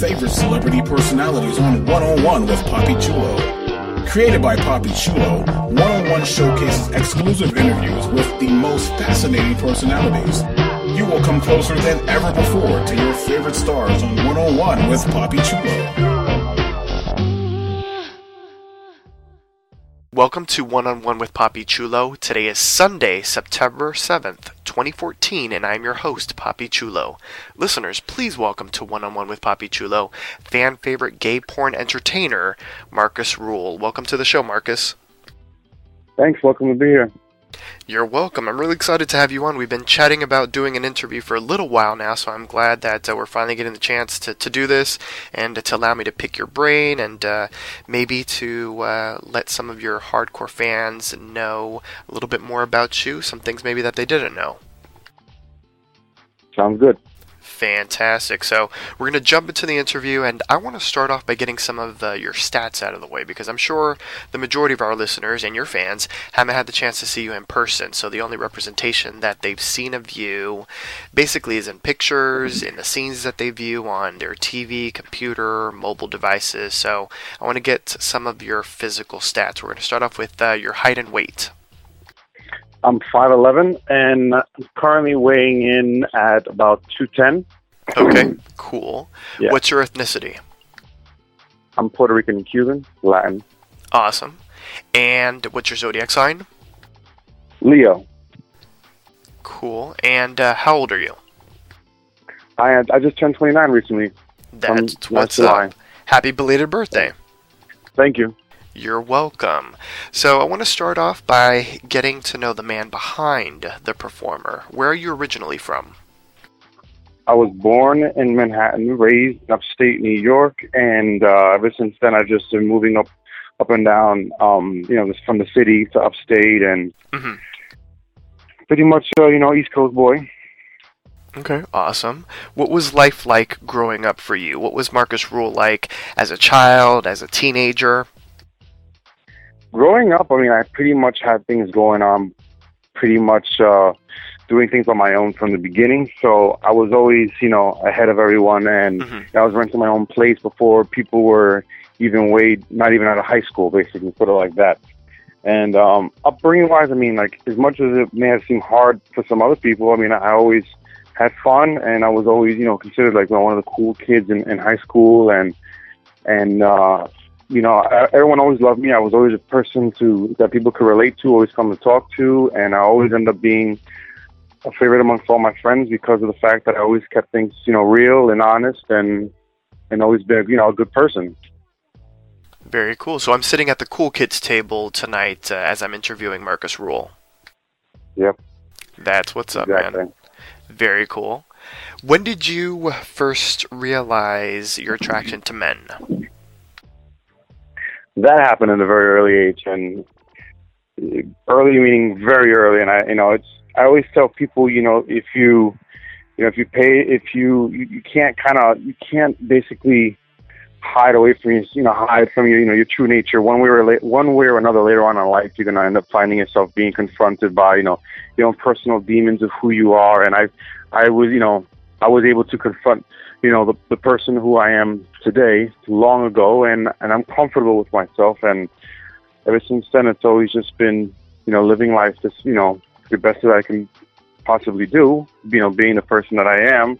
Favorite celebrity personalities on One on One with Poppy Chulo. Created by Poppy Chulo, One on One showcases exclusive interviews with the most fascinating personalities. You will come closer than ever before to your favorite stars on One on One with Poppy Chulo. Welcome to One on One with Poppy Chulo. Today is Sunday, September 7th, 2014, and I'm your host, Poppy Chulo. Listeners, please welcome to One on One with Poppy Chulo, fan favorite gay porn entertainer, Marcus Rule. Welcome to the show, Marcus. Thanks. Welcome to be here. You're welcome. I'm really excited to have you on. We've been chatting about doing an interview for a little while now, so I'm glad that uh, we're finally getting the chance to, to do this and to allow me to pick your brain and uh, maybe to uh, let some of your hardcore fans know a little bit more about you, some things maybe that they didn't know. Sounds good. Fantastic. So we're going to jump into the interview, and I want to start off by getting some of your stats out of the way because I'm sure the majority of our listeners and your fans haven't had the chance to see you in person. So the only representation that they've seen of you basically is in pictures, in the scenes that they view on their TV, computer, mobile devices. So I want to get some of your physical stats. We're going to start off with uh, your height and weight. I'm 5'11 and I'm currently weighing in at about 210. Okay, cool. Yeah. What's your ethnicity? I'm Puerto Rican and Cuban, Latin. Awesome. And what's your zodiac sign? Leo. Cool. And uh, how old are you? I had, I just turned 29 recently. That's last what's up. Happy belated birthday. Thank you. You're welcome. So I want to start off by getting to know the man behind the performer. Where are you originally from? I was born in Manhattan, raised in upstate New York, and uh, ever since then I've just been moving up, up and down. Um, you know, from the city to upstate, and Mhm. pretty much, uh, you know, East Coast boy. Okay, awesome. What was life like growing up for you? What was Marcus Rule like as a child, as a teenager? Growing up, I mean, I pretty much had things going on, pretty much uh, doing things on my own from the beginning. So I was always, you know, ahead of everyone, and Mhm. I was renting my own place before people were even way, not even out of high school, basically, put it like that. And um, upbringing wise, I mean, like as much as it may have seemed hard for some other people, I mean, I always had fun, and I was always, you know, considered like one of the cool kids in, in high school, and and uh, you know, I- everyone always loved me. I was always a person to that people could relate to, always come to talk to, and I always end up being a favorite amongst all my friends because of the fact that I always kept things, you know, real and honest, and and always been, you know, a good person. Very cool. So I'm sitting at the cool kids table tonight uh, as I'm interviewing Marcus Rule. Yep, That's what's up, man. Very cool. When did you first realize your attraction to men? That happened at a very early age, and early meaning very early. And I, you know, it's I always tell people, you know, if you, you know, if you pay, if you, you, you can't kind of, you can't basically hide away from your, you know, hide from your, you know, your true nature. One way or la- one way or another, later on in life, you're gonna end up finding yourself being confronted by, you know, your own personal demons of who you are. And I, I was, you know, I was able to confront, you know, the the person who I am today long ago, and and I'm comfortable with myself. And ever since then, it's always just been, you know, living life just, you know, the best that I can possibly do. You know, being the person that I am,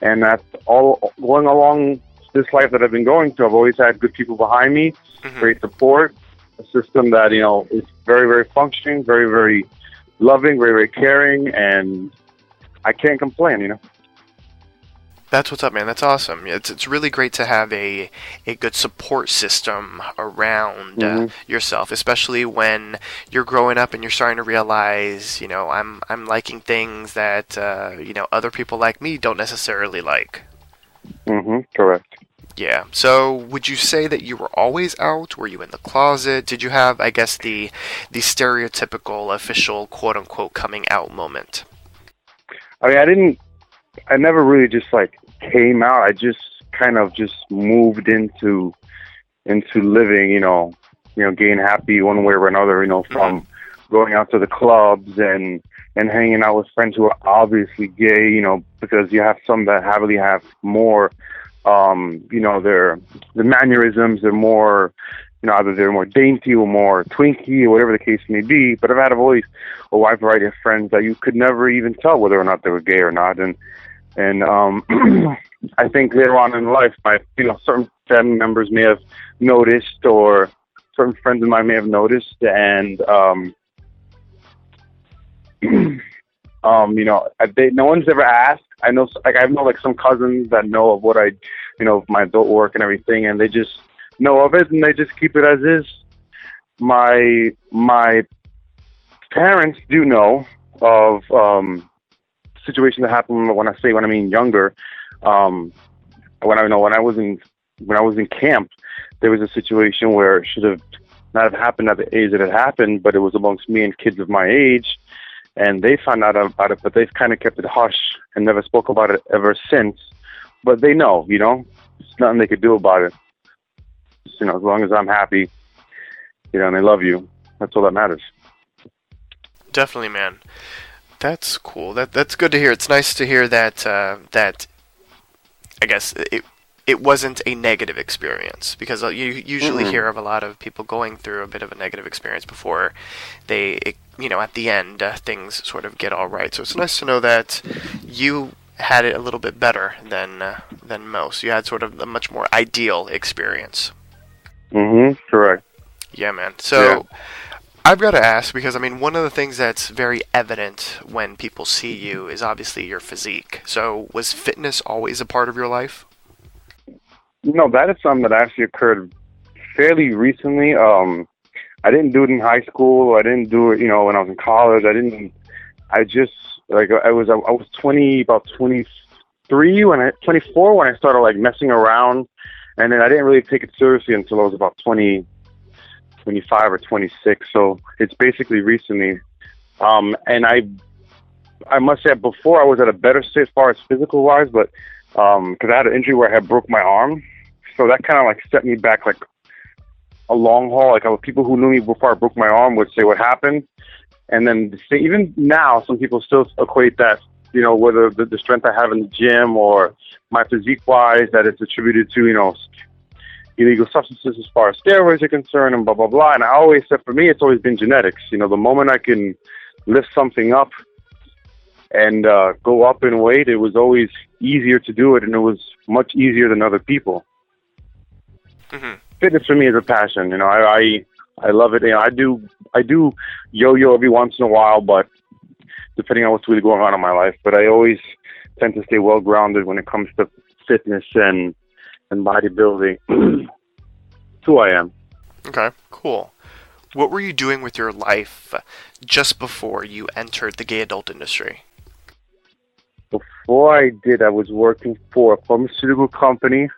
and that's all going along this life that I've been going through. I've always had good people behind me, Mhm. great support, a system that you know is very, very functioning, very, very loving, very, very caring, and I can't complain. You know. That's what's up, man. That's awesome. It's it's really great to have a a good support system around uh, Mhm. yourself, especially when you're growing up and you're starting to realize, you know, I'm I'm liking things that uh, you know other people like me don't necessarily like. hmm Correct. Yeah. So, would you say that you were always out? Were you in the closet? Did you have, I guess, the the stereotypical official quote unquote coming out moment? I mean, I didn't. I never really just like came out. I just kind of just moved into into living. You know, you know, getting happy one way or another. You know, from going out to the clubs and and hanging out with friends who are obviously gay. You know, because you have some that heavily have more. Um, you know, their the mannerisms. They're more. You know, either they're more dainty or more twinky or whatever the case may be. But I've had always a wide variety of friends that you could never even tell whether or not they were gay or not. And and um, I think later on in life, my you know certain family members may have noticed, or certain friends of mine may have noticed, and um, um, you know, they, no one's ever asked. I know, like I know, like some cousins that know of what I, you know, my adult work and everything, and they just know of it, and they just keep it as is. My my parents do know of um, situations that happened when I say when I mean younger. Um, when I know when I was in when I was in camp, there was a situation where it should have not have happened at the age that it happened, but it was amongst me and kids of my age, and they found out about it, but they've kind of kept it hush and never spoke about it ever since. But they know, you know, there's nothing they could do about it. Just, you know, as long as I'm happy, you know, and they love you, that's all that matters. Definitely, man. That's cool. That that's good to hear. It's nice to hear that uh, that I guess it it wasn't a negative experience because uh, you usually Mm-mm. hear of a lot of people going through a bit of a negative experience before they it, you know at the end uh, things sort of get all right. So it's nice to know that you had it a little bit better than uh, than most. You had sort of a much more ideal experience. Mm-hmm. Correct. Yeah, man. So I've got to ask because I mean, one of the things that's very evident when people see you is obviously your physique. So was fitness always a part of your life? No, that is something that actually occurred fairly recently. Um, I didn't do it in high school. I didn't do it, you know, when I was in college. I didn't. I just like I was. I was twenty, about twenty three when I twenty four when I started like messing around, and then I didn't really take it seriously until I was about 20, 25 or twenty six. So it's basically recently. Um, and I, I must say, before I was at a better state as far as physical wise, but because I had an injury where I had broke my arm, so that kind of like set me back like a long haul. Like I, people who knew me before I broke my arm would say what happened, and then the sa- even now, some people still equate that you know whether the, the strength I have in the gym or my physique wise that it's attributed to you know illegal substances as far as steroids are concerned and blah blah blah. And I always said for me, it's always been genetics. You know, the moment I can lift something up and uh, go up in weight, it was always easier to do it, and it was much easier than other people hmm fitness for me is a passion. You know, I I, I love it. You know, I do I do yo-yo every once in a while, but depending on what's really going on in my life. But I always tend to stay well grounded when it comes to fitness and and bodybuilding. Who I am. Okay, cool. What were you doing with your life just before you entered the gay adult industry? Before I did, I was working for a pharmaceutical company,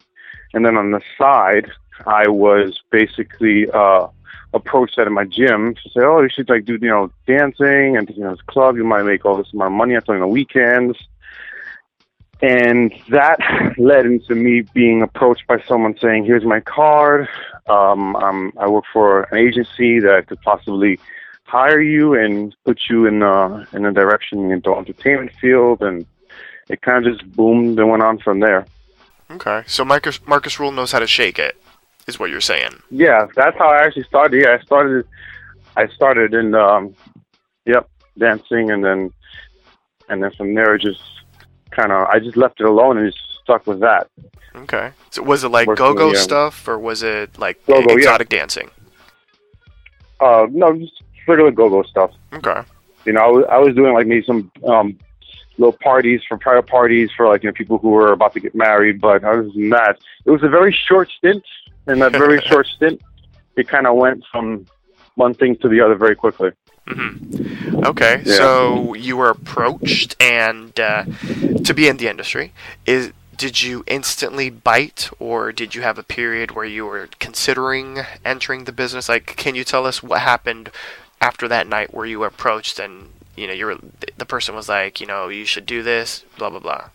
and then on the side, I was basically uh, approached at my gym to say, "Oh, you should like do you know dancing and you know this club. You might make all this amount of money on the weekends." And that led into me being approached by someone saying, "Here's my card. Um, I'm, I work for an agency that could possibly hire you and put you in uh, in a direction into entertainment field." And it kind of just boomed and went on from there. Okay, so Marcus Marcus Rule knows how to shake it, is what you're saying. Yeah, that's how I actually started. Yeah, I started. I started in, um, yep, dancing, and then, and then from there, just kind of, I just left it alone and just stuck with that. Okay, so was it like go-go yeah. stuff, or was it like Go-go, yeah. exotic dancing? Uh, no, just regular go-go stuff. Okay, You know, I was, I was doing like maybe some um, little parties for private parties for like you know people who were about to get married. But other than that, it was a very short stint. And that very short stint, it kind of went from one thing to the other very quickly. Hmm Okay, Yeah. so you were approached and uh, to be in the industry. Is did you instantly bite, or did you have a period where you were considering entering the business? Like, can you tell us what happened after that night where you were approached and you know you were the person was like, you know, you should do this, blah blah blah.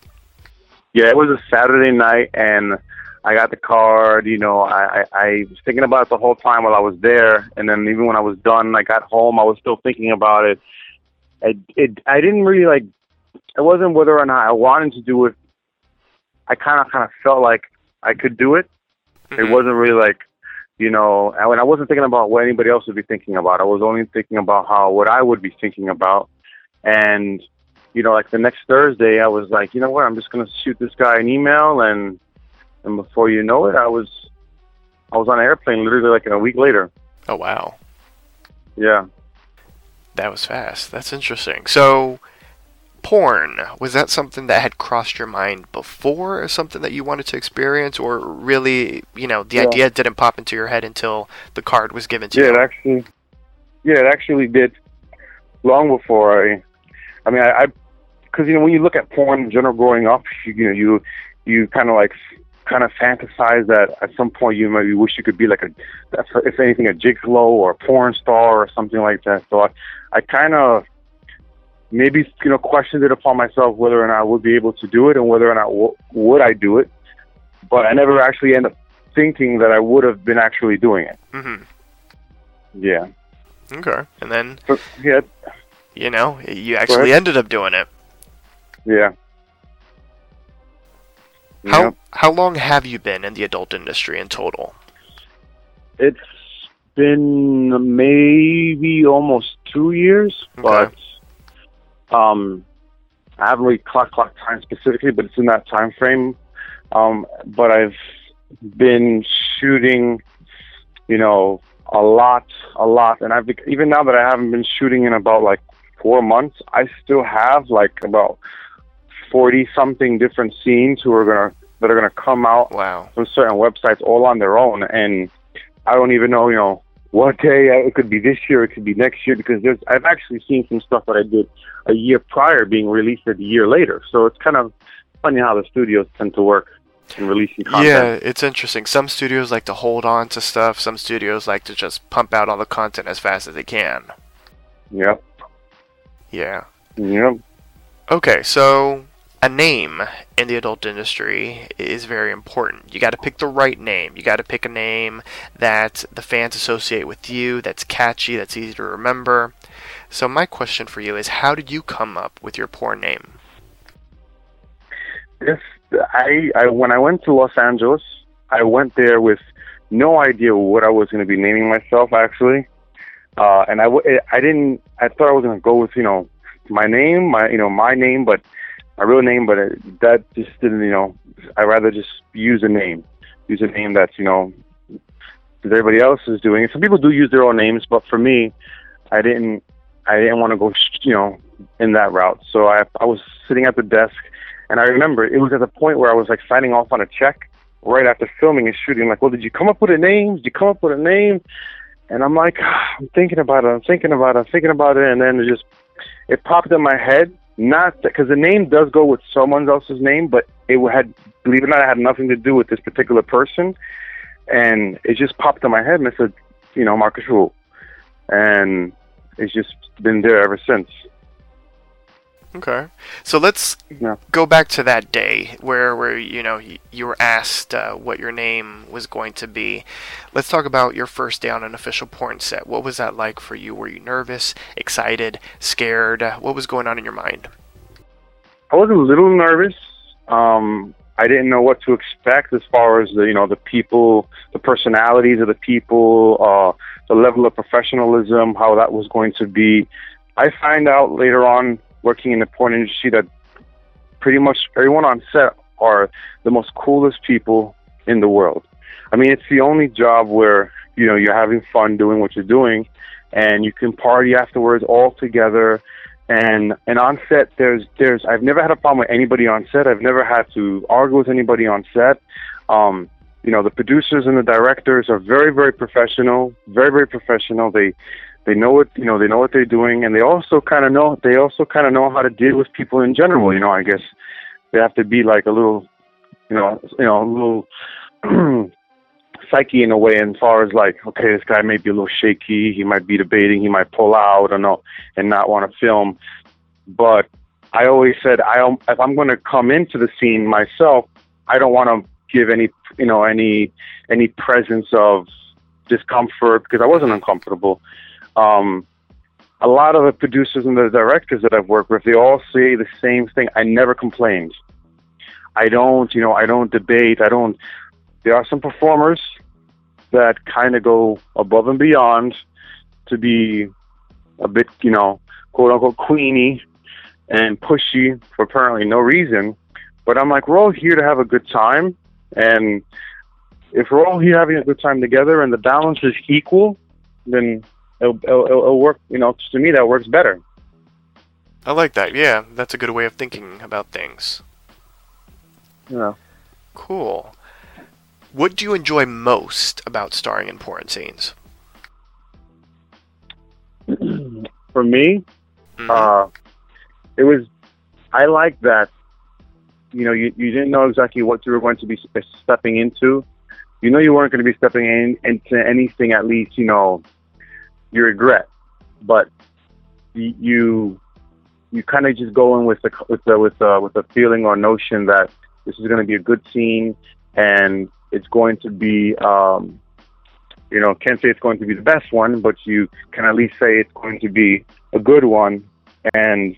Yeah, it was a Saturday night, and I got the card. You know, I, I, I was thinking about it the whole time while I was there, and then even when I was done, I got home, I was still thinking about it. I it I didn't really like. It wasn't whether or not I wanted to do it. I kind of kind of felt like I could do it. It Mhm. wasn't really like, you know, I, I wasn't thinking about what anybody else would be thinking about. I was only thinking about how what I would be thinking about. And, you know, like the next Thursday, I was like, you know what, I'm just gonna shoot this guy an email, and and before you know it, I was I was on an airplane literally like a week later. Oh wow, Yeah. that was fast. That's interesting. So. Porn was that something that had crossed your mind before, or something that you wanted to experience, or really, you know, the Yeah. idea didn't pop into your head until the card was given to Yeah, you? it actually, yeah, it actually did. Long before I, I mean, I, because you know when you look at porn in general growing up, you, you know you you kind of like kind of fantasize that at some point you maybe wish you could be like a, if anything, a gigolo or a porn star or something like that. So I, I kind of maybe you know questioned it upon myself whether or not I would be able to do it and whether or not w- would I do it. But I never actually ended up thinking that I would have been actually doing it. Mm-hmm. Yeah. Okay. And then, So, yeah. you know, you actually ended up doing it. Yeah. How how long have you been in the adult industry in total? It's been maybe almost two years, Okay. but um, I haven't really clock clock time specifically, but it's in that time frame. Um, but I've been shooting, you know, a lot, a lot, and I've even now that I haven't been shooting in about like four months, I still have like about forty something different scenes who are gonna that are gonna come out Wow. from certain websites all on their own, and I don't even know, you know, what day it could be this year, it could be next year, because there's I've actually seen some stuff that I did a year prior being released a year later. So it's kind of funny how the studios tend to work in releasing content. Yeah, it's interesting. Some studios like to hold on to stuff. Some studios like to just pump out all the content as fast as they can. Yep. Yeah. Yep. Okay, so a name in the adult industry is very important. You got to pick the right name. You got to pick a name that the fans associate with you, that's catchy, that's easy to remember. So my question for you is how did you come up with your porn name? Yes, I, I when I went to Los Angeles, I went there with no idea what I was going to be naming myself actually, uh, and I didn't I thought I was going to go with you know my name my you know my name but my real name but it, that just didn't you know I'd rather just use a name use a name that's you know that everybody else is doing. Some people do use their own names, but for me, I didn't I didn't want to go you know in that route. So I I was sitting at the desk and I remember it was at the point where I was like signing off on a check right after filming and shooting. Like, well, did you come up with a name? Did you come up with a name? And I'm like, ah, I'm thinking about it. I'm thinking about it. I'm thinking about it. And then it just, it popped in my head. Not because the name does go with someone else's name, but it had, believe it or not, it had nothing to do with this particular person. And it just popped in my head and said, you know, Marcus Rule. And it's just been there ever since. Okay. So let's Yeah. go back to that day where where you know you, were asked uh, what your name was going to be. Let's talk about your first day on an official porn set. What was that like for you? Were you nervous, excited, scared? What was going on in your mind? I was a little nervous. Um, I didn't know what to expect as far as the you know the people, the personalities of the people, uh, the level of professionalism, how that was going to be. I find out later on working in the porn industry that pretty much everyone on set are the most coolest people in the world. I mean, it's the only job where you know you're having fun doing what you're doing, and you can party afterwards all together and and on set there's there's I've never had a problem with anybody on set. I've never had to argue with anybody on set. Um, you know, the producers and the directors are very very professional, very very professional. They they know what you know they know what they're doing, and they also kind of know they also kind of know how to deal with people in general. You know, I guess they have to be like a little, you know, you know, a little psyche in a way, as far as like, okay, this guy may be a little shaky, he might be debating, he might pull out, or no, and not want to film. But I always said, I if I'm going to come into the scene myself, I don't want to give any, you know, any any presence of discomfort because I wasn't uncomfortable. Um, a lot of the producers and the directors that I've worked with, they all say the same thing. I never complained. I don't, you know, I don't debate. I don't. There are some performers that kind of go above and beyond to be a bit, you know, quote unquote queeny and pushy for apparently no reason. But I'm like, we're all here to have a good time, and if we're all here having a good time together and the balance is equal, then it'll, it'll, it'll work. You know, to me that works better. I like that. Yeah, that's a good way of thinking about things. Know. Cool. What do you enjoy most about starring in porn scenes? For me, Mhm. uh, it was I like that you know you, you didn't know exactly what you were going to be stepping into you know you weren't going to be stepping in into anything at least you know you regret but you you kind of just go in with the with the with the with the feeling or notion that this is going to be a good scene and it's going to be um you know can't say it's going to be the best one but you can at least say it's going to be a good one. And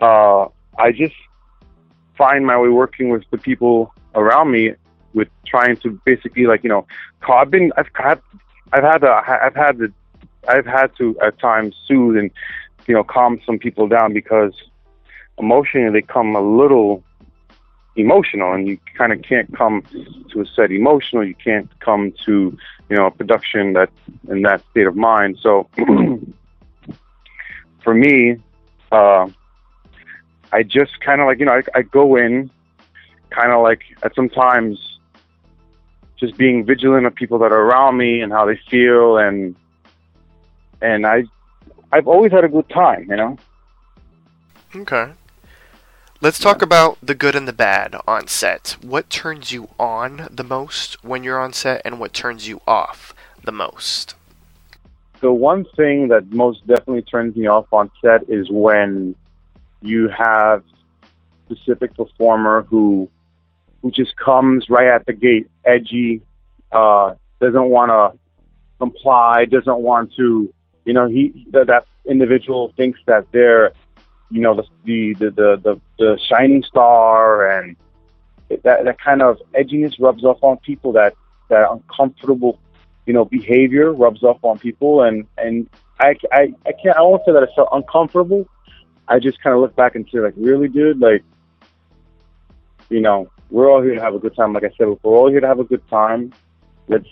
uh, I just find my way working with the people around me with trying to basically like you know I've been I've had I've had a, I've had the I've had to at times soothe and you know calm some people down because emotionally they come a little emotional and you kind of can't come to a set emotional. You can't come to you know a production that in that state of mind. So for me uh I just kind of like you know I, I go in kind of like at sometimes just being vigilant of people that are around me and how they feel and and I I've always had a good time you know Okay. Let's talk about the good and the bad on set. What turns you on the most when you're on set, and what turns you off the most? the one thing that most definitely turns me off on set is when you have specific performer who who just comes right at the gate edgy uh doesn't want to comply doesn't want to you know he that, that individual thinks that they're you know the the the the, the, shining star and that that kind of edginess rubs off on people that that uncomfortable you know, behavior rubs off on people, and and I, I, I can't I won't say that I felt uncomfortable. I just kind of look back and say like, really, dude, like, you know, we're all here to have a good time. Like I said, before, we're all here to have a good time. Let's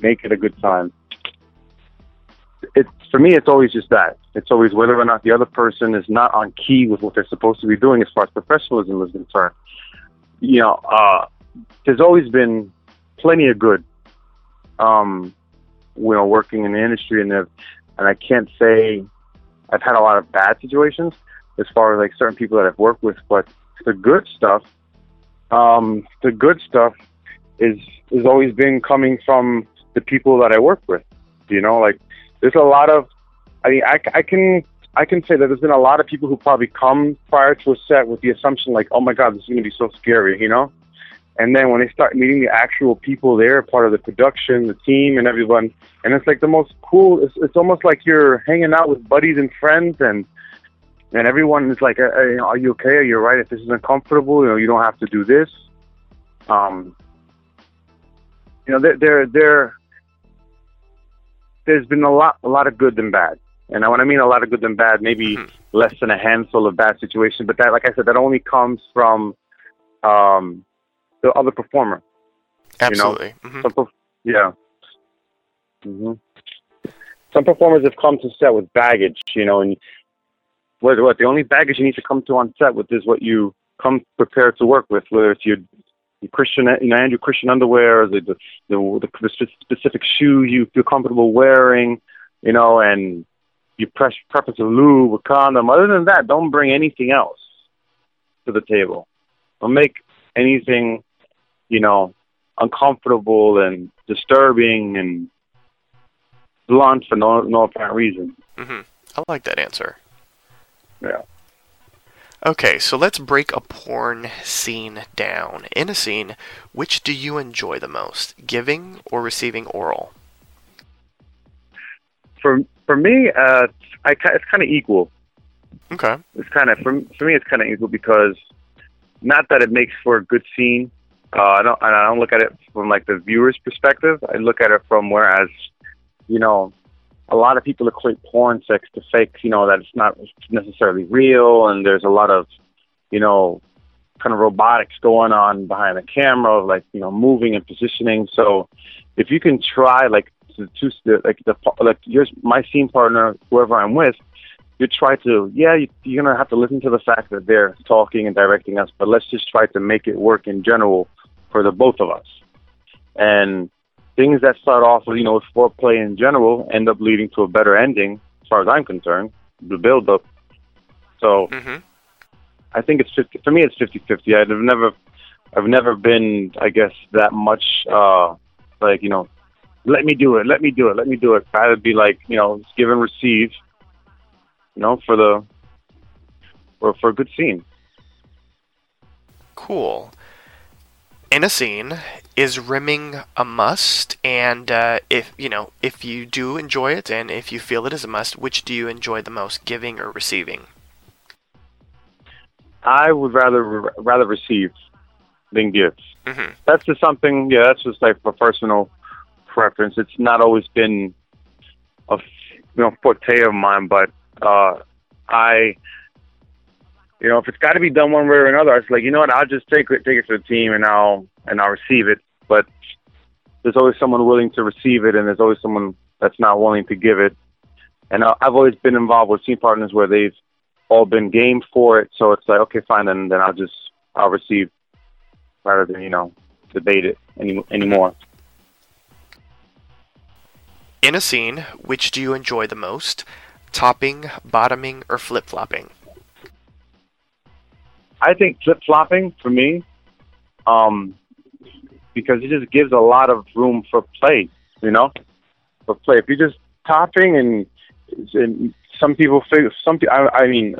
make it a good time. It's for me, it's always just that. It's always whether or not the other person is not on key with what they're supposed to be doing as far as professionalism is concerned. You know, uh, there's always been plenty of good um, you know, working in the industry, and and I can't say I've had a lot of bad situations as far as like certain people that I've worked with, but the good stuff, um, the good stuff is is always been coming from the people that I work with. You know, like there's a lot of, I mean, I, I can I can say that there's been a lot of people who probably come prior to a set with the assumption like, oh my god, this is going to be so scary, you know. And then when they start meeting the actual people there, part of the production, the team, and everyone, and it's like the most cool. It's, it's almost like you're hanging out with buddies and friends, and and everyone is like, you know, "Are you okay? Are you right? If this is uncomfortable, you know, you don't have to do this." Um, you know, there, there, there. There's been a lot, a lot of good than bad, and when I mean a lot of good than bad, maybe Mhm. less than a handful of bad situations. But that, like I said, that only comes from um, the other performer. Absolutely. Mhm. Some, perf- yeah. hmm Some performers have come to set with baggage, you know, and what what the only baggage you need to come to on set with is what you come prepared to work with, whether it's your, your Christian, you know, your Christian underwear, the the, the the specific shoe you feel comfortable wearing, you know, and your press preference of lube or condom. Other than that, don't bring anything else to the table. Don't make anything, you know, uncomfortable and disturbing and blunt for no no apparent reason. hmm I like that answer. Yeah. Okay, so let's break a porn scene down. In a scene, which do you enjoy the most, giving or receiving oral? For for me, uh, I it's kind of equal. Okay. It's kind of for for me, it's kind of equal because not that it makes for a good scene. Uh, I don't and I don't look at it from like the viewer's perspective. I look at it from whereas, you know, a lot of people equate porn sex to fake. You know that it's not necessarily real, and there's a lot of, you know, kind of robotics going on behind the camera, like you know, moving and positioning. So, if you can try like to, to like the like yours, my scene partner, whoever I'm with, you try to yeah, you, you're gonna have to listen to the fact that they're talking and directing us, but let's just try to make it work in general for the both of us. And things that start off with you know foreplay in general end up leading to a better ending, as far as I'm concerned. The build up. So mm-hmm. I think it's 50 for me. It's 50-50. I've never, I've never been, I guess, that much uh like you know, let me do it, let me do it, let me do it. I'd be like you know, give and receive. You know, for the for for a good scene. Cool. In a scene, is rimming a must? And uh, if you know, if you do enjoy it, and if you feel it is a must, which do you enjoy the most, giving or receiving? I would rather rather receive than give. hmm That's just something. Yeah, that's just like a personal preference. It's not always been a you know forte of mine, but uh, I, you know, if it's got to be done one way or another, it's like you know what, I'll just take it, take it to the team, and I'll and I'll receive it. But there's always someone willing to receive it, and there's always someone that's not willing to give it. And uh, I've always been involved with team partners where they've all been game for it, so it's like okay, fine, then then I'll just I'll receive rather than you know debate it any anymore. In a scene, which do you enjoy the most, topping, bottoming, or flip flopping? I think flip flopping for me, um, because it just gives a lot of room for play. You know, for play. If you're just topping and, and some people figure some. I, I mean,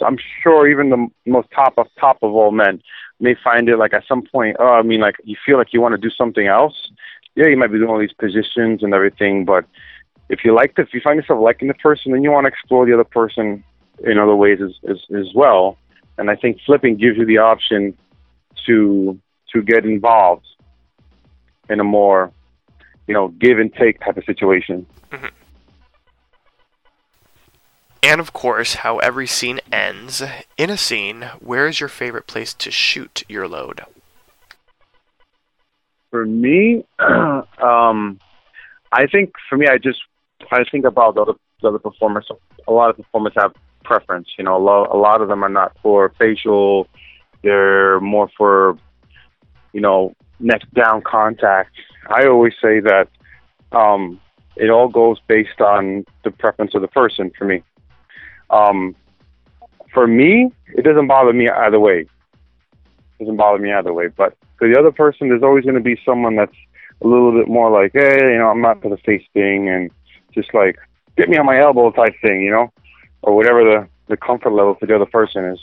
I'm sure even the most top of top of all men may find it like at some point. Oh, I mean, like you feel like you want to do something else. Yeah, you might be doing all these positions and everything, but if you like the, if you find yourself liking the person, then you want to explore the other person in other ways as, as, as well. And I think flipping gives you the option to to get involved in a more, you know, give and take type of situation. And of course, how every scene ends. In a scene, where is your favorite place to shoot your load? For me, um, I think for me, I just I think about the other, the other performers. A lot of performers have preference. You know, a lot, a lot of them are not for facial. They're more for, you know, neck down contact. I always say that um, it all goes based on the preference of the person. For me, um, for me, it doesn't bother me either way. It doesn't bother me either way. But for the other person, there's always going to be someone that's a little bit more like, hey, you know, I'm not for the face thing, and just like get me on my elbow type thing, you know, or whatever the the comfort level for the other person is.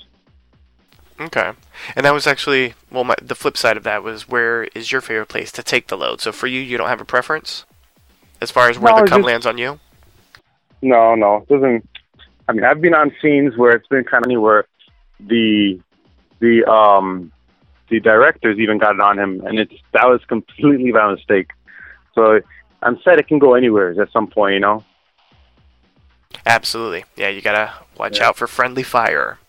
Okay. And that was actually, well, my, the flip side of that was where is your favorite place to take the load? So for you, you don't have a preference as far as where No, the cum just- lands on you? No, no, it doesn't. I mean, I've been on scenes where it's been kind of where the the um the directors even got it on him, and it's that was completely by mistake. So on set, it can go anywhere at some point, you know. Absolutely. Yeah, you gotta watch Yeah. out for friendly fire.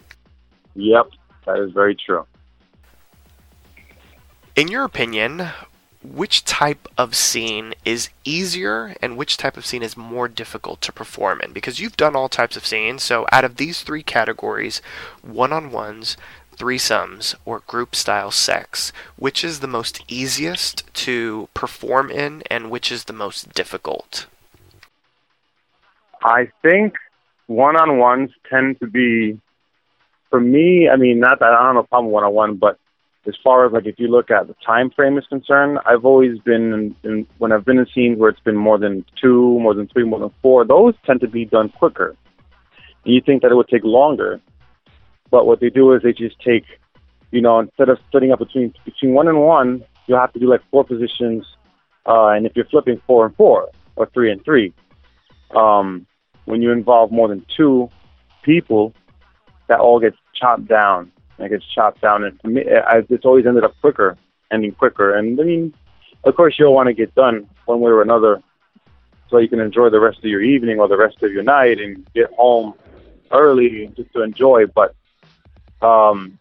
Yep, that is very true. In your opinion, which type of scene is easier and which type of scene is more difficult to perform in? Because you've done all types of scenes, so out of these three categories one on ones, threesomes, or group style sex, which is the most easiest to perform in and which is the most difficult? I think one on ones tend to be, for me, I mean, not that I don't have a problem one on one, but as far as like if you look at the time frame is concerned, I've always been in, in when I've been in scenes where it's been more than two, more than three, more than four. Those tend to be done quicker. And you think that it would take longer, but what they do is they just take, you know, instead of splitting up between between one and one, you'll have to do like four positions, uh, and if you're flipping four and four or three and three, um, when you involve more than two people, that all gets chopped down. It gets chopped down, and me, I, it's always ended up quicker, ending quicker. And I mean, of course, you'll want to get done one way or another, so you can enjoy the rest of your evening or the rest of your night and get home early just to enjoy. But um,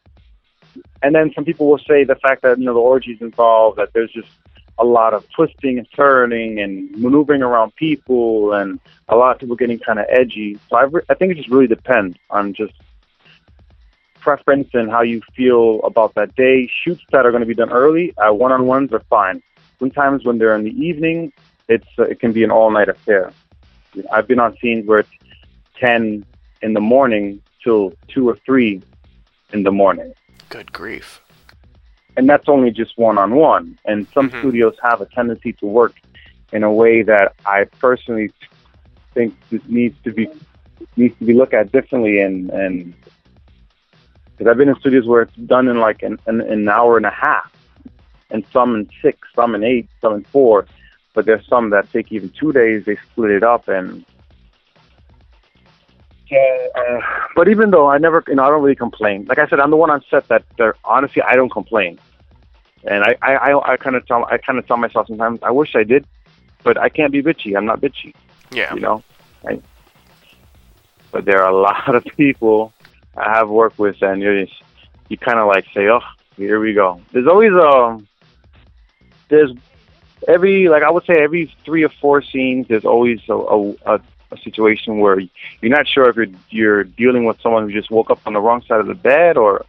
and then some people will say the fact that you know the orgies involved, that there's just a lot of twisting and turning and maneuvering around people, and a lot of people getting kind of edgy. So I, re- I think it just really depends on just preference and how you feel about that day. Shoots that are going to be done early, uh, one-on-ones are fine. Sometimes when they're in the evening, it's uh, it can be an all-night affair. I've been on scenes where it's 10 in the morning till two or three in the morning. Good grief. And that's only just one on one. And some Mhm. studios have a tendency to work in a way that I personally think needs to be needs to be looked at differently and and because I've been in studios where it's done in like an, an an hour and a half, and some in six, some in eight, some in four, but there's some that take even two days. They split it up and uh, but even though I never, you know, I don't really complain. Like I said, I'm the one on set that, that honestly I don't complain, and I, I, I, I kind of tell, I kind of tell myself sometimes I wish I did, but I can't be bitchy. I'm not bitchy, Yeah. you know. Right? But there are a lot of people I have worked with, and you just, you kind of like say, oh, here we go. There's always um, there's every like I would say every three or four scenes. There's always a, a, a a situation where you're not sure if you're you're dealing with someone who just woke up on the wrong side of the bed or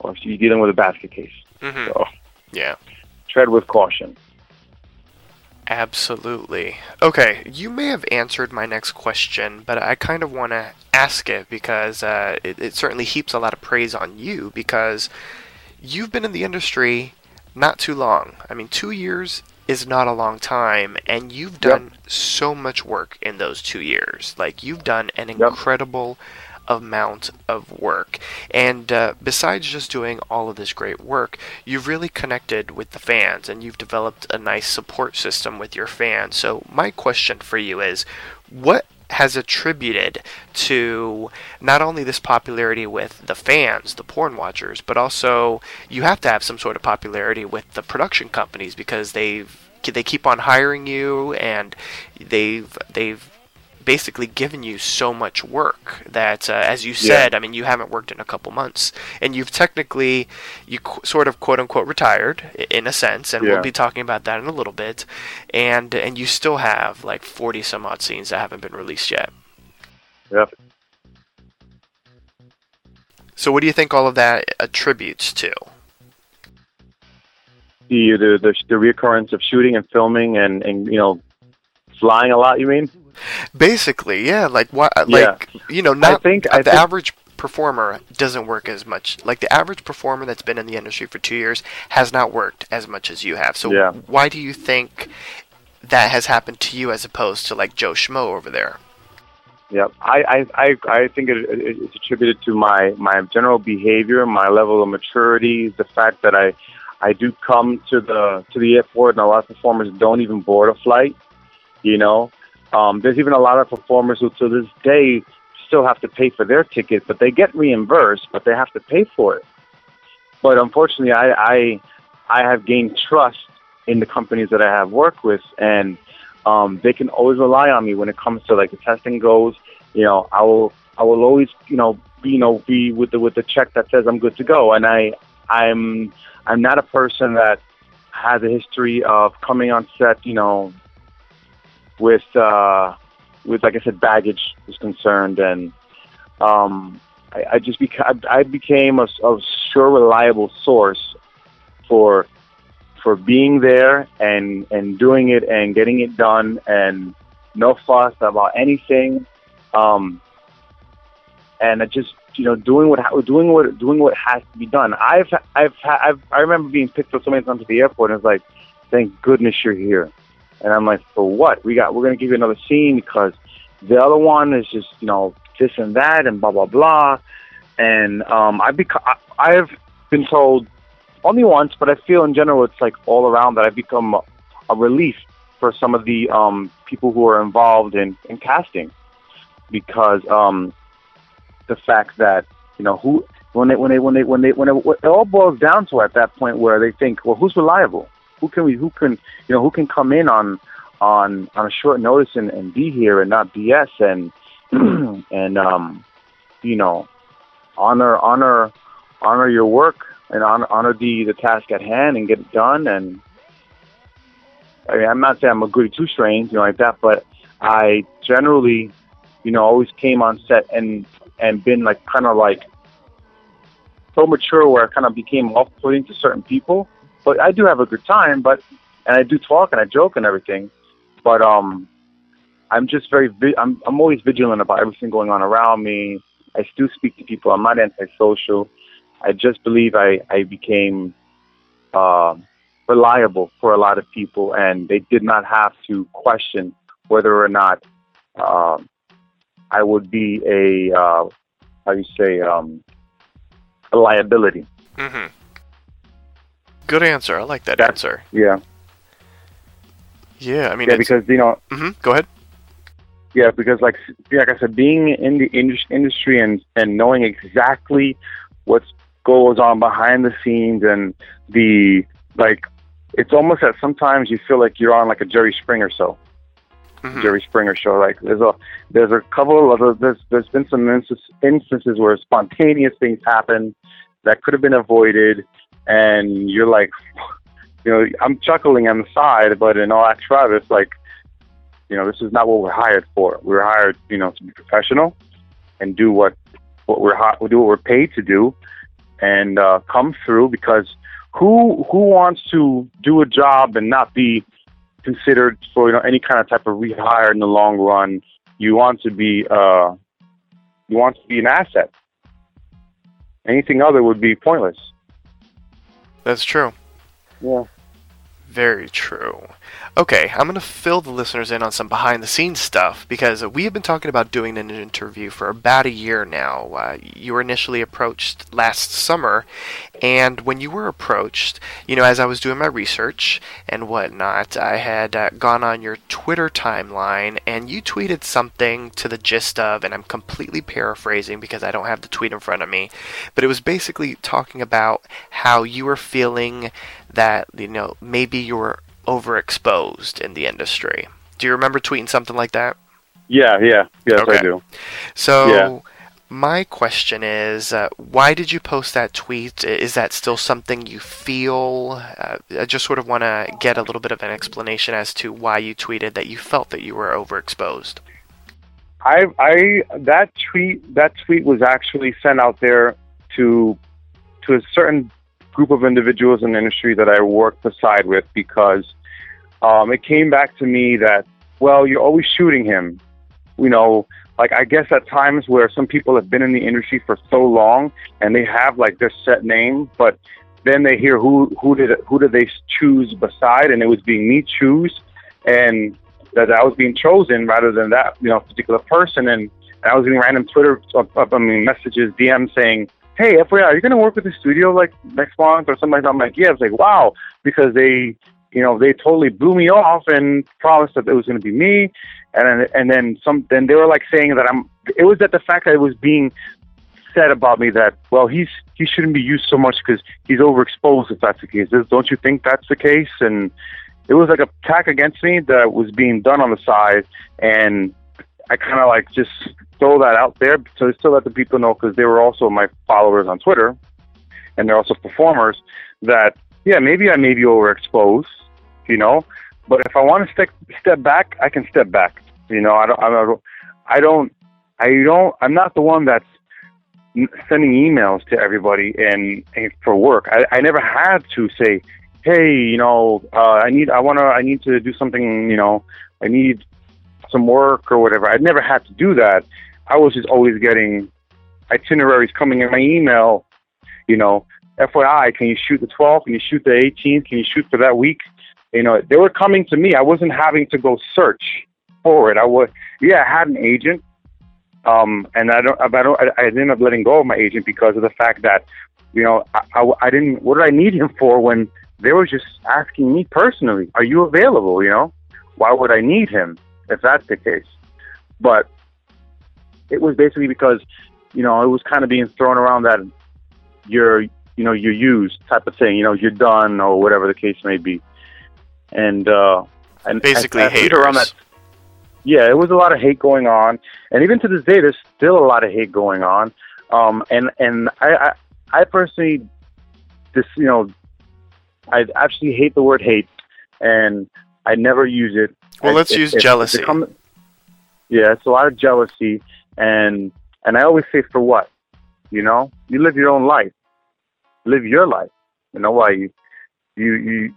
or if you're dealing with a basket case. hmm So Yeah. tread with caution. Absolutely. Okay, you may have answered my next question, but I kind of want to ask it because uh, it, it certainly heaps a lot of praise on you because you've been in the industry not too long. I mean, two years is not a long time, and you've done so much work in those two years. Like, you've done an incredible amount of work. And uh, besides just doing all of this great work, you've really connected with the fans and you've developed a nice support system with your fans. So, my question for you is what has attributed to not only this popularity with the fans, the porn watchers, but also you have to have some sort of popularity with the production companies because they've they keep on hiring you and they've they've basically given you so much work that, uh, as you said, I mean, you haven't worked in a couple months, and you've technically, you qu- sort of quote unquote retired in a sense, and Yeah. we'll be talking about that in a little bit, and and you still have like forty some odd scenes that haven't been released yet. Yep. So, what do you think all of that attributes to? The the the, the reoccurrence of shooting and filming and and you know flying a lot. You mean? Basically, yeah, like what, Yeah. like you know, not think- uh, I the think- average performer doesn't work as much. Like the average performer that's been in the industry for two years has not worked as much as you have. So, Yeah. why do you think that has happened to you as opposed to like Joe Schmo over there? Yeah, I I I, I think it, it, it's attributed to my my general behavior, my level of maturity, the fact that I I do come to the to the airport, and a lot of performers don't even board a flight. You know, um, there's even a lot of performers who to this day still have to pay for their ticket, but they get reimbursed, but they have to pay for it. But unfortunately, I I, I have gained trust in the companies that I have worked with, and um, they can always rely on me when it comes to like the testing goes. You know, I will I will always you know be you know be with the with the check that says I'm good to go, and I I'm I'm not a person that has a history of coming on set, you know, with uh, with like I said, baggage was concerned, and um, I, I just beca- I, became a, a sure, reliable source for for being there and and doing it and getting it done. And no fuss about anything, um, and I just you know doing what ha- doing what doing what has to be done. I've I've I've I remember being picked up so many times at the airport and it's like, thank goodness you're here, and I'm like, for what? We got we're gonna give you another scene because the other one is just you know this and that and blah blah blah, and um, I beca- I, I've been told only once, but I feel in general it's like all around that I've become a, a relief for some of the um, people who are involved in, in casting because um, the fact that you know who when they when they when they when they when it, it all boils down to at that point where they think well who's reliable who can we who can you know who can come in on on on a short notice and, and be here and not BS and and um you know honor honor honor your work and honor, honor the the task at hand and get it done. And I mean I'm not saying I'm a goody two strains you know like that but I generally you know always came on set and and been like kind of like so mature where I kind of became off putting to certain people but I do have a good time but and I do talk and I joke and everything but um I'm just very vi- I'm I'm always vigilant about everything going on around me. I still speak to people. I'm not antisocial. I just believe I, I became uh, reliable for a lot of people, and they did not have to question whether or not uh, I would be a uh, how you say um, a liability. hmm Good answer. I like that That- answer. Yeah, Yeah, I mean, yeah, because you know, Mm-hmm, go ahead. yeah, because like like I said, being in the indus- industry and and knowing exactly what goes on behind the scenes and the like, it's almost that sometimes you feel like you're on like a Jerry Springer show. Mhm. Jerry Springer show. Like there's a there's a couple of other there's there's been some instances, instances where spontaneous things happen that could have been avoided, and you're like, you know, I'm chuckling on the side, but in all actuality, it's like, you know, this is not what we're hired for. We're hired, you know, to be professional and do what what we're hi- do what we're paid to do, and uh, come through because who who wants to do a job and not be considered for you know any kind of type of rehire in the long run. You want to be uh, you want to be an asset. Anything other would be pointless. That's true. Yeah. Very true. Okay, I'm going to fill the listeners in on some behind the scenes stuff because we have been talking about doing an interview for about a year now. Uh, you were initially approached last summer, and when you were approached, you know, as I was doing my research and whatnot, I had uh, gone on your Twitter timeline and you tweeted something to the gist of, and I'm completely paraphrasing because I don't have the tweet in front of me, but it was basically talking about how you were feeling that you know maybe you were overexposed in the industry. Do you remember tweeting something like that? Yeah, yeah, yes, Okay. I do. So Yeah. my question is, uh, why did you post that tweet? Is that still something you feel? Uh, I just sort of want to get a little bit of an explanation as to why you tweeted that you felt that you were overexposed. I, I, that tweet, that tweet was actually sent out there to, to a certain group of individuals in the industry that I work beside with because um, it came back to me that, well, you're always shooting him. You know, like I guess at times where some people have been in the industry for so long and they have like their set name, but then they hear who who did who did they choose beside, and it was being me choose, and that I was being chosen rather than that you know particular person, and, and I was getting random Twitter I mean messages, DM saying, "Hey, FYI, are you going to work with the studio like next month or something like that?" I'm like, "Yeah." I was like, "Wow," because they you know they totally blew me off and promised that it was going to be me, and then and then some then they were like saying that I'm. It was that the fact that it was being said about me that well he's he shouldn't be used so much because he's overexposed if that's the case. Don't you think that's the case? And it was like a attack against me that was being done on the side, and I kind of like just throw that out there so still let the people know because they were also my followers on Twitter, and they're also performers that yeah, maybe I may be overexposed, you know. But if I want to step step back, I can step back. You know, I don't, I don't, I don't, I don't. I'm not the one that's sending emails to everybody and, and for work. I, I never had to say, hey, you know, uh, I need, I want to, I need to do something. You know, I need some work or whatever. I'd never had to do that. I was just always getting itineraries coming in my email. You know, FYI, can you shoot the 12th? Can you shoot the 18th? Can you shoot for that week? You know, they were coming to me. I wasn't having to go search for it. I was, yeah, I had an agent, um, and I don't, I don't, I, ended up letting go of my agent because of the fact that, you know, I, I, I didn't. What did I need him for when they were just asking me personally, "Are you available?" You know, why would I need him if that's the case? But it was basically because, you know, it was kind of being thrown around that you're, you know, you're used type of thing. You know, you're done or whatever the case may be. And uh, and Basically, I, haters. around that yeah, it was a lot of hate going on, and even to this day, there's still a lot of hate going on. Um, and and I, I, I personally, this you know, I actually hate the word hate, and I never use it. Well, let's if- use it jealousy. come- yeah, it's a lot of jealousy, and and I always say for what, you know, you live your own life, live your life. You know why you, you you,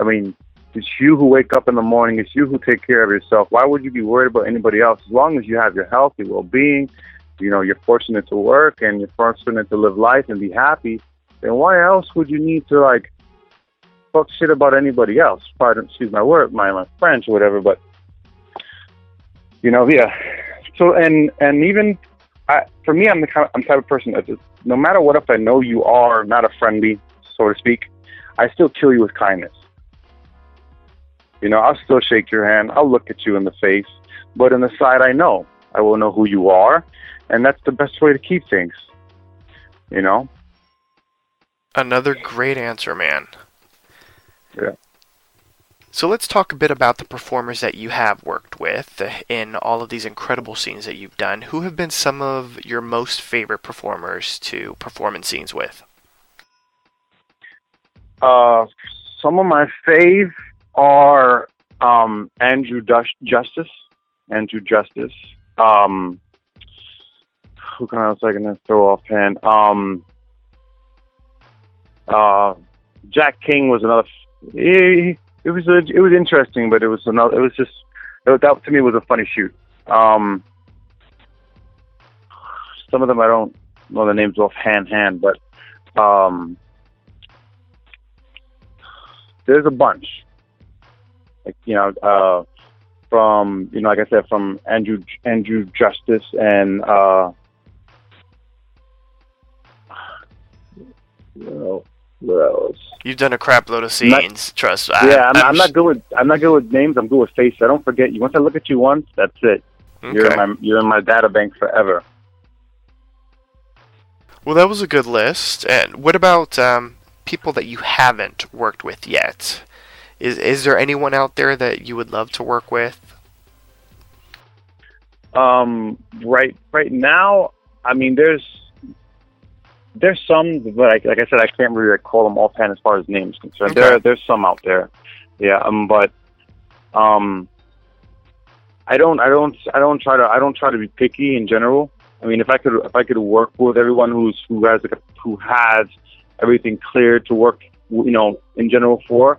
I mean, it's you who wake up in the morning. It's you who take care of yourself. Why would you be worried about anybody else? As long as you have your health, your well-being, you know, you're fortunate to work and you're fortunate to live life and be happy. Then why else would you need to like fuck shit about anybody else? Pardon, excuse my word, my, my French or whatever. But you know, yeah. So and and even I, for me, I'm the kind of, I'm the type of person that just, no matter what, if I know you are not a friendly, so to speak, I still kill you with kindness. You know, I'll still shake your hand. I'll look at you in the face, but in the side, I know I will know who you are, and that's the best way to keep things. You know. Another great answer, man. Yeah. So let's talk a bit about the performers that you have worked with in all of these incredible scenes that you've done. Who have been some of your most favorite performers to perform in scenes with? Uh, some of my fave are um, Andrew Dush- Justice. Andrew Justice. Um, who can I was gonna throw offhand? Um, uh, Jack King was another. It was a, it was interesting, but it was another. It was just it, that to me was a funny shoot. Um, some of them I don't know the names offhand, hand, hand, but um, there's a bunch. Like you know, uh, from you know, like I said, from Andrew Andrew Justice and uh, well, where You've done a crap load of Not- scenes. trust. I, yeah, I'm, I'm, sh- not good with I'm not good with names. I'm good with faces. I don't forget you. Once I look at you once, that's it. You're in my you're in my data bank forever. Well, that was a good list. And what about um, people that you haven't worked with yet? Is is there anyone out there that you would love to work with? Um, right, right now, I mean, there's there's some, but like, like I said, I can't really like, call them offhand as far as names concerned. Okay. There, there's some out there, yeah. Um, but um, I don't, I don't, I don't try to, I don't try to be picky in general. I mean, if I could, if I could work with everyone who's who has like, who has everything clear to work, you know, in general for,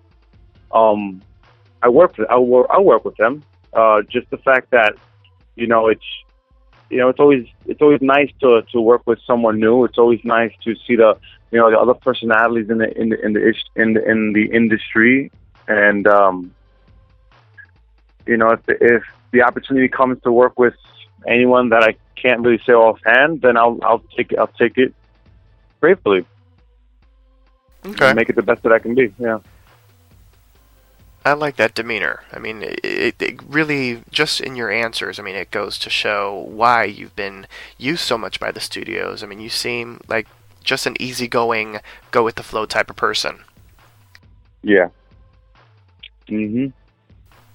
um, I work, with, I'll work, I'll work with them. Uh, just the fact that you know it's you know it's always it's always nice to to work with someone new. It's always nice to see the you know the other personalities in the in the in the in the, in the industry. And um you know if the, if the opportunity comes to work with anyone that I can't really say offhand then I'll I'll take it I'll take it gratefully. Okay. and make it the best that I can be yeah I like that demeanor. I mean, it, it, really, just in your answers, I mean, it goes to show why you've been used so much by the studios. I mean, you seem like just an easygoing, go with the flow type of person. yeah mhm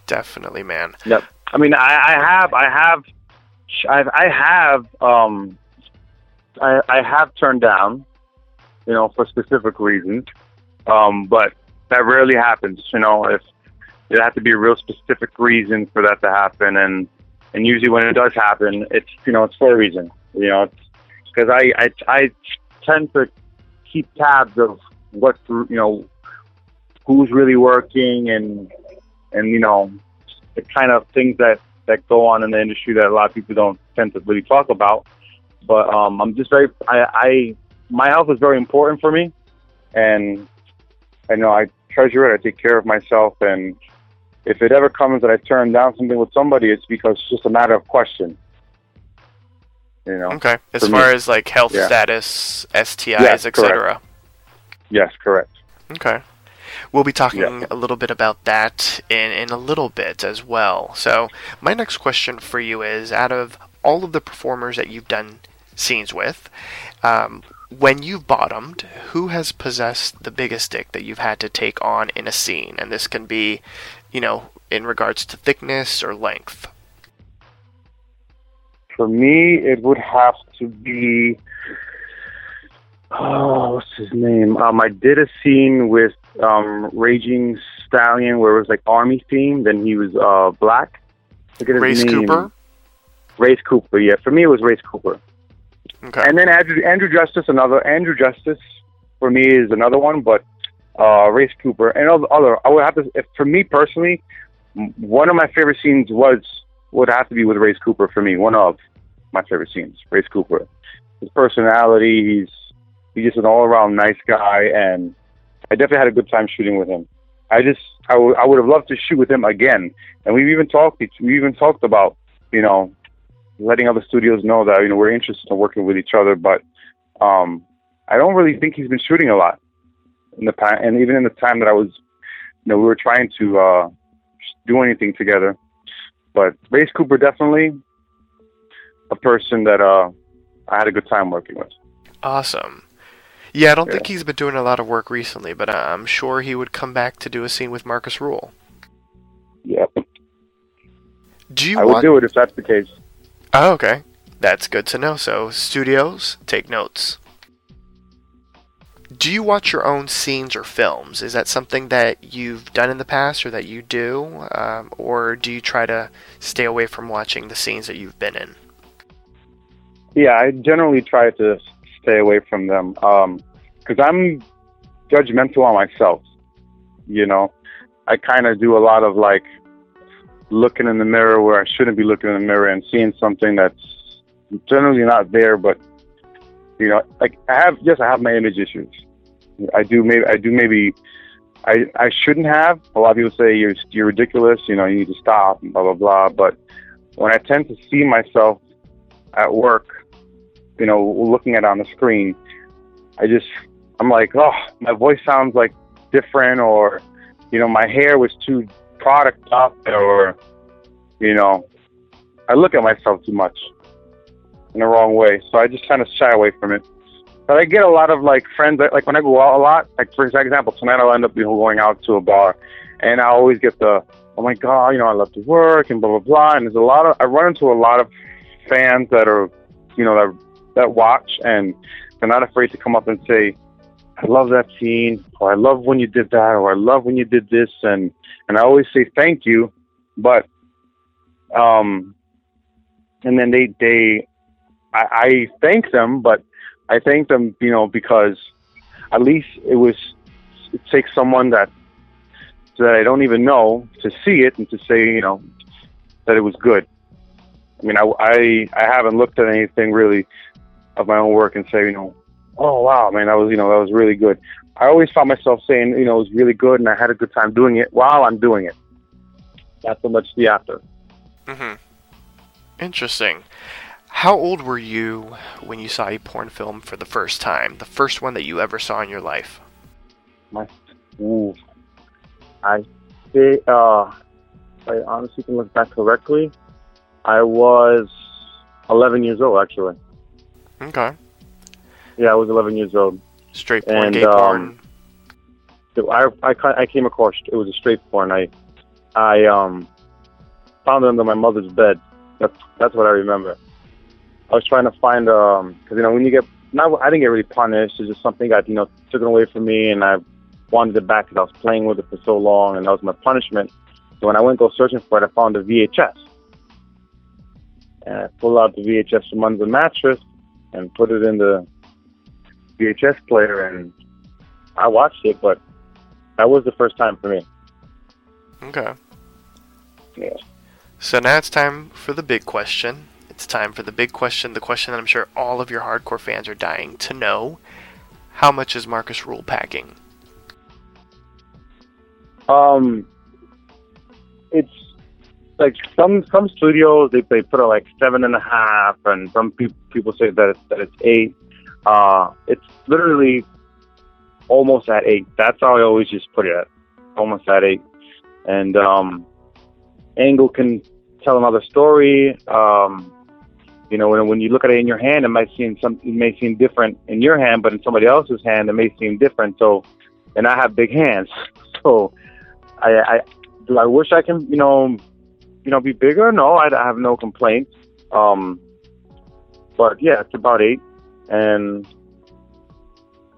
Definitely, man. Yep. I mean, I, I have, I have, I, I have, um, I, I have turned down, you know, for specific reasons. Um, but that rarely happens. You know, if there has to be a real specific reason for that to happen, and and usually when it does happen, it's you know it's for a reason. You know, because I, I I tend to keep tabs of what you know who's really working and and you know the kind of things that that go on in the industry that a lot of people don't tend to really talk about. But um, I'm just very I, I my health is very important for me, and I know I treasure it. I take care of myself, and if it ever comes that I turn down something with somebody, it's because it's just a matter of question. You know. Okay. As far me. as like health Yeah. status, STIs, Yes, etc. Yes, correct. Okay. We'll be talking Yeah. a little bit about that in, in a little bit as well. So, my next question for you is out of all of the performers that you've done scenes with, um, when you've bottomed, who has possessed the biggest dick that you've had to take on in a scene? And this can be, you know, in regards to thickness or length. For me, it would have to be. Oh, what's his name? Um, I did a scene with um, Raging Stallion where it was like army themed, and he was uh, black. Look at his Race name. Cooper? Race Cooper. Yeah, for me it was Race Cooper. Okay. And then Andrew, Andrew Justice, another Andrew Justice for me is another one, but uh, Race Cooper and other, other. I would have to, if, for me personally, one of my favorite scenes was would have to be with Race Cooper for me. One of my favorite scenes, Race Cooper. His personality, he's he's just an all around nice guy, and I definitely had a good time shooting with him. I just I I would have loved to shoot with him again, and we've even talked we even talked about you know letting other studios know that you know we're interested in working with each other, but um, I don't really think he's been shooting a lot in the past, and even in the time that I was, you know, we were trying to uh, do anything together. But Race Cooper definitely a person that uh, I had a good time working with. Awesome. Yeah, I don't Yeah. think he's been doing a lot of work recently, but uh, I'm sure he would come back to do a scene with Marcus Ruhl. Yep, Do you I would do it if that's the case. Oh, okay. That's good to know. So, studios, take notes. Do you watch your own scenes or films? Is that something that you've done in the past or that you do? Um, or do you try to stay away from watching the scenes that you've been in? Yeah, I generally try to stay away from them because I'm judgmental on myself. You know, I kind of do a lot of like looking in the mirror where I shouldn't be looking in the mirror and seeing something that's generally not there. But you know, like I have, yes, I have my image issues. I do maybe, I do maybe, I I shouldn't have. A lot of people say you're you're ridiculous. You know, you need to stop blah blah blah. But when I tend to see myself at work, you know, looking at it on the screen, I just, I'm like, oh, my voice sounds like different, or, you know, my hair was too product up, or, you know, I look at myself too much in the wrong way. So I just kind of shy away from it. But I get a lot of like friends, that, like when I go out a lot, like for example, tonight I'll end up you know, going out to a bar, and I always get the, oh my god, you know, I love to work and blah blah blah. And there's a lot of, I run into a lot of fans that are, you know, that that watch and they're not afraid to come up and say, I love that scene, or I love when you did that, or I love when you did this, and and I always say thank you, but um, and then they they, I, I thank them, but I thank them, you know, because at least it was it takes someone that that I don't even know to see it and to say, you know, that it was good. I mean, I, I, I haven't looked at anything really of my own work and say, you know, oh wow, man, that was, you know, that was really good. I always found myself saying, you know, it was really good and I had a good time doing it while I'm doing it. Not so much the after. Mm-hmm. Interesting. How old were you when you saw a porn film for the first time? The first one that you ever saw in your life? My, ooh, I say, uh, I honestly can look back correctly, I was 11 years old actually. Okay. Yeah, I was 11 years old. Straight porn, And, gay um, porn. So I, I, I came across it was a straight porn. I I um found it under my mother's bed. That's that's what I remember. I was trying to find um because you know when you get not I didn't get really punished. It's just something that you know taken away from me, and I wanted it back because I was playing with it for so long, and that was my punishment. So when I went go searching for it, I found a VHS. And I pulled out the VHS from under the mattress and put it in the VHS player, and I watched it. But that was the first time for me. Okay. Yeah. So now it's time for the big question. It's time for the big question, the question that I'm sure all of your hardcore fans are dying to know. How much is Marcus Ruhl packing? Um, it's like some some studios they they put it like seven and a half, and some people people say that it's that it's eight. Uh, it's literally almost at eight. That's how I always just put it at, almost at eight. And um, Angle can tell another story. Um, you know, when when you look at it in your hand, it might seem some it may seem different in your hand, but in somebody else's hand, it may seem different. So, and I have big hands, so I, I do I wish I can, you know, you know, be bigger? No, I, I have no complaints. Um, but yeah, it's about eight, and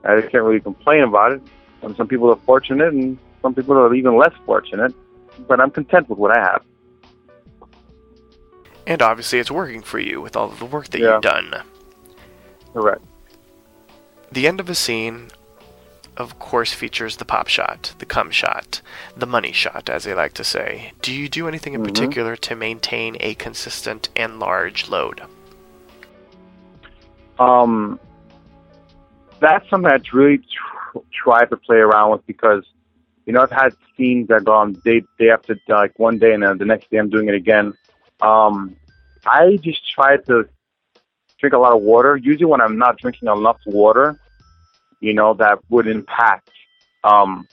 I can't really complain about it. And some people are fortunate, and some people are even less fortunate. But I'm content with what I have. And obviously, it's working for you with all of the work that Yeah. you've done. Correct. The end of a scene, of course, features the pop shot, the cum shot, the money shot, as they like to say. Do you do anything in Mhm. particular to maintain a consistent and large load? um, that's something that's really tr- tried to play around with because, you know, I've had scenes that go on day day after like one day and then the next day I'm doing it again. Um, I just try to drink a lot of water. Usually when I'm not drinking enough water, you know, that would impact. Um,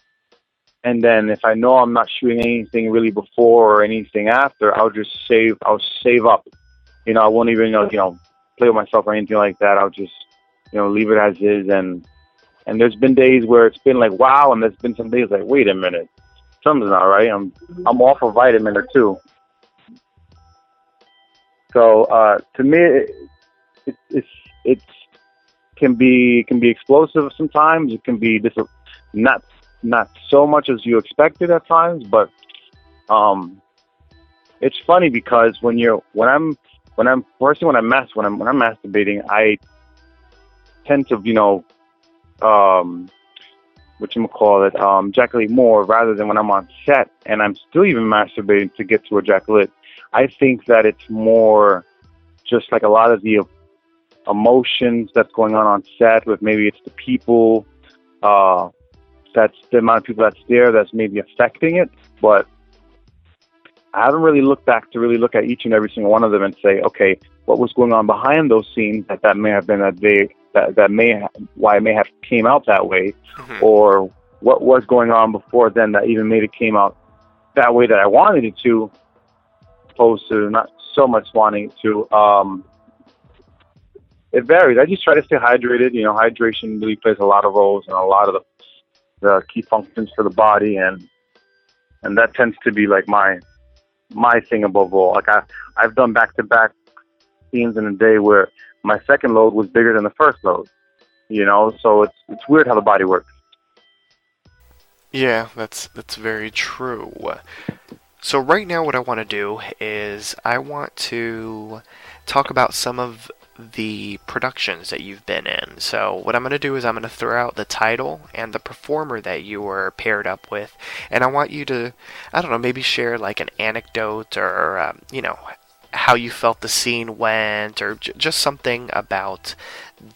and then if I know I'm not shooting anything really before or anything after, I'll just save. I'll save up. You know, I won't even you know play with myself or anything like that. I'll just you know leave it as is. And and there's been days where it's been like wow, and there's been some days like wait a minute, something's not right. I'm I'm off a vitamin or two. So uh, to me, it, it, it's it's can be can be explosive sometimes. It can be dis- not not so much as you expected at times, but um, it's funny because when you're when I'm when I'm firstly when I mess when I'm when I'm masturbating, I tend to you know um, what you call it um, ejaculate more rather than when I'm on set and I'm still even masturbating to get to ejaculate. I think that it's more just like a lot of the emotions that's going on on set with maybe it's the people uh, that's the amount of people that's there that's maybe affecting it but I haven't really looked back to really look at each and every single one of them and say okay what was going on behind those scenes that that may have been that they that, that may ha- why it may have came out that way Mhm. or what was going on before then that even made it came out that way that I wanted it to opposed to not so much wanting to um it varies. I just try to stay hydrated. You know, hydration really plays a lot of roles in a lot of the, the key functions for the body, and and that tends to be like my my thing above all. Like I I've done back to back scenes in a day where my second load was bigger than the first load. You know, so it's it's weird how the body works. Yeah, that's that's very true. So right now what I want to do is I want to talk about some of the productions that you've been in. So what I'm going to do is I'm going to throw out the title and the performer that you were paired up with and I want you to I don't know, maybe share like an anecdote or um, you know how you felt the scene went or j- just something about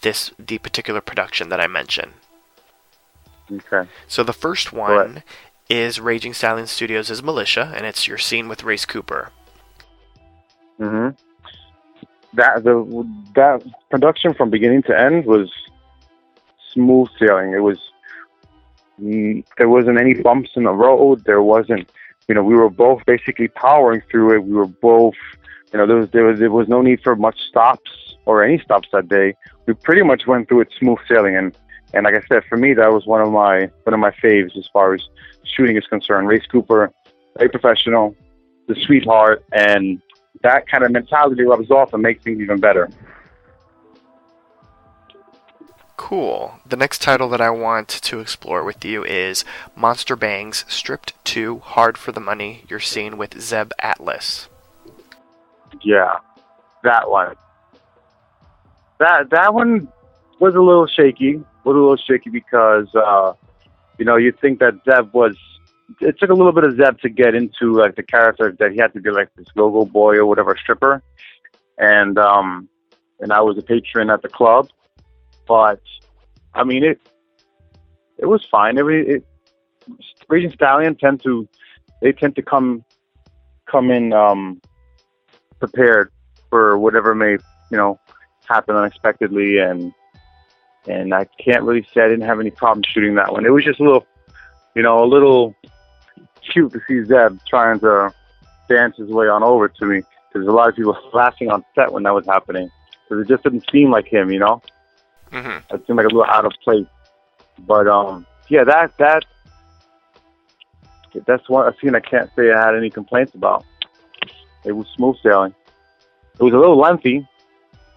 this the particular production that I mentioned. Okay. So the first one is Raging Stallion Studios' as Militia, and it's your scene with Race Cooper. hmm That the that production from beginning to end was smooth sailing. It was mm, there wasn't any bumps in the road. There wasn't, you know, we were both basically powering through it. We were both, you know, there was there was there was no need for much stops or any stops that day. We pretty much went through it smooth sailing, and and like I said, for me that was one of my one of my faves as far as shooting is concerned. Race Cooper, very professional, the sweetheart, and that kind of mentality rubs off and makes things even better. Cool. The next title that I want to explore with you is Monster Bangs Stripped 2 Hard for the Money, You're scene with Zeb Atlas. Yeah, that one. That that one was a little shaky. A little shaky because uh, you know you think that Zeb was. It took a little bit of Zeb to get into like the character that he had to be like this go-go boy or whatever stripper, and um, and I was a patron at the club, but I mean it. It was fine. It, it Raging Stallion tend to they tend to come come in um, prepared for whatever may you know happen unexpectedly and and I can't really say I didn't have any problem shooting that one. It was just a little you know a little cute to see Zeb trying to dance his way on over to me because a lot of people laughing on set when that was happening because it just didn't seem like him, you know. Mm-hmm. It seemed like a little out of place. But um, yeah, that that that's one a scene I can't say I had any complaints about. It was smooth sailing. It was a little lengthy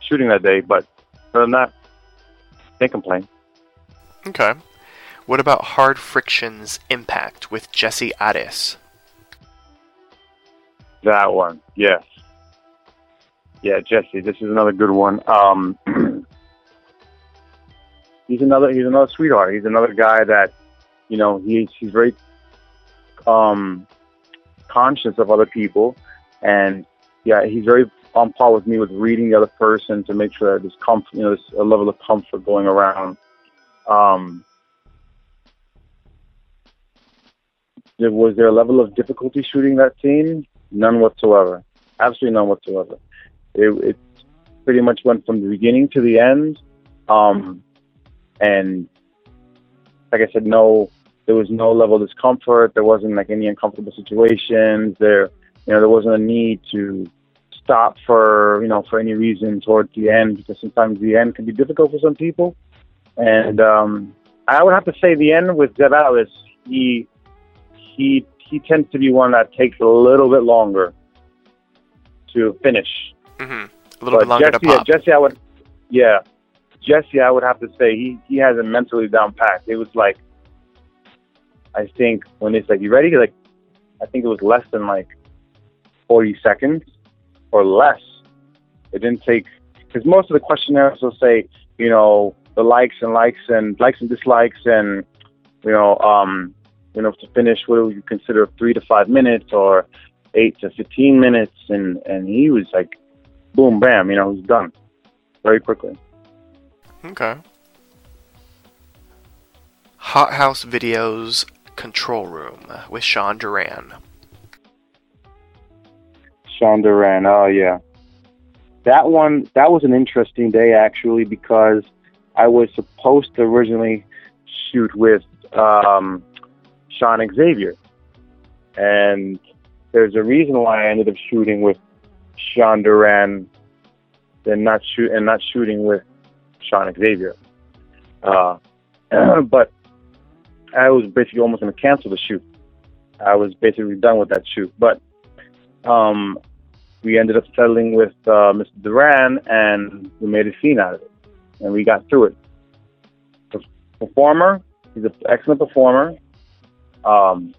shooting that day, but other than that, can't complain. Okay. What about Hard Friction's Impact with Jesse Addis? That one, yes. Yeah, Jesse, this is another good one. Um, he's another he's another sweetheart. He's another guy that, you know, he's he's very um, conscious of other people, and yeah, he's very on par with me with reading the other person to make sure that there's comfort, you know, there's a level of comfort going around. Um, there was there a level of difficulty shooting that scene? None whatsoever. Absolutely none whatsoever. It, it pretty much went from the beginning to the end. Um, and like I said, no, there was no level of discomfort. There wasn't like any uncomfortable situations. There, you know, there wasn't a need to stop for you know for any reason towards the end because sometimes the end can be difficult for some people. And um, I would have to say the end with Zeb Atlas, he he he tends to be one that takes a little bit longer to finish. Mm-hmm. A little But bit longer Jesse, to pop. Yeah, Jesse, I would, yeah, Jesse, I would have to say he he has it mentally down packed. It was like, I think when it's like, you ready? Like, I think it was less than like forty seconds or less. It didn't take because most of the questionnaires will say, you know, the likes and likes and likes and dislikes and you know, um, you know, to finish, what would you consider three to five minutes or eight to fifteen minutes? And and he was like boom, bam, you know, he's done very quickly. Okay. Hot House Videos Control Room with Sean Duran. Sean Duran, oh yeah. That one, that was an interesting day actually because I was supposed to originally shoot with um, Sean Xavier. And there's a reason why I ended up shooting with Sean Duran and not shoot and not shooting with Sean Xavier. Uh, but I was basically almost going to cancel the shoot. I was basically done with that shoot, but um, we ended up settling with uh, Mr. Duran, and we made a scene out of it, and we got through it. The performer, he's an excellent performer. Um,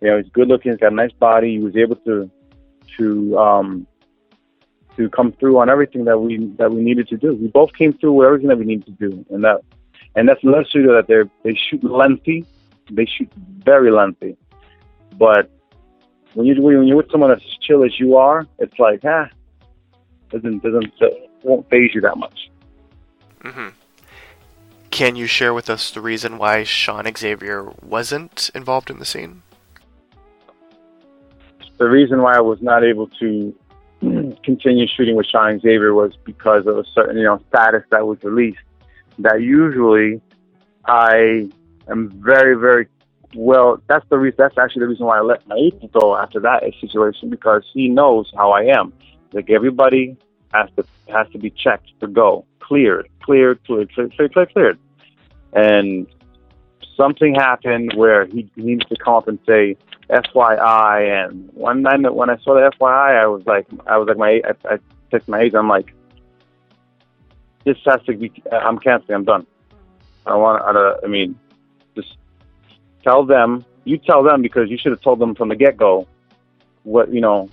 you know, he's good looking. He's got a nice body. He was able to to um, to come through on everything that we that we needed to do. We both came through with everything that we needed to do, and that and that's another studio that they they shoot lengthy. They shoot very lengthy, but when you when you're with someone that's as chill as you are, it's like ah, doesn't doesn't it won't phase you that much. hmm Can you share with us the reason why Sean Xavier wasn't involved in the scene? The reason why I was not able to continue shooting with Sean Xavier was because of a certain you know status that was released. That usually I am very very well. That's the reason. That's actually the reason why I let my agent go after that situation because he knows how I am. Like everybody has to has to be checked to go cleared, cleared, cleared, cleared, cleared, cleared, cleared. And something happened where he needs to come up and say FYI. And one night when I saw the FYI, I was like, I was like my I, I texted my agent. I'm like, this has to be. I'm canceling. I'm done. I want. I, I mean, just tell them. You tell them because you should have told them from the get go. What you know,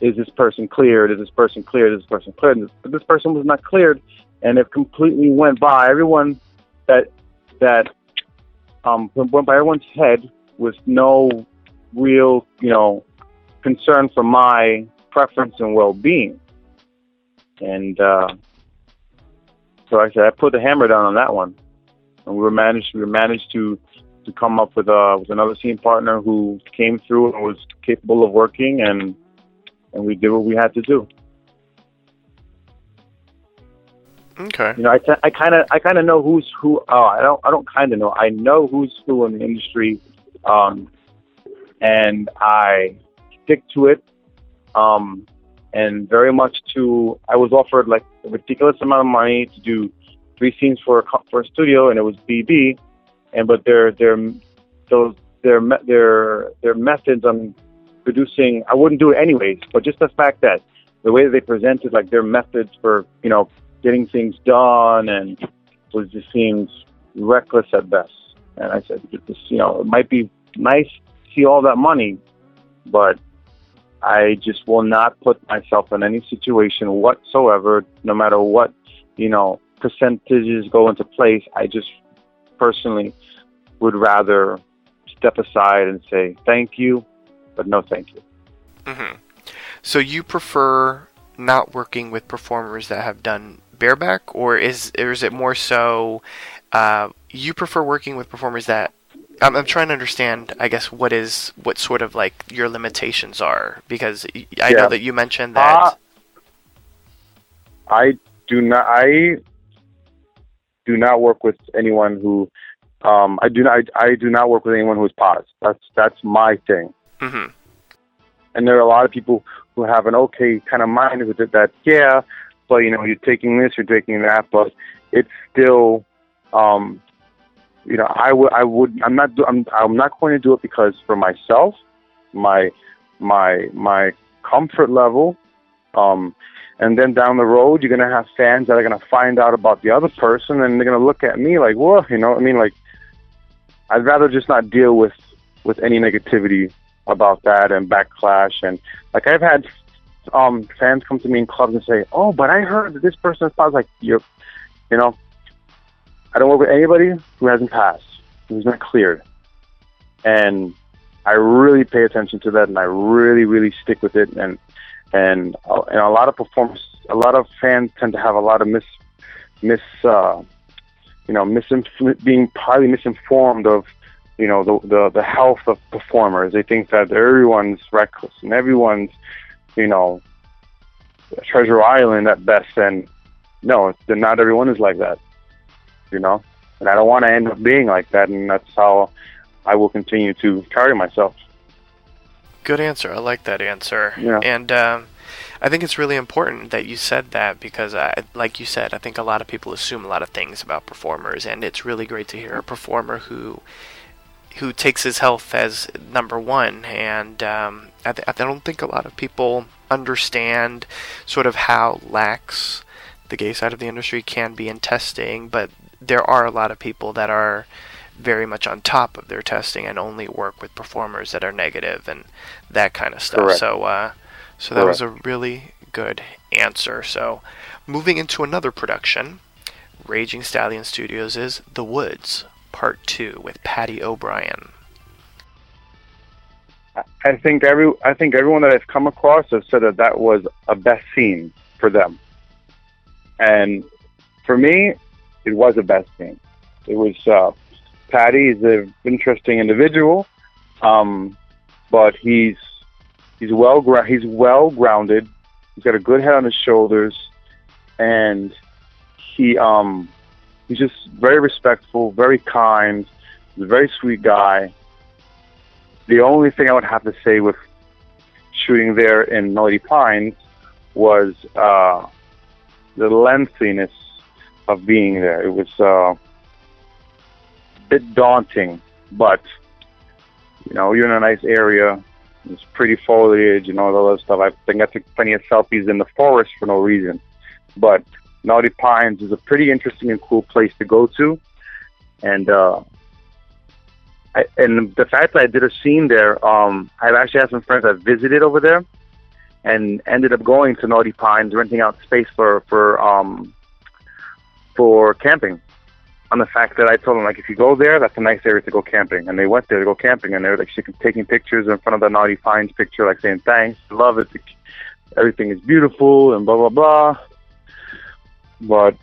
is this person cleared? Is this person cleared? Is this person cleared? But this person was not cleared, and it completely went by everyone that that um went by everyone's head with no real you know concern for my preference and well being. And uh, so I said I put the hammer down on that one, and we were managed we were managed to to come up with uh with another scene partner who came through and was capable of working and and we did what we had to do. Okay. You know, I, t- I kind of I kind of know who's who. Oh, I don't I don't kind of know. I know who's who in the industry, um, and I stick to it. Um, and very much to I was offered like a ridiculous amount of money to do three scenes for a for a studio, and it was BB, and but their their those their their their methods on producing I wouldn't do it anyways. But just the fact that the way that they presented like their methods for you know getting things done and was just seems reckless at best. And I said, this, you know, it might be nice to see all that money, but I just will not put myself in any situation whatsoever, no matter what, you know, percentages go into place. I just personally would rather step aside and say thank you, but no thank you. hmm So you prefer not working with performers that have done bareback, or is or is it more so uh, you prefer working with performers that? I'm, I'm trying to understand, I guess, what is what sort of like your limitations are, because I Yeah. know that you mentioned that. Uh, I do not. I do not work with anyone who. Um, I do not. I, I do not work with anyone who is paused. That's that's my thing. hmm And there are a lot of people who have an okay kind of mind with it. That yeah, but you know, you're taking this, you're taking that, but it's still. Um, you know, I would. I would. I'm not. do- I'm. I'm not going to do it because for myself, my my my comfort level. Um, and then down the road, you're gonna have fans that are gonna find out about the other person, and they're gonna look at me like, "Whoa," you know. I mean, like, I'd rather just not deal with with any negativity about that and backlash. And like, I've had um fans come to me in clubs and say, "Oh, but I heard that this person sounds like you're," you know. I don't work with anybody who hasn't passed, who's not cleared, and I really pay attention to that, and I really, really stick with it, and and uh, and a lot of performers, a lot of fans tend to have a lot of mis, mis, uh, you know, misinf- being highly misinformed of, you know, the, the the health of performers. They think that everyone's reckless and everyone's, you know, Treasure Island at best, and no, not everyone is like that, you know. And I don't want to end up being like that, and that's how I will continue to carry myself. Good answer. I like that answer. Yeah. And um, I think it's really important that you said that because, I, like you said, I think a lot of people assume a lot of things about performers, and it's really great to hear a performer who who takes his health as number one. And um, I, th- I don't think a lot of people understand sort of how lax the gay side of the industry can be in testing, but there are a lot of people that are very much on top of their testing and only work with performers that are negative and that kind of stuff. Correct. So, uh, so that was a really good answer. So, moving into another production, Raging Stallion Studios is The Woods Part Two with Paddy O'Brian. I think every I think everyone that I've come across has said that that was a best scene for them, and for me, it was a best scene. It was uh, Paddy is an interesting individual, um, but he's he's well he's well grounded. He's got a good head on his shoulders, and he um he's just very respectful, very kind, he's a very sweet guy the only thing I would have to say with shooting there in Melody Pines was uh, the lengthiness of being there. It was uh, bit daunting, but you know, you're in a nice area. It's pretty foliage and all that other stuff. I think I took plenty of selfies in the forest for no reason. But Naughty Pines is a pretty interesting and cool place to go to. and uh, I, and the fact that I did a scene there, um, I've actually had some friends that visited over there, and ended up going to Naughty Pines, renting out space for for um, for camping. On the fact that I told them like, if you go there, that's a nice area to go camping, and they went there to go camping, and they were like taking pictures in front of the Naughty Pines picture, like saying thanks, love it, everything is beautiful, and blah blah blah. But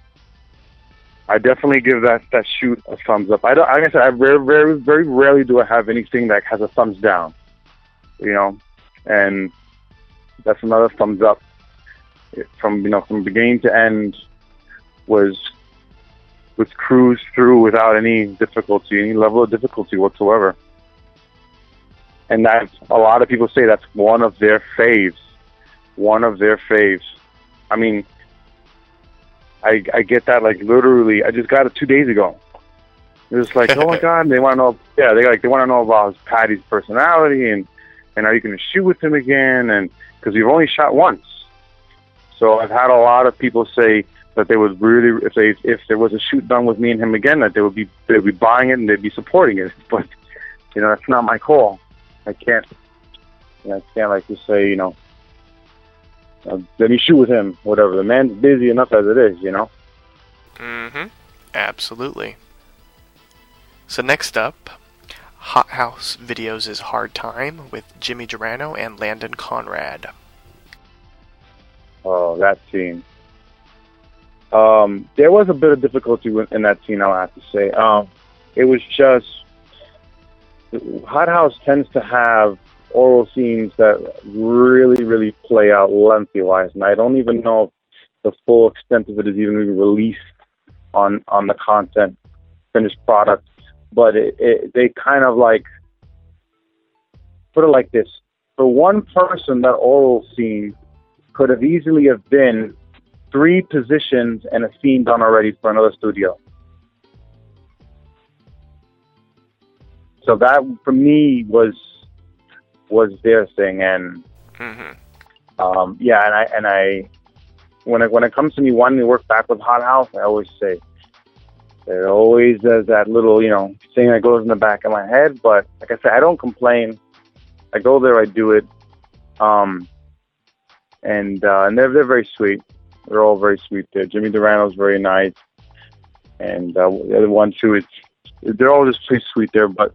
I definitely give that that shoot a thumbs up. I don't, like I said, I very, very, very rarely do I have anything that has a thumbs down. You know, and that's another thumbs up. From you know, from beginning to end, was was cruised through without any difficulty, any level of difficulty whatsoever. And that a lot of people say that's one of their faves, one of their faves. I mean, I I get that like literally. I just got it two days ago. It was like, oh my god, they want to know. Yeah, they like they want to know about Paddy's personality and and are you going to shoot with him again? And because we've only shot once, so I've had a lot of people say that they would really, if they if there was a shoot done with me and him again, that they would be they'd be buying it and they'd be supporting it. But you know, that's not my call. I can't. You know, I can't like just say, you know, uh, let me shoot with him. Whatever. The man's busy enough as it is. You know. Mm-hmm. Absolutely. So next up, Hot House Videos' is Hard Time with Jimmy Durano and Landon Conrad. Oh, that scene. Um, there was a bit of difficulty in that scene. I'll have to say. Um, it was just Hot House tends to have oral scenes that really, really play out lengthy-wise, and I don't even know if the full extent of it is even released on on the content finished product. But it, it, they kind of like put it like this: for one person, that oral scene could have easily have been three positions and a scene done already for another studio. So that for me was was their thing, and Mm-hmm. um, yeah, and I and I when it when it comes to me wanting to work back with Hot House, I always say there always is that little you know thing that goes in the back of my head. But like I said, I don't complain. I go there, I do it, um, and uh, and they're they're very sweet. They're all very sweet there. Jimmy Durano's very nice, and uh, the other one too. It's they're all just pretty sweet there, but.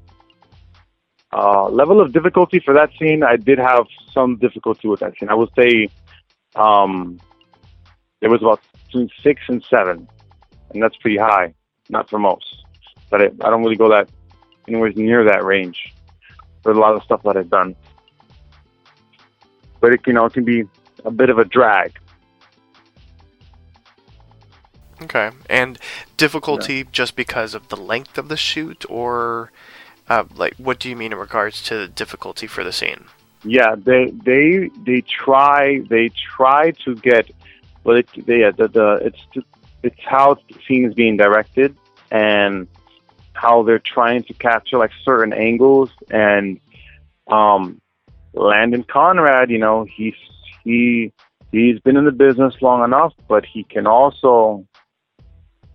Uh, level of difficulty for that scene, I did have some difficulty with that scene. I would say um, it was about between six and seven, and that's pretty high, not for most. But it, I don't really go that anywhere near that range for a lot of stuff that I've done. But it, you know, it can be a bit of a drag. Okay. And difficulty just because of the length of the shoot, or uh, like what do you mean in regards to the difficulty for the scene? Yeah, they they they try they try to get well it, they uh, the, the it's it's how the scene is being directed and how they're trying to capture like certain angles and um Landon Conrad, you know, he's he he's been in the business long enough, but he can also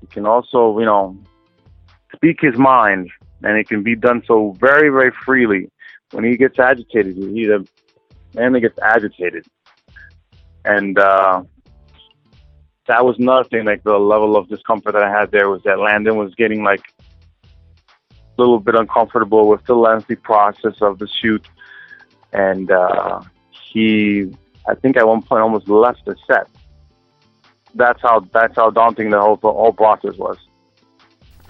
he can also, you know, speak his mind and it can be done so very, very freely when he gets agitated, he's a man that gets agitated. And uh, that was another thing, like the level of discomfort that I had there was that Landon was getting like a little bit uncomfortable with the lengthy process of the shoot. And uh, he, I think at one point almost left the set. That's how that's how daunting the whole the whole process was.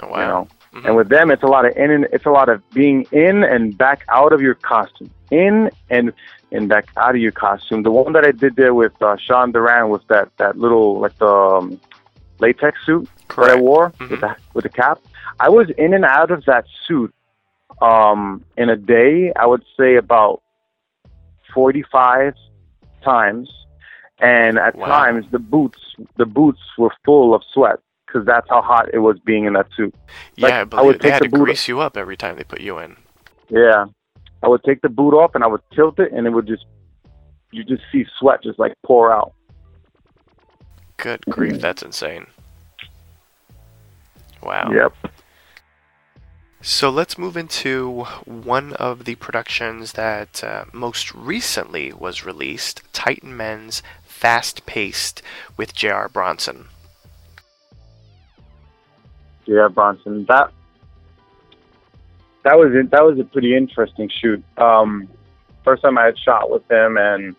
Oh You wow. know? Mhm. And with them, it's a lot of in and it's a lot of being in and back out of your costume, in and and back out of your costume. The one that I did there with uh, Sean Duran was that that little like the um, latex suit that I Correct. wore Mhm. with the with the cap. I was in and out of that suit um, in a day. I would say about forty five times, and at Wow. times the boots the boots were full of sweat because that's how hot it was being in that suit. Yeah, like, I I believe would they take had the to boot- grease you up every time they put you in. Yeah. I would take the boot off and I would tilt it and it would just you just see sweat just like pour out. Good grief, that's insane. Wow. Yep. So let's move into one of the productions that uh, most recently was released Titan Men's Fast Paced with J.R. Bronson. Yeah, Bronson. That that was. That was a pretty interesting shoot. Um, first time I had shot with him, and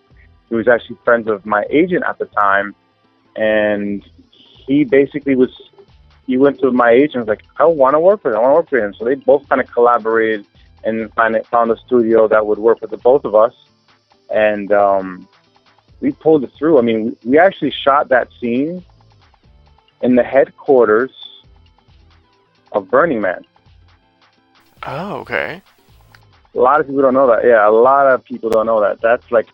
he was actually friends of my agent at the time, and he basically was. He went to my agent and was like, "I want to work with him. I want to work with him." So they both kind of collaborated and find, found a studio that would work with the both of us, and um, we pulled it through. I mean, we actually shot that scene in the headquarters of Burning Man. Oh, okay. A lot of people don't know that. Yeah, a lot of people don't know that. That's like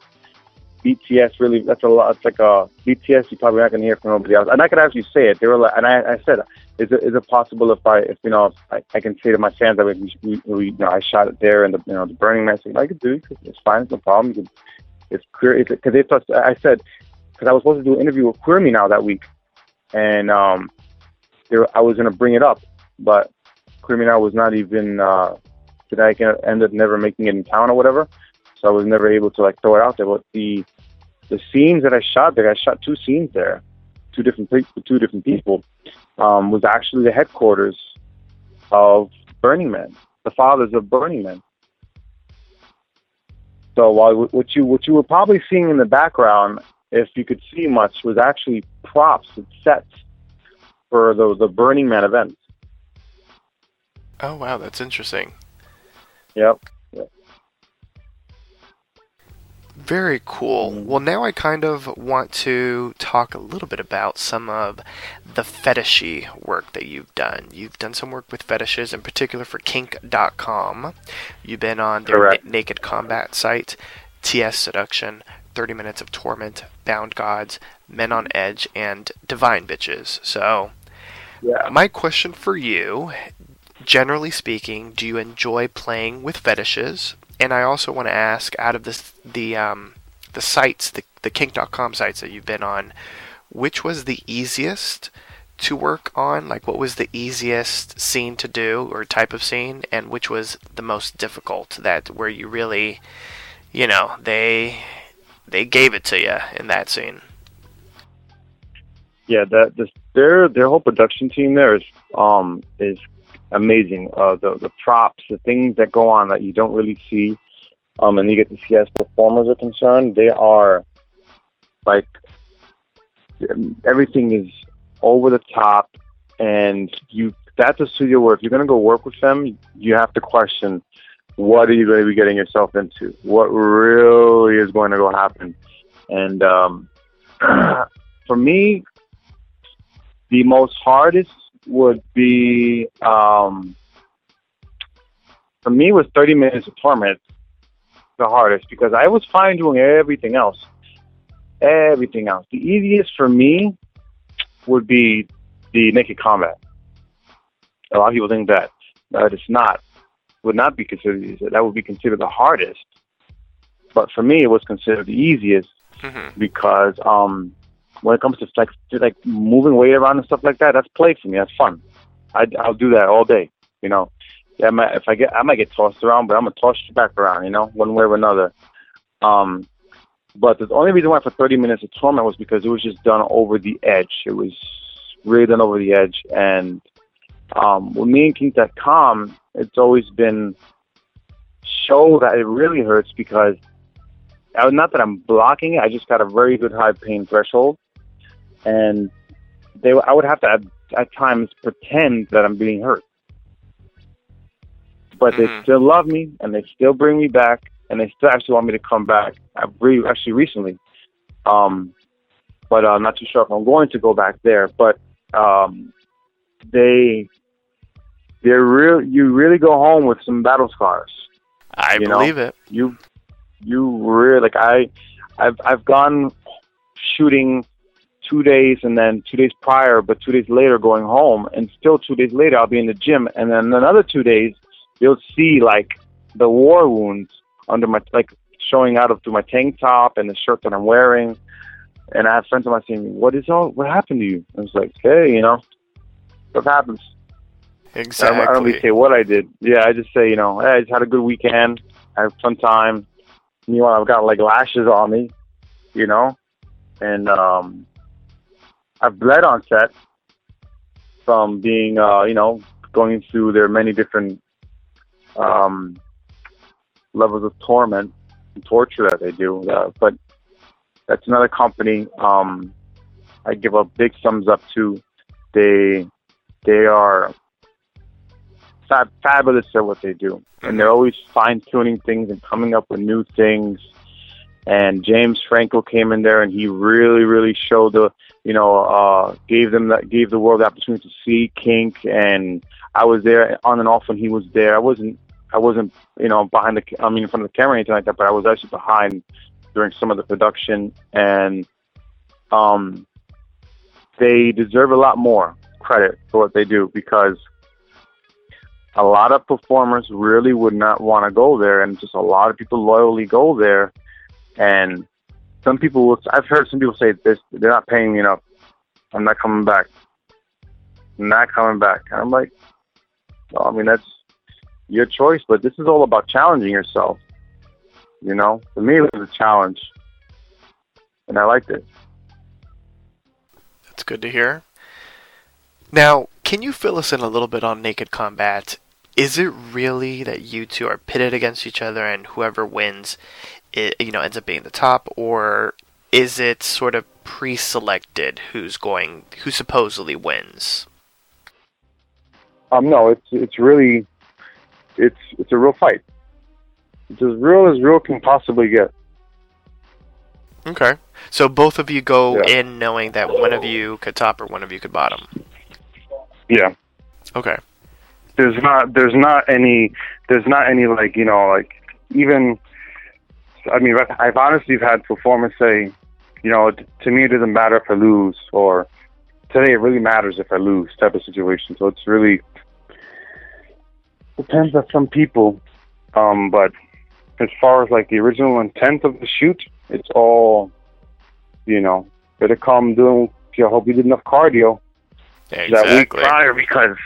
BTS. Really, that's a lot. It's like uh, a BTS. You're probably not gonna hear from nobody else. And I could actually say it. They were like, and I, I said, is it, is it possible if I, if you know, if I, I can say to my fans that we, we, we you know, I shot it there and the, you know, the Burning Man. So I could do it. It's fine. It's no problem. You could, it's clear. Because they I said, because I was supposed to do an interview with Queer Me now that week, and um, there I was gonna bring it up, but Queer Me Now was not even uh can end up never making it in town or whatever. So I was never able to like throw it out there. But the the scenes that I shot there, I shot two scenes there, two different two different people, um, was actually the headquarters of Burning Man, the fathers of Burning Man. So while what you what you were probably seeing in the background, if you could see much, was actually props and sets for the the Burning Man event. Oh, wow, that's interesting. Yep. Very cool. Mhm. Well, now I kind of want to talk a little bit about some of the fetishy work that you've done. You've done some work with fetishes, in particular for kink.com. You've been on their Correct. naked combat site, TS Seduction, 30 Minutes of Torment, Bound Gods, Men on Edge, and Divine Bitches. So, Yeah. my question for you, generally speaking, do you enjoy playing with fetishes? And I also want to ask, out of the the um, the sites, the the kink.com sites that you've been on, which was the easiest to work on? Like, what was the easiest scene to do or type of scene, and which was the most difficult? That where you really, you know, they they gave it to you in that scene. yeah, that this, their their whole production team there is um is amazing. Uh, the the props, the things that go on that you don't really see, um, and you get to see as performers are concerned, they are like everything is over the top, and you that's a studio where if you're gonna go work with them, you have to question what are you going to be getting yourself into, what really is going to go happen, and um, for me, the most hardest would be um, for me was 30 minutes of torment the hardest because I was fine doing everything else. Everything else. The easiest for me would be the naked combat. A lot of people think that that it's not would not be considered easy. That would be considered the hardest. But for me, it was considered the easiest Mm-hmm. because um, when it comes to like like moving weight around and stuff like that, that's play for me. That's fun. I, I'll do that all day. You know, yeah, I might, if I get I might get tossed around, but I'm gonna toss you back around. You know, one way or another. Um, but the only reason why for 30 minutes of torment was because it was just done over the edge. It was really done over the edge. And um, with me and Kink.com, it's always been show that it really hurts because not that I'm blocking it, I just got a very good high pain threshold, and they I would have to at, at times pretend that I'm being hurt, but they Mhm. still love me and they still bring me back and they still actually want me to come back. I re- actually recently, um, but I'm not too sure if I'm going to go back there. But um, they they're real. You really go home with some battle scars I You know? believe it. you you really like I I've I've gone shooting two days and then two days prior, but two days later going home, and still two days later I'll be in the gym, and then another two days you'll see like the war wounds under my like showing out of through my tank top and the shirt that I'm wearing. And I have friends of mine saying, "What is all? What happened to you?" I was like, "Hey, you know, stuff happens." Exactly. I don't really say what I did. Yeah, I just say, you know, hey, I just had a good weekend. I had fun time. Meanwhile, I've got like lashes on me, you know, and um, I've bled on set from being, uh, you know, going through their many different um, levels of torment and torture that they do. Uh, but that's another company um, I give a big thumbs up to. They they are fab- fabulous at what they do, and they're always fine tuning things and coming up with new things. And James Franco came in there, and he really, really showed the, you know, uh, gave them that, gave the world the opportunity to see Kink. And I was there on and off when he was there. I wasn't, I wasn't, you know, behind the, I mean, in front of the camera or anything like that, but I was actually behind during some of the production, and um, they deserve a lot more credit for what they do because a lot of performers really would not want to go there, and just a lot of people loyally go there. And some people will, I've heard some people say this, they're not paying me enough. I'm not coming back. I'm not coming back. And I'm like, well, I mean, that's your choice, but this is all about challenging yourself. You know, for me, it was a challenge, and I liked it. That's good to hear. Now, can you fill us in a little bit on Naked Combat? Is it really that you two are pitted against each other and whoever wins, it, you know, ends up being the top, or is it sort of pre-selected who's going, who supposedly wins? Um, no, it's it's really, it's it's a real fight. It's as real as real can possibly get. Okay. So both of you go Yeah. in knowing that one of you could top or one of you could bottom. Yeah. Okay. there's not there's not any there's not any like you know like even I mean I've, honestly had performers say you know to me it doesn't matter if I lose or today it really matters if I lose type of situation. So it's really depends on some people. Um but as far as like the original intent of the shoot it's all you know better come doing I hope you did enough cardio. That week Exactly. prior because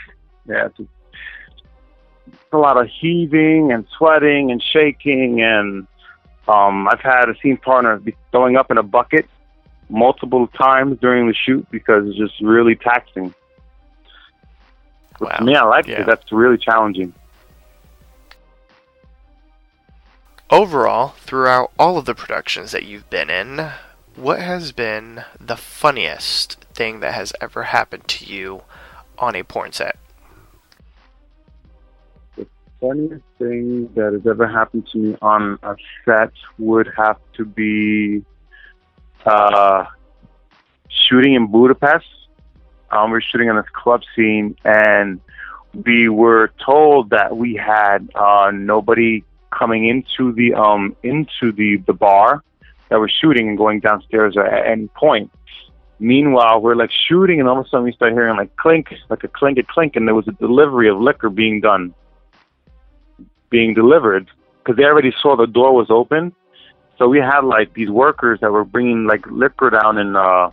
yeah, it's, it's a lot of heaving and sweating and shaking and um, I've had a scene partner be throwing up in a bucket multiple times during the shoot because it's just really taxing. But Wow. to me, I like Yeah. it. That's really challenging. Overall, throughout all of the productions that you've been in, what has been the funniest thing that has ever happened to you on a porn set? Funniest thing that has ever happened to me on a set would have to be uh, shooting in Budapest. Um, we were shooting in this club scene, and we were told that we had uh, nobody coming into the um, into the the bar that we're shooting and going downstairs at any point. Meanwhile, we're like shooting, and all of a sudden we start hearing like clink, like a clink, a clink, and there was a delivery of liquor being done, being delivered, because they already saw the door was open. So we had like these workers that were bringing like liquor down in uh,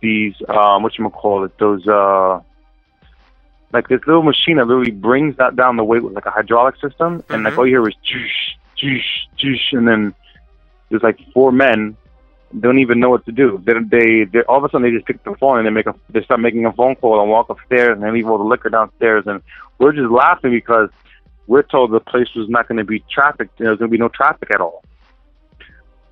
these um, what you call it, those uh, like this little machine that literally brings that down the weight with like a hydraulic system, and like Mhm. all you hear is juice, juice, juice, and then there's like four men don't even know what to do. They, they, they all of a sudden they just pick the phone and they make a, they start making a phone call and walk upstairs and they leave all the liquor downstairs and we're just laughing because we're told the place was not going to be trafficked. There was going to be no traffic at all.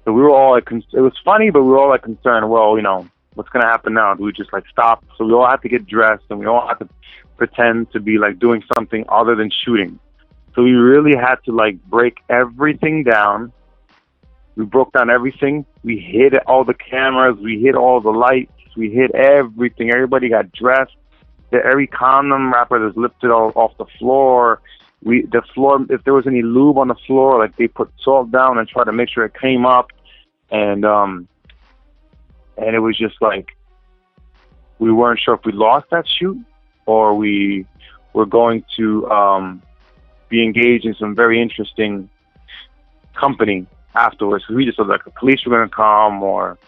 So we were all like, it was funny, but we were all like concerned. Well, you know, what's going to happen now? Do we just like stop? So we all had to get dressed and we all had to pretend to be like doing something other than shooting. So we really had to like break everything down. We broke down everything. We hid all the cameras. We hid all the lights. We hid everything. Everybody got dressed. Every condom wrapper was lifted all, off the floor. We the floor. If there was any lube on the floor, like they put salt down and tried to make sure it came up. And um, and it was just like we weren't sure if we lost that shoot or we were going to um, be engaged in some very interesting company afterwards. we just thought like the police were going to come, or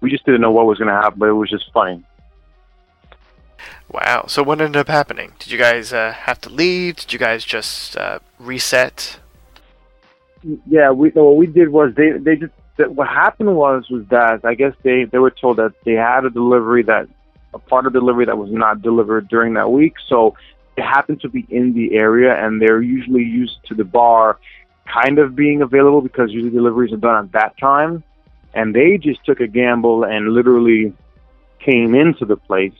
we just didn't know what was going to happen. But it was just funny. Wow. So what ended up happening? Did you guys uh, have to leave? Did you guys just uh, reset? Yeah, we no, what we did was they they just what happened was was that I guess they they were told that they had a delivery that a part of delivery that was not delivered during that week, so they happened to be in the area and they're usually used to the bar kind of being available because usually deliveries are done at that time, and they just took a gamble and literally came into the place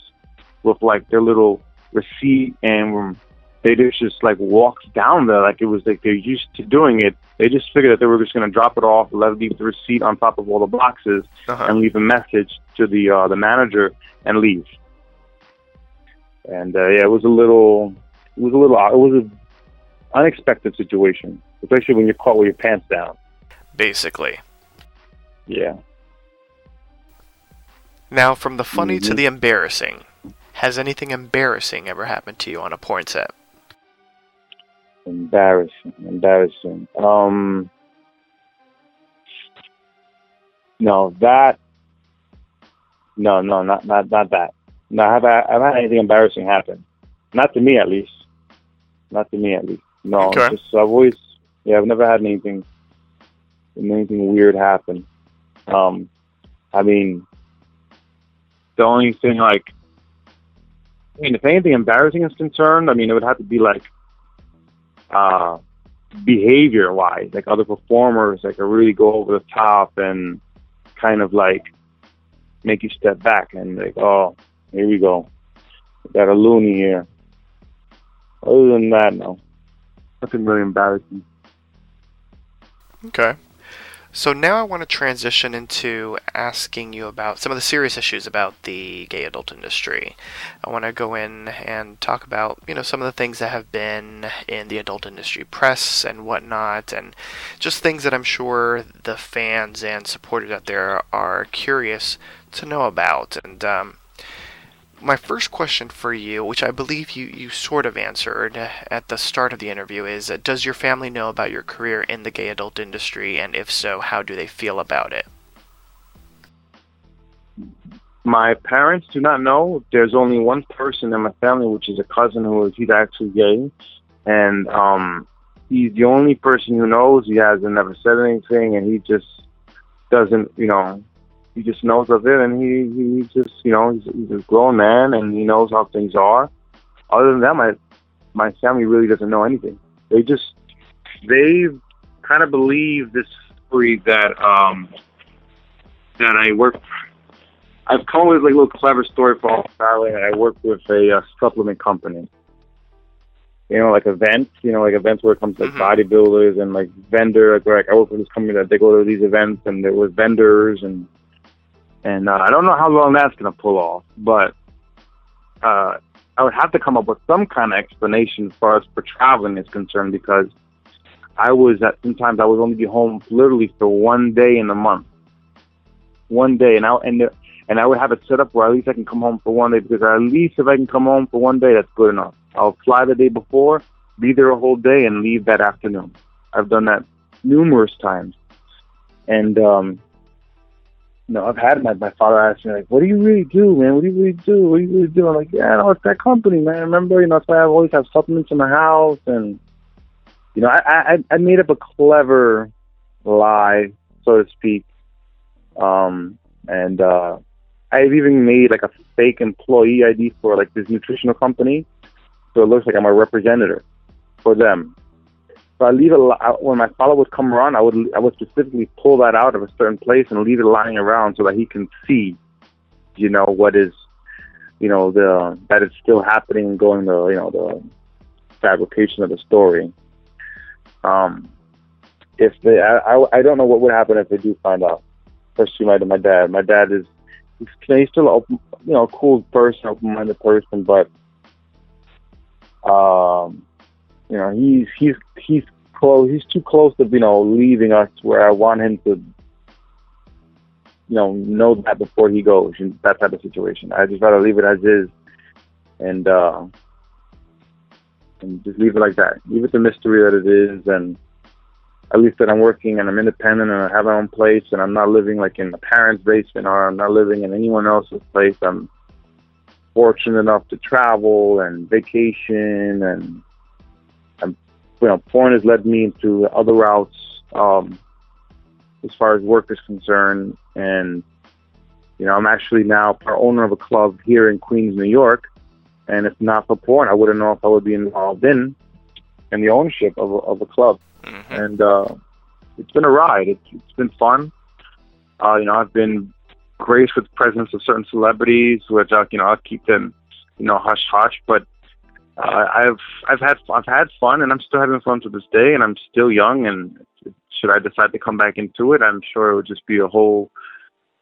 with like their little receipt and they just just like walked down there like it was like they're used to doing it. They just figured that they were just going to drop it off, let leave the receipt on top of all the boxes, Uh-huh. and leave a message to the uh, the manager and leave. And uh, yeah, it was a little, it was a little, it was an unexpected situation, especially when you're caught with your pants down. Basically. Yeah. Now, from the funny to Mhm. the embarrassing, has anything embarrassing ever happened to you on a porn set? Embarrassing, embarrassing. Um, no, that. No, no, not not not that. No, I've had, I've had anything embarrassing happen. Not to me, at least. Not to me, at least. No, Okay. just I've always, yeah, I've never had anything, anything weird happen. Um, I mean, the only thing like, I mean, if anything embarrassing is concerned, I mean, it would have to be like uh, behavior wise, like other performers like really go over the top and kind of like make you step back and like, oh, here we go. We got a loony here. Other than that, no. Nothing really embarrassing. Okay. So now I want to transition into asking you about some of the serious issues about the gay adult industry. I want to go in and talk about, you know, some of the things that have been in the adult industry press and whatnot, and just things that I'm sure the fans and supporters out there are curious to know about. And um, my first question for you, which I believe you, you sort of answered at the start of the interview, is uh, Does your family know about your career in the gay adult industry? And if so, how do they feel about it? My parents do not know. There's only one person in my family, which is a cousin who is he's actually gay, and um, he's the only person who knows. He hasn't never said anything, and he just doesn't, you know, he just knows of it, and he he just, you know, he's, he's a grown man, and he knows how things are. Other than that, my my family really doesn't know anything. They just they kind of believe this story that um that I work I've come up with like a little clever story for all family. I work with a uh, supplement company. You know, like events. You know, like events where it comes like Mhm. bodybuilders and like vendor. Like, like I work with this company that they go to these events and there was vendors and and uh, I don't know how long that's gonna pull off, but uh, I would have to come up with some kind of explanation as far as for traveling is concerned because I was at sometimes I would only be home literally for one day in a month, one day, and I and and I would have it set up where at least I can come home for one day because at least if I can come home for one day, that's good enough. I'll fly the day before, be there a whole day, and leave that afternoon. I've done that numerous times, and um, you know, I've had my my father ask me like, "What do you really do, man? What do you really do? What do you really do?" I'm like, "Yeah, no, it's that company, man. Remember, you know, that's why I always have supplements in my house, and you know, I I I made up a clever lie, so to speak, um, and uh, I've even made like a fake employee ID for like this nutritional company, so it looks like I'm a representative for them. So I leave it when my father would come around. I would I would specifically pull that out of a certain place and leave it lying around so that he can see, you know, what is, you know, the that it's still happening going the you know the fabrication of the story. Um, if they, I, I, I don't know what would happen if they do find out. Especially my my dad. My dad is he's, he's still a open, you know, a cool person, open-minded person, but um, you know, he's he's he's close. He's too close to you know leaving us where I want him to, you know, know that before he goes. in That type of situation. I just rather leave it as is, and uh, and just leave it like that. Leave it the mystery that it is, and at least that I'm working and I'm independent and I have my own place and I'm not living like in my parents' basement or I'm not living in anyone else's place. I'm fortunate enough to travel and vacation, and and you know, porn has led me into other routes um, as far as work is concerned. And you know, I'm actually now part owner of a club here in Queens, New York. And if not for porn, I wouldn't know if I would be involved in in the ownership of a, of a club. hmm And uh, it's been a ride. It's, it's been fun. Uh, you know, I've been graced with the presence of certain celebrities, which I, you know I'll keep them, you know, hush hush. But I've I've had I've had fun, and I'm still having fun to this day. And I'm still young, and should I decide to come back into it, I'm sure it would just be a whole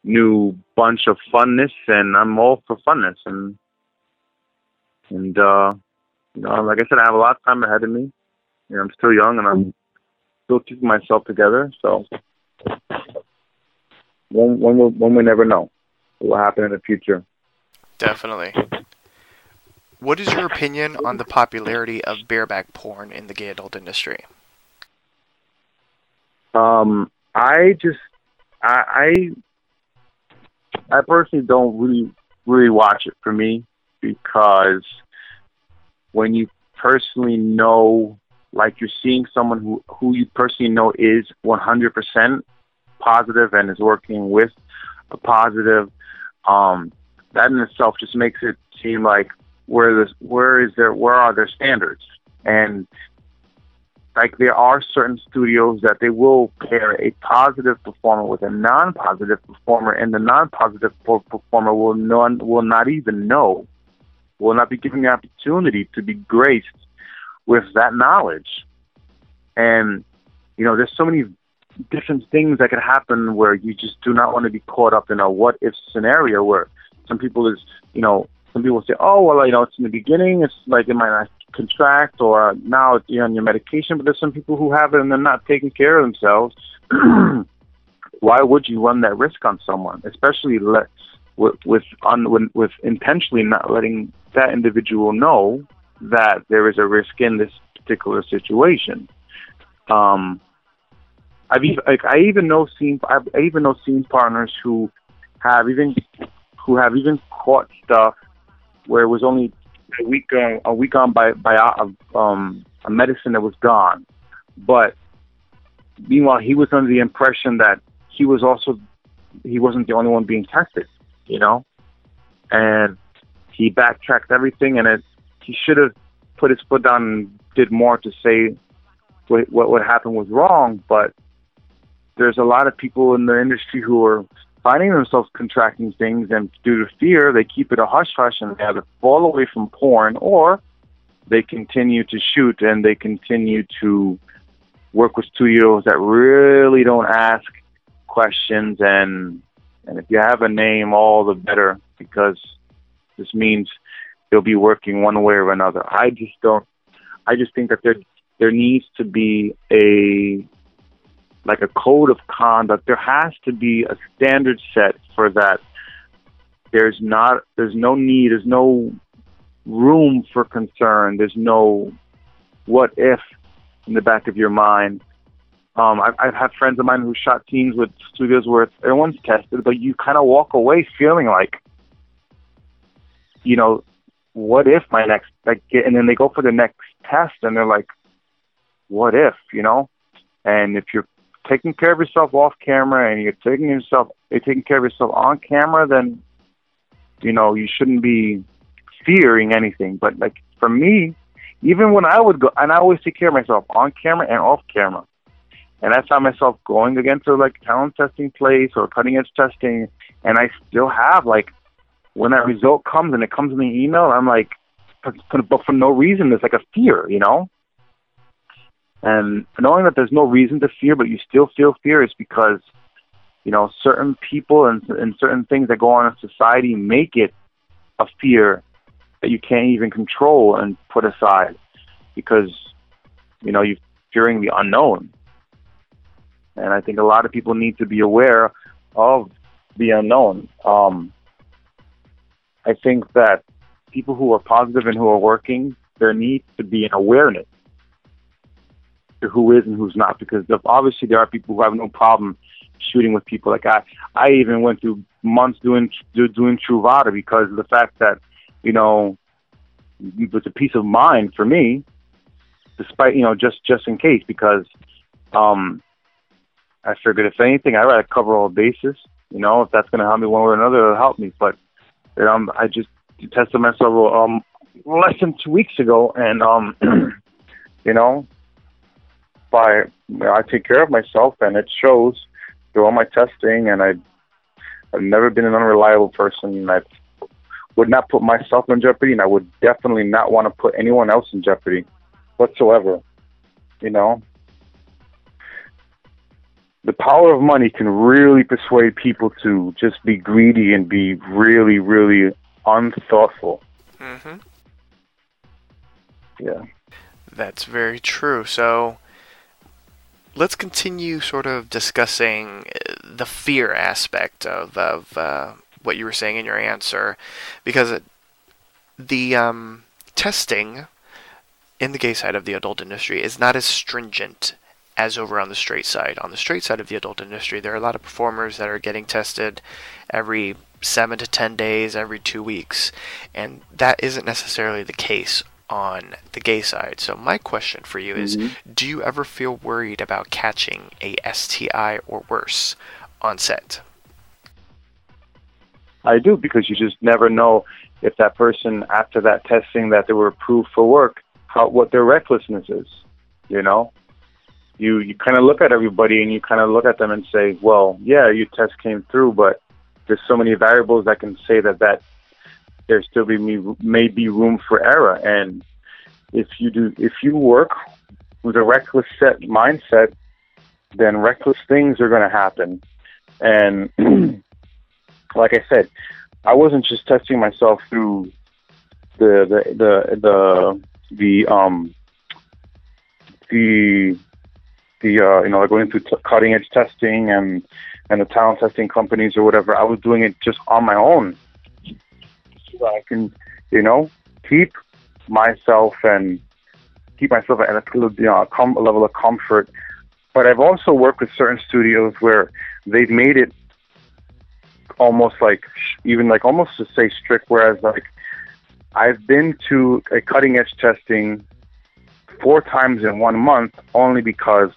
new bunch of funness, and I'm all for funness. And and uh, you know, like I said, I have a lot of time ahead of me. Know, I'm still young, and I'm still keeping myself together. So one one will one never know what will happen in the future. Definitely. What is your opinion on the popularity of bareback porn in the gay adult industry? Um, I just I I I personally don't really really watch it for me because when you personally know like you're seeing someone who who you personally know is 100% positive and is working with a positive um that in itself just makes it seem like where this where is there where are their standards and like there are certain studios that they will pair a positive performer with a non-positive performer, and the non-positive performer will non will not even know, will not be given the opportunity to be graced with that knowledge. And you know, there's so many different things that could happen where you just do not want to be caught up in a what if scenario where some people is you know some people say oh well you know it's in the beginning it's like it might not contract or now you're on your medication but there's some people who have it and they're not taking care of themselves. Why would you run that risk on someone especially let with with on with, intentionally not letting that individual know that there is a risk in this particular situation? Um I've even, like I even know seen I've, I even know scene partners who have even who have even caught stuff where it was only a week uh, a week on by by uh, um, a medicine that was gone, but meanwhile he was under the impression that he was also he wasn't the only one being tested, you know, and he backtracked everything and it he should have put his foot down and did more to say what what, what happened was wrong, but there's a lot of people in the industry who are finding themselves contracting things, and due to fear, they keep it a hush hush and they either fall away from porn or they continue to shoot and they continue to work with studios that really don't ask questions and and if you have a name all the better because this means they'll be working one way or another. I just don't I just think that there there needs to be a like a code of conduct. There has to be a standard set for that. There's not. There's no need. There's no room for concern. There's no what if in the back of your mind. Um, I've, I've had friends of mine who shot teams with studios where everyone's tested, but you kind of walk away feeling like, you know, what if my next like, and then they go for the next test and they're like, what if, you know? And if you're taking care of yourself off camera and you're taking yourself you're taking care of yourself on camera, then you know you shouldn't be fearing anything. But like for me, even when I would go, and I always take care of myself on camera and off camera, and I found myself going again to like talent testing place or cutting edge testing, and I still have like when that result comes and it comes in the email, I'm like, but for no reason, there's like a fear, you know. And knowing that there's no reason to fear, but you still feel fear is because, you know, certain people and, and certain things that go on in society make it a fear that you can't even control and put aside because, you know, you're fearing the unknown. And I think a lot of people need to be aware of the unknown. Um, I think that people who are positive and who are working, there needs to be an awareness to who is and who's not because obviously there are people who have no problem shooting with people like I I even went through months doing do, doing Truvada because of the fact that you know, with a peace of mind for me, despite you know just just in case because um, I figured if anything, I'd rather cover all bases. You know, if that's going to help me one way or another, it'll help me. But um, I just tested myself um less than two weeks ago, and um, you know, by I take care of myself, and it shows through all my testing, and I I've never been an unreliable person, and I would not put myself in jeopardy, and I would definitely not want to put anyone else in jeopardy whatsoever. You know, the power of money can really persuade people to just be greedy and be really, really unthoughtful. hmm Yeah. That's very true. So let's continue sort of discussing uh, the fear aspect of, of uh, what you were saying in your answer, because it- the um, testing in the gay side of the adult industry is not as stringent as over on the straight side. On the straight side of the adult industry, there are a lot of performers that are getting tested every seven to ten days, every two weeks, and that isn't necessarily the case on the gay side. So my question for you is, mm-hmm. do you ever feel worried about catching a STI or worse on set? I do because you just never know if that person after that testing that they were approved for work, how what their recklessness is. You know, you you kind of look at everybody and you kind of look at them and say, well, yeah, your test came through, but there's so many variables that can say that that there still be may be room for error. And if you do, if you work with a reckless set mindset, then reckless things are going to happen. And like I said, I wasn't just testing myself through the the the the, the um the the uh, you know like going through t- cutting edge testing and and the talent testing companies or whatever. I was doing it just on my own. So I can you know keep myself and keep myself at a you know a, com- level of comfort. But I've also worked with certain studios where they've made it almost like even like almost to say strict whereas like I've been to a cutting edge testing four times in one month only because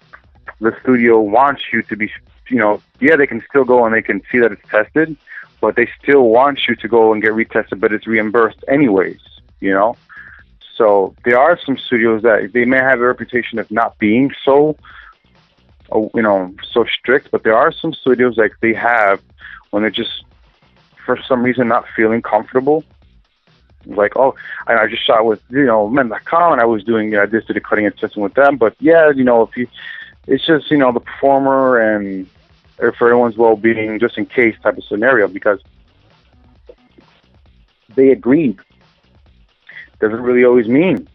the studio wants you to be you know yeah they can still go and they can see that it's tested but they still want you to go and get retested but it's reimbursed anyways you know so there are some studios that they may have a reputation of not being so uh, you know so strict but there are some studios like they have when they're just for some reason not feeling comfortable. Like, oh, I, I just shot with you know men.com and I was doing you know, I just did a cutting and testing with them, but yeah, you know, if you, it's just you know the performer and for everyone's well being, just in case type of scenario because they agreed. Doesn't really always mean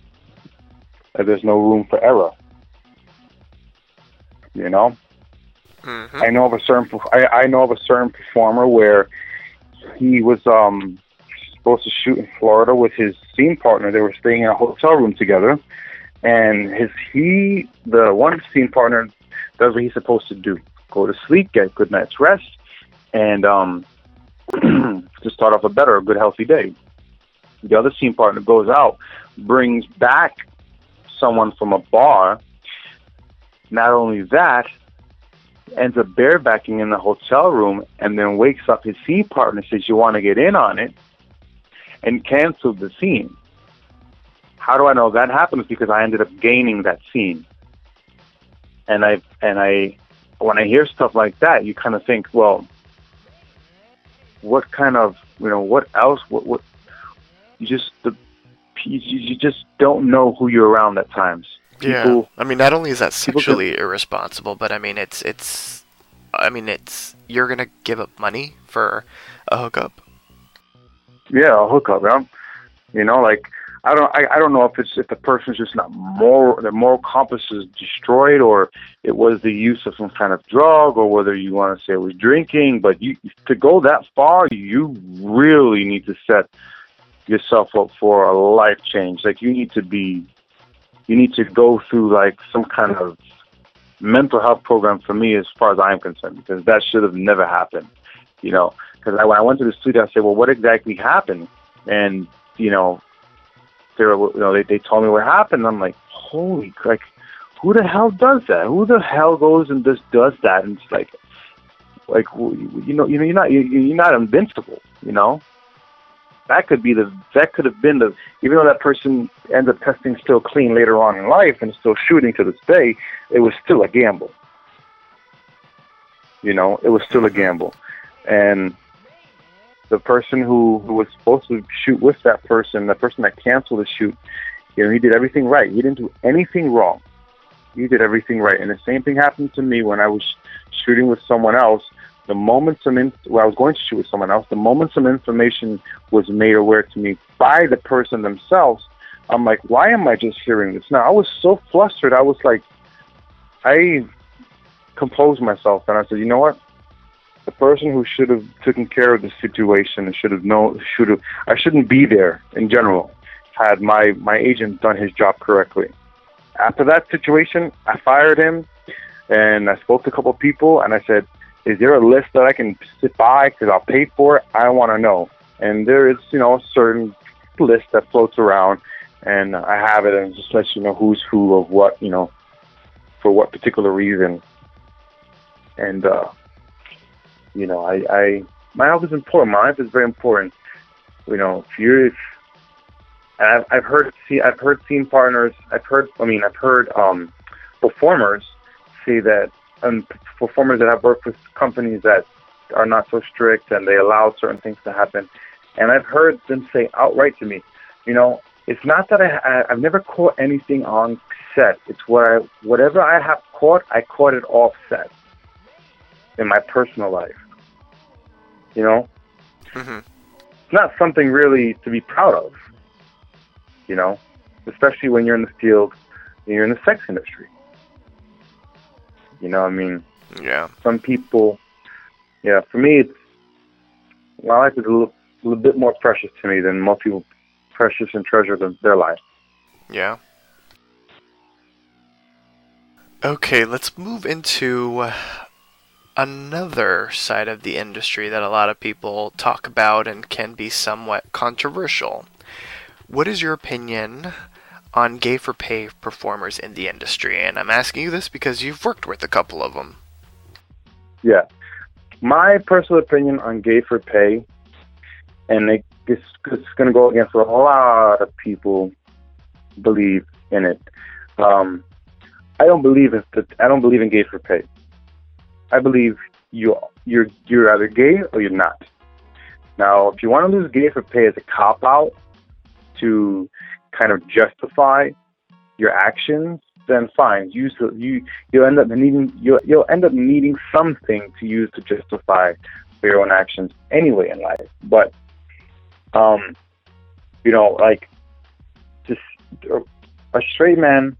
that there's no room for error. You know. hmm I know of a certain I, I know of a certain performer where he was um supposed to shoot in Florida with his scene partner. They were staying in a hotel room together, and his he the one scene partner does what he's supposed to do: go to sleep, get a good night's rest, and um to start off a better, a good, healthy day. The other scene partner goes out, brings back someone from a bar. Not only that, ends up barebacking in the hotel room and then wakes up his scene partner says you want to get in on it and canceled the scene how do i know that happens because i ended up gaining that scene and i and i when i hear stuff like that you kind of think well what kind of you know what else what what you just the you, you just don't know who you're around at times Yeah, People- I mean, not only is that people can- sexually irresponsible, but I mean, it's it's, I mean, it's you're gonna give up money for a hookup. yeah, a hookup, yeah. You know, like I don't, I, I don't know if it's if the person's just not moral, their moral compass is destroyed, or it was the use of some kind of drug, or whether you want to say it was drinking. But you to go that far, you really need to set yourself up for a life change. Like you need to be, you need to go through like some kind of mental health program for me, as far as I'm concerned, because that should have never happened. You know, because I, when I went to the studio, I said, "Well, what exactly happened?" And you know, they were, you know, they they told me what happened. I'm like, holy, cr- like, who the hell does that? Who the hell goes and just does that? And it's like, like, you know, you know, you're not, you're not invincible, you know. That could be the, that could have been the, even though that person ends up testing still clean later on in life and still shooting to this day, it was still a gamble. You know, it was still a gamble, and the person who who was supposed to shoot with that person, the person that canceled the shoot, you know, he did everything right. He didn't do anything wrong. He did everything right. And the same thing happened to me when I was shooting with someone else. The moment some in, well, I was going to shoot with someone else, the moment some information was made aware to me by the person themselves, I'm like, why am I just hearing this now? I was so flustered. I was like, I composed myself and I said, you know what? The person who should have taken care of the situation and should have known, should have, I shouldn't be there in general. Had my my agent done his job correctly. After that situation, I fired him, and I spoke to a couple of people, and I said, "Is there a list that I can sit by because I'll pay for it? I want to know." And there is, you know, a certain list that floats around, and I have it, and it just lets you know who's who of what, you know, for what particular reason. And uh, you know, I, I my health is important. My life is very important. You know, if you're, if, I've, I've heard, see, I've heard scene partners. I've heard, I mean, I've heard um, performers say that, and performers that have worked with companies that are not so strict and they allow certain things to happen. And I've heard them say outright to me, you know, it's not that I, I I've never caught anything on set. It's what I, whatever I have caught, I caught it off set in my personal life. You know, hmm it's not something really to be proud of. You know, especially when you're in the field, and you're in the sex industry. You know, I mean, Yeah. some people, yeah, for me, it's my life is a little, a little bit more precious to me than most people precious and treasure than their life. Yeah. Okay, let's move into uh, another side of the industry that a lot of people talk about and can be somewhat controversial. What is your opinion on gay for pay performers in the industry? And I'm asking you this because you've worked with a couple of them. Yeah. My personal opinion on gay for pay, and it, it's, it's going to go against a lot of people believe in it. Um, I don't believe in I don't believe in gay for pay. I believe you you're you're either gay or you're not. Now, if you want to lose gay for pay as a cop out to kind of justify your actions, then fine. Use you you'll end up needing you'll you'll end up needing something to use to justify your own actions anyway in life. But um, you know, like just a straight man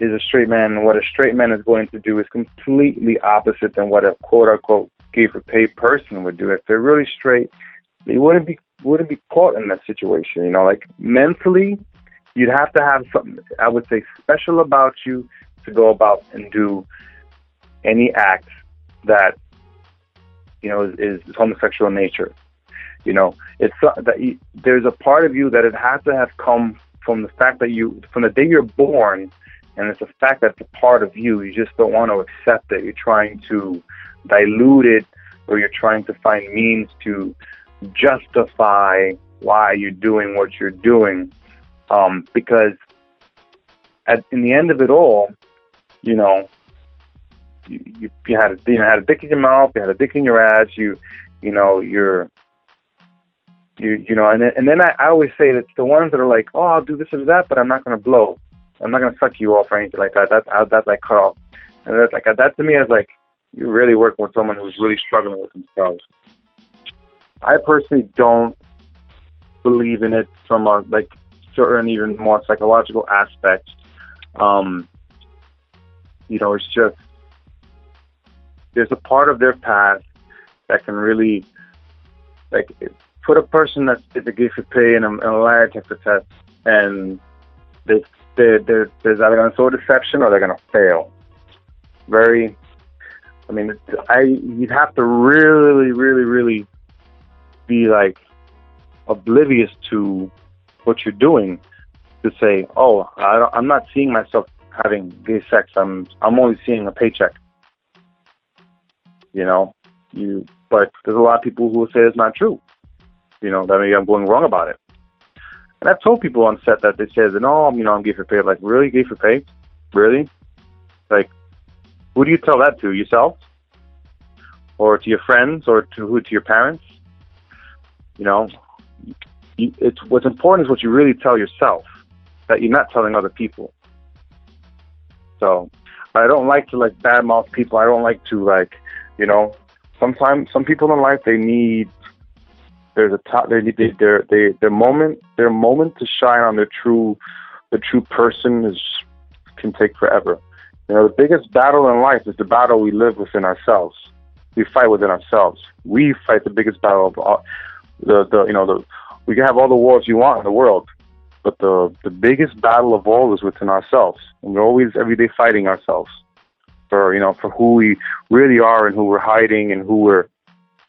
is a straight man, and what a straight man is going to do is completely opposite than what a quote unquote gay for pay person would do. If they're really straight, they wouldn't be wouldn't be caught in that situation. You know, like mentally, you'd have to have something I would say special about you to go about and do any act that you know is, is homosexual in nature. You know, it's so- that you, there's a part of you that it has to have come from the fact that you from the day you're born, and it's a fact that's a part of you. You just don't want to accept it. You're trying to dilute it, or you're trying to find means to justify why you're doing what you're doing. Um, because at in the end of it all, you know, you, you, had a, you had a dick in your mouth, you had a dick in your ass, you you know, you're you you know, and then, and then I, I always say that the ones that are like, oh, I'll do this or that, but I'm not going to blow. I'm not to suck you off or anything like that. That's that's like cut off. And that's like that to me is like you're really working with someone who's really struggling with themselves. I personally don't believe in it from a like certain even more psychological aspect. Um, you know, it's just there's a part of their past that can really like put a person that's gift for pay in a, in a lie test, and they they they're, there's either going to show deception or they're going to fail. Very, I mean, I you'd have to really, really, really be like oblivious to what you're doing to say, oh, I I'm not seeing myself having gay sex. I'm I'm only seeing a paycheck. You know, you. But there's a lot of people who will say it's not true. You know, that maybe I'm going wrong about it. And I've told people on set that they say, no, I'm you know, I'm gay for pay. Like, really, gay for pay? Really? Like, who do you tell that to? Yourself? Or to your friends? Or to who? To your parents? You know, it's what's important is what you really tell yourself that you're not telling other people. So, I don't like to like badmouth people. I don't like to like, you know, sometimes some people in life they need there's a top they need their their moment their moment to shine on their true the true person is can take forever. You know, the biggest battle in life is the battle we live within ourselves. We fight within ourselves. We fight the biggest battle of all, the the you know the we can have all the wars you want in the world, but the the biggest battle of all is within ourselves. And we're always every day fighting ourselves for you know for who we really are and who we're hiding and who we're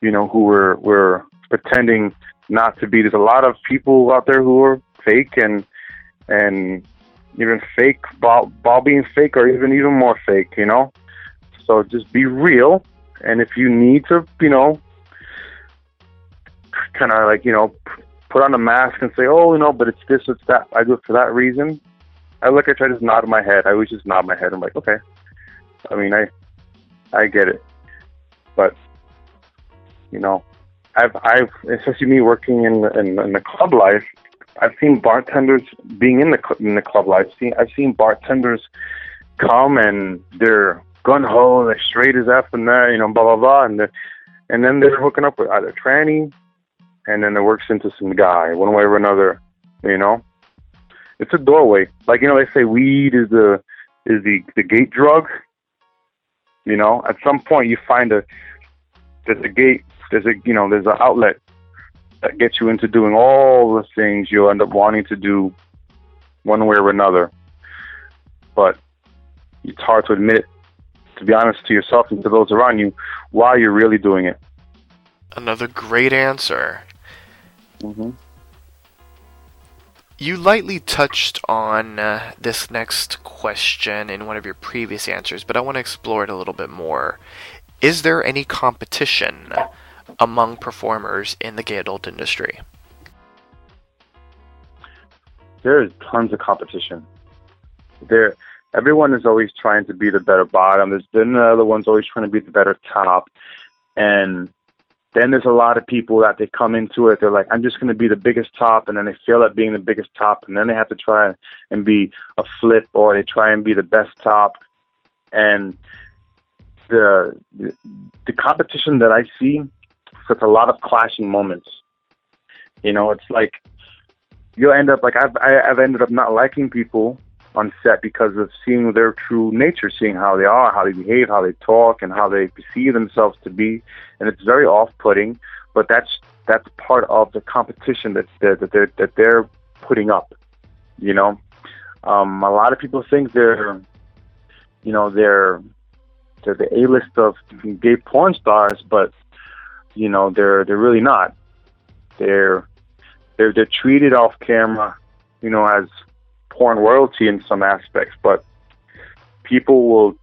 you know who we're we're pretending not to be. There's a lot of people out there who are fake and and even fake while, while being fake or even even more fake, you know. So just be real, and if you need to, you know, kind of like you know, put on a mask and say, oh, you know, but it's this, it's that. I do it for that reason. I look I just nod my head. I always just nod my head. I'm like, okay. I mean, I, I get it, but you know, I've, I've, especially me working in in, in the club life, I've seen bartenders being in the in the club life. Seen, I've seen bartenders come and they're gun ho, they're straight as f and that, you know, blah blah blah, and and then they're hooking up with either tranny, and then it works into some guy one way or another, you know. It's a doorway, like you know they say weed is the is the the gate drug. You know, at some point you find a there's a gate, there's a you know there's an outlet that gets you into doing all the things you'll end up wanting to do one way or another. But it's hard to admit, to be honest to yourself and to those around you, why you're really doing it. Another great answer. Mm-hmm. You lightly touched on uh, this next question in one of your previous answers, but I want to explore it a little bit more. Is there any competition among performers in the gay adult industry? There is tons of competition. There, everyone is always trying to be the better bottom. There's then the other one's always trying to be the better top, and then there's a lot of people that they come into it. They're like, I'm just going to be the biggest top, and then they fail at being the biggest top, and then they have to try and be a flip, or they try and be the best top, and the the, the competition that I see with a lot of clashing moments. You know, it's like you'll end up like I've I, I've ended up not liking people on set because of seeing their true nature, seeing how they are, how they behave, how they talk, and how they perceive themselves to be, and it's very off-putting. But that's that's part of the competition that that, that they're that they're putting up. You know, um, a lot of people think they're, you know, they're they're the A-list of gay porn stars, but you know they're they're really not. They're they're they're treated off camera, you know, as porn royalty in some aspects, but people will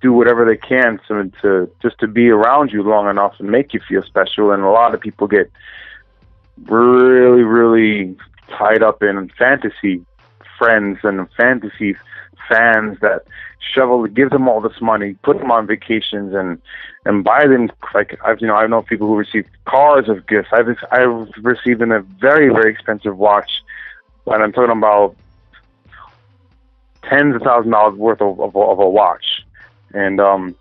do whatever they can to, to just to be around you long enough and make you feel special. And a lot of people get really, really tied up in fantasy friends and fantasy fans that shovel give them all this money, put them on vacations, and and buy them like I've you know I know people who receive cars of gifts. I've I've received in a very very expensive watch, and I'm talking about tens of thousands of dollars worth of, of, of a watch, and um,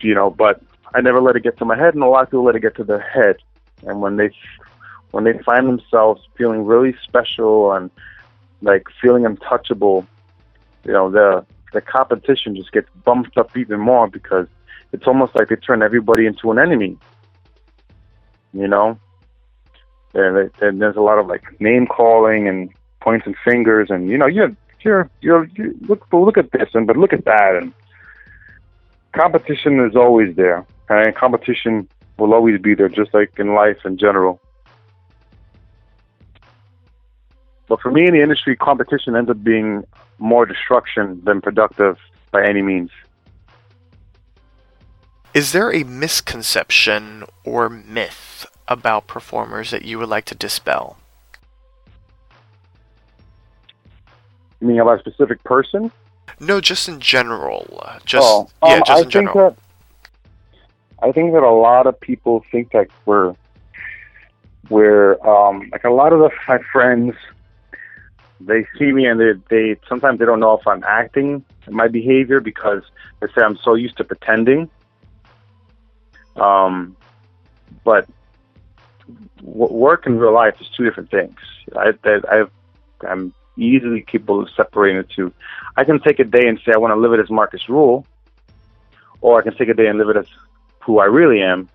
you know, but I never let it get to my head, and a lot of people let it get to their head, and when they when they find themselves feeling really special and like feeling untouchable, you know, the the competition just gets bumped up even more because it's almost like they turn everybody into an enemy. You know, and, and there's a lot of like name calling and pointing fingers, and you know, you're you're you're you look look at this and but look at that, and competition is always there, and competition will always be there, just like in life in general. But for me in the industry, competition ends up being more destruction than productive by any means. Is there a misconception or myth about performers that you would like to dispel? You mean about a specific person? No, just in general. Just oh, yeah, um, just I in think general. that I think that a lot of people think that we're we're um, like a lot of the, my friends. They see me and they they sometimes they don't know if I'm acting my behavior because they say I'm so used to pretending. Um, but w- work and real life is two different things. I, I, I I'm easily capable of separating the two. I can take a day and say I want to live it as Marcus Ruhl, or I can take a day and live it as who I really am,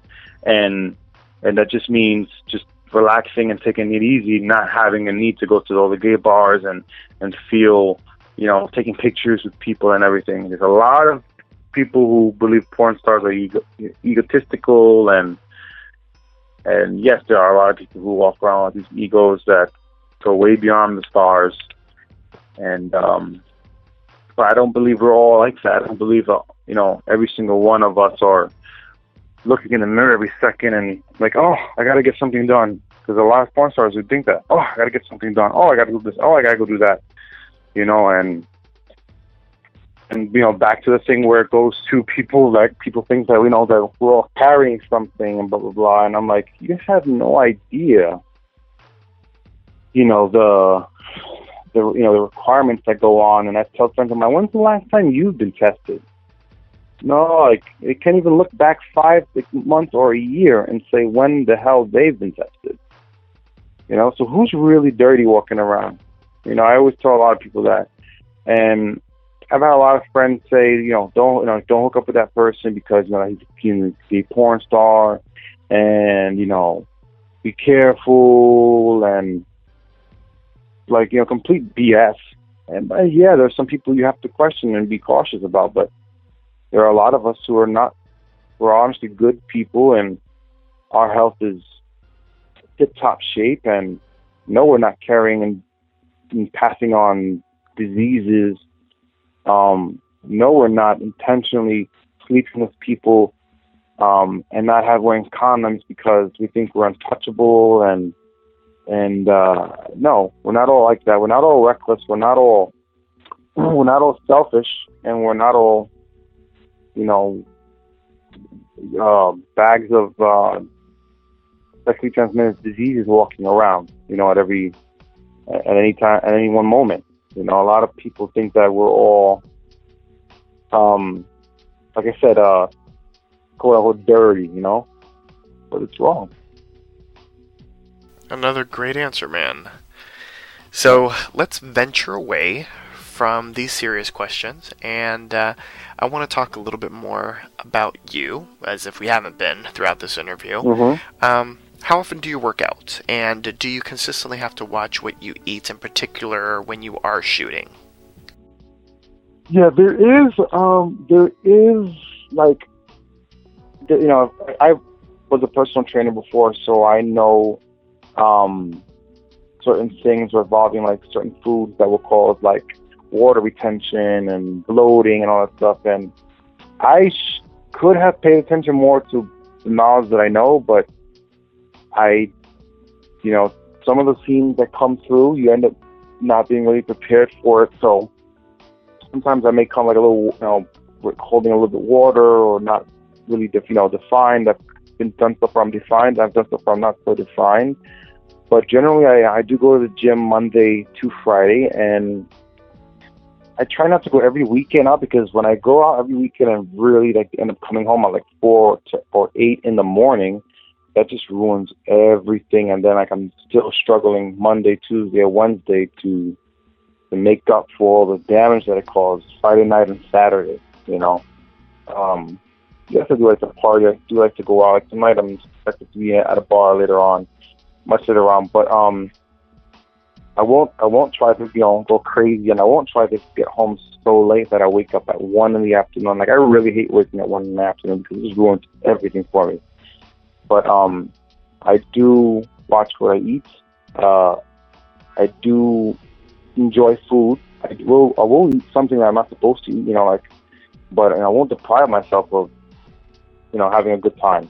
and and that just means just relaxing and taking it easy, not having a need to go to all the gay bars and and feel, you know, taking pictures with people and everything. There's a lot of people who believe porn stars are ego- egotistical and and yes, there are a lot of people who walk around with these egos that go way beyond the stars. And um, but I don't believe we're all like that. I don't believe uh, you know every single one of us are looking in the mirror every second and like, oh, I got to get something done. Because a lot of porn stars would think that, oh, I got to get something done. Oh, I got to do this. Oh, I got to go do that. You know, and and you know, back to the thing where it goes to people like people think that we know that we're all carrying something and blah blah blah. And I'm like, you have no idea. You know the the you know the requirements that go on, and I tell friends of mine, when's the last time you've been tested? No, like it can't even look back five six months or a year and say when the hell they've been tested. You know, so who's really dirty walking around? You know, I always tell a lot of people that, and I've had a lot of friends say, you know, don't you know, don't hook up with that person because you know he's, he's a porn star, and you know, be careful and like you know, complete BS. And uh, yeah, there's some people you have to question and be cautious about, but there are a lot of us who are not. We're honestly good people, and our health is tip-top shape, and no, we're not carrying and, and passing on diseases um, no, we're not intentionally sleeping with people um, and not have wearing condoms because we think we're untouchable and and uh, no, we're not all like that. We're not all reckless. We're not all we're not all selfish, and we're not all you know uh, bags of uh, sexually transmitted diseases walking around. You know, at every at any time at any one moment. You know, a lot of people think that we're all, um, like I said, uh, quote unquote dirty, you know, but it's wrong. Another great answer, man. So let's venture away from these serious questions, and uh, I want to talk a little bit more about you, as if we haven't been throughout this interview. Mm-hmm. Um, how often do you work out? And do you consistently have to watch what you eat, in particular when you are shooting? Yeah, there is, um, there is like, you know, I was a personal trainer before, so I know, um, certain things revolving like certain foods that will cause like water retention and bloating and all that stuff. And I sh- could have paid attention more to the knowledge that I know, but I, you know, some of the scenes that come through, you end up not being really prepared for it. So sometimes I may come like a little, you know, holding a little bit water or not really, def- you know, defined. I've been done stuff where I'm defined. I've done stuff where I'm not so defined. But generally, I, I do go to the gym Monday to Friday, and I try not to go every weekend out because when I go out every weekend and really like end up coming home at like four to, or eight in the morning, that just ruins everything. And then like I'm still struggling Monday, Tuesday, Wednesday to to make up for all the damage that it caused Friday night and Saturday. You know, um, yes, I do like to party. I do like to go out. Like tonight, I'm expected to be at a bar later on, much later on. But um, I won't. I won't try to you know go crazy, and I won't try to get home so late that I wake up at one in the afternoon. Like I really hate waking at one in the afternoon because it just ruins everything for me. But um, I do watch what I eat. Uh, I do enjoy food. I will I will eat something that I'm not supposed to eat, you know, like, but and I won't deprive myself of, you know, having a good time,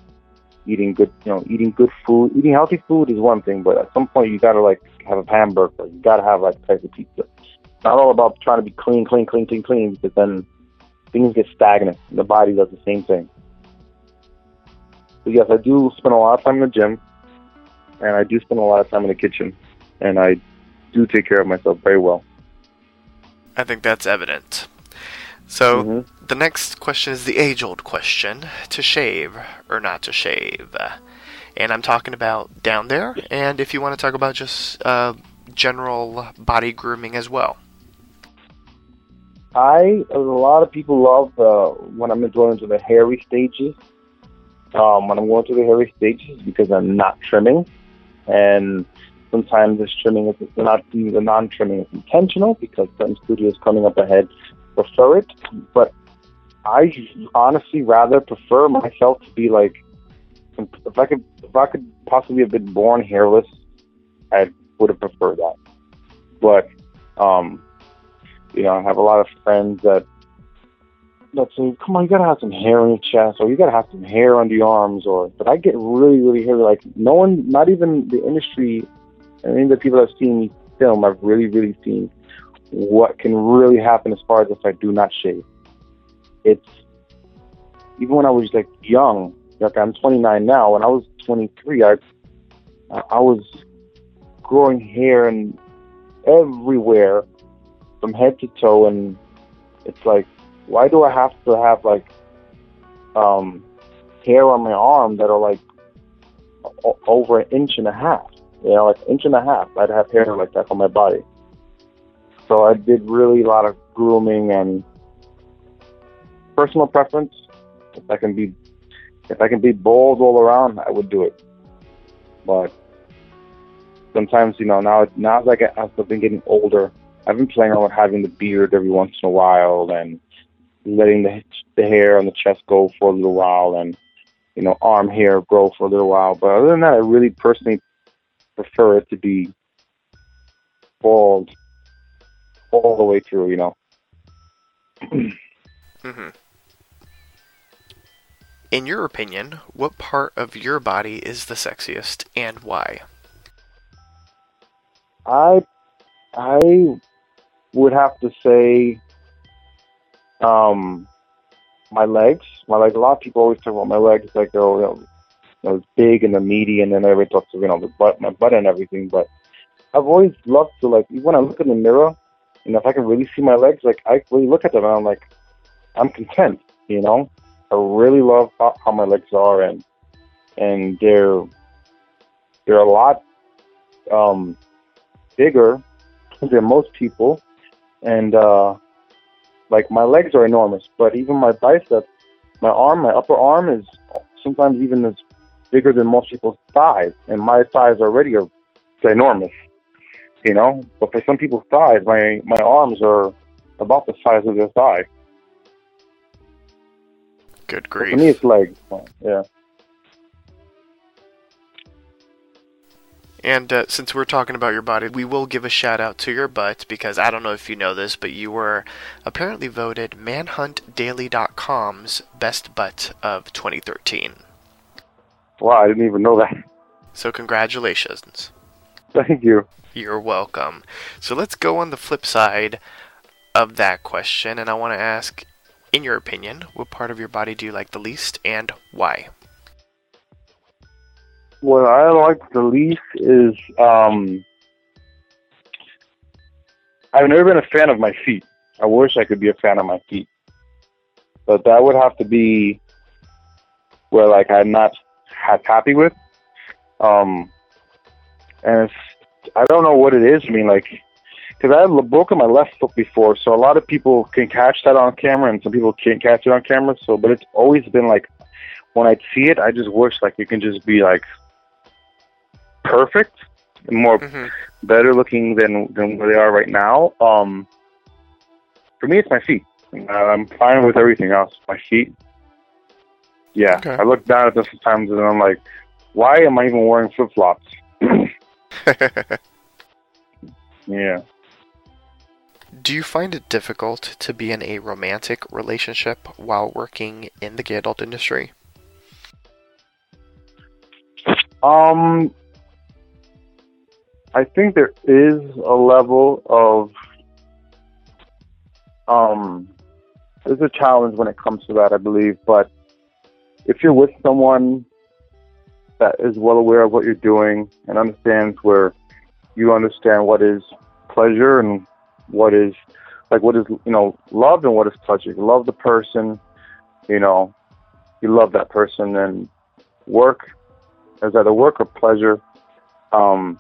eating good, you know, eating good food. Eating healthy food is one thing, but at some point you gotta like have a hamburger. You gotta have like type of pizza. It's not all about trying to be clean, clean, clean, clean, clean, because then things get stagnant. And The body does the same thing. But yes, I do spend a lot of time in the gym, and I do spend a lot of time in the kitchen, and I do take care of myself very well. I think that's evident. So Mhm. the next question is the age-old question: to shave or not to shave? And I'm talking about down there, and if you want to talk about just uh, general body grooming as well. I, a lot of people love uh, when I'm going into the hairy stages. Um, when I'm going through the hairy stages because I'm not trimming, and sometimes this trimming is not the non-trimming is intentional because certain studios coming up ahead prefer it. But I honestly rather prefer myself to be like, if I could, if I could possibly have been born hairless, I would have preferred that. But um, you know, I have a lot of friends that that say, "Come on, you gotta have some hair on your chest, or you gotta have some hair under your arms." Or, but I get really, really hairy. Like no one, not even the industry, and even the people that have seen me film, I've really, really seen what can really happen as far as if I do not shave. It's even when I was like young, like I'm 29 now. When I was 23, I I was growing hair and everywhere from head to toe and it's like why do I have to have like um hair on my arm that are like o- over an inch and a half you know like inch and a half I'd have hair like that on my body so I did really a lot of grooming and personal preference. If I can be if I can be bald all around I would do it. But sometimes you know now now as I get as I've been getting older I've been playing around with having the beard every once in a while and letting the the hair on the chest go for a little while and you know arm hair grow for a little while. But other than that, I really personally prefer it to be bald all the way through. You know. hmm In your opinion, what part of your body is the sexiest and why? I I would have to say um my legs. My legs a lot of people always talk about my legs like they're you know, you know, big and they're meaty and then everybody talks about you know the butt my butt and everything but I've always loved to like even when I look in the mirror and if I can really see my legs like I really look at them and I'm like I'm content, you know? I really love how, how my legs are and and they're they're a lot um bigger than most people, and uh, like my legs are enormous. But even my bicep, my arm, my upper arm is sometimes even as bigger than most people's thighs, and my thighs already are enormous. You know, but for some people's thighs, my my arms are about the size of their thigh. Good But grief. for me, it's legs. Yeah. And uh, since we're talking about your body, we will give a shout out to your butt because I don't know if you know this, but you were apparently voted ManhuntDaily.com's best butt of 2013. Wow, I didn't even know that. So congratulations. Thank you. You're welcome. So let's go on the flip side of that question, and I want to ask, in your opinion, what part of your body do you like the least and why? What I like the least is um, I've never been a fan of my feet. I wish I could be a fan of my feet, but that would have to be where like I'm not happy with. Um, and it's, I don't know what it is. I mean, like, because I have broken my left foot before, so a lot of people can catch that on camera, and some people can't catch it on camera. So, but it's always been like when I see it, I just wish like it can just be like perfect, and more hmm better looking than than where they are right now. Um, for me, it's my feet. I'm fine with everything else. My feet. Yeah, Okay. I look down at them sometimes and I'm like, why am I even wearing flip flops? Yeah. Do you find it difficult to be in a romantic relationship while working in the gay adult industry? Um, I think there is a level of um, there's a challenge when it comes to that, I believe. But if you're with someone that is well aware of what you're doing and understands where you understand what is pleasure and what is like what is you know love and what is pleasure. You love the person, you know, you love that person, and work as either work or pleasure. Um,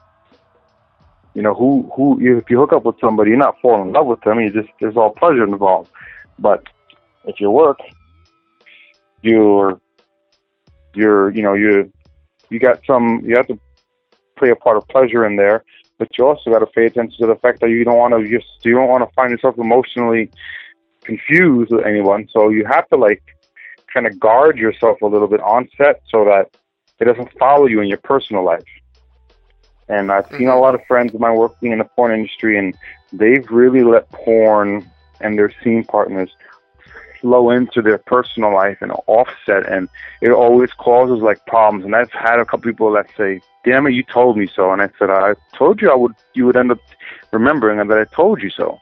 you know, who who if you hook up with somebody, you're not falling in love with them. You just there's all pleasure involved. But if you work, you're you're you know you you got some you have to play a part of pleasure in there, but you also got to pay attention to the fact that you don't want to just you don't want to find yourself emotionally confused with anyone. So you have to like kind of guard yourself a little bit on set so that it doesn't follow you in your personal life. And I've seen a mm-hmm. lot of friends of mine working in the porn industry, and they've really let porn and their scene partners flow into their personal life and offset, and it always causes like problems. And I've had a couple people that say, "Damn it, you told me so," and I said, "I told you I would. You would end up remembering that I told you so."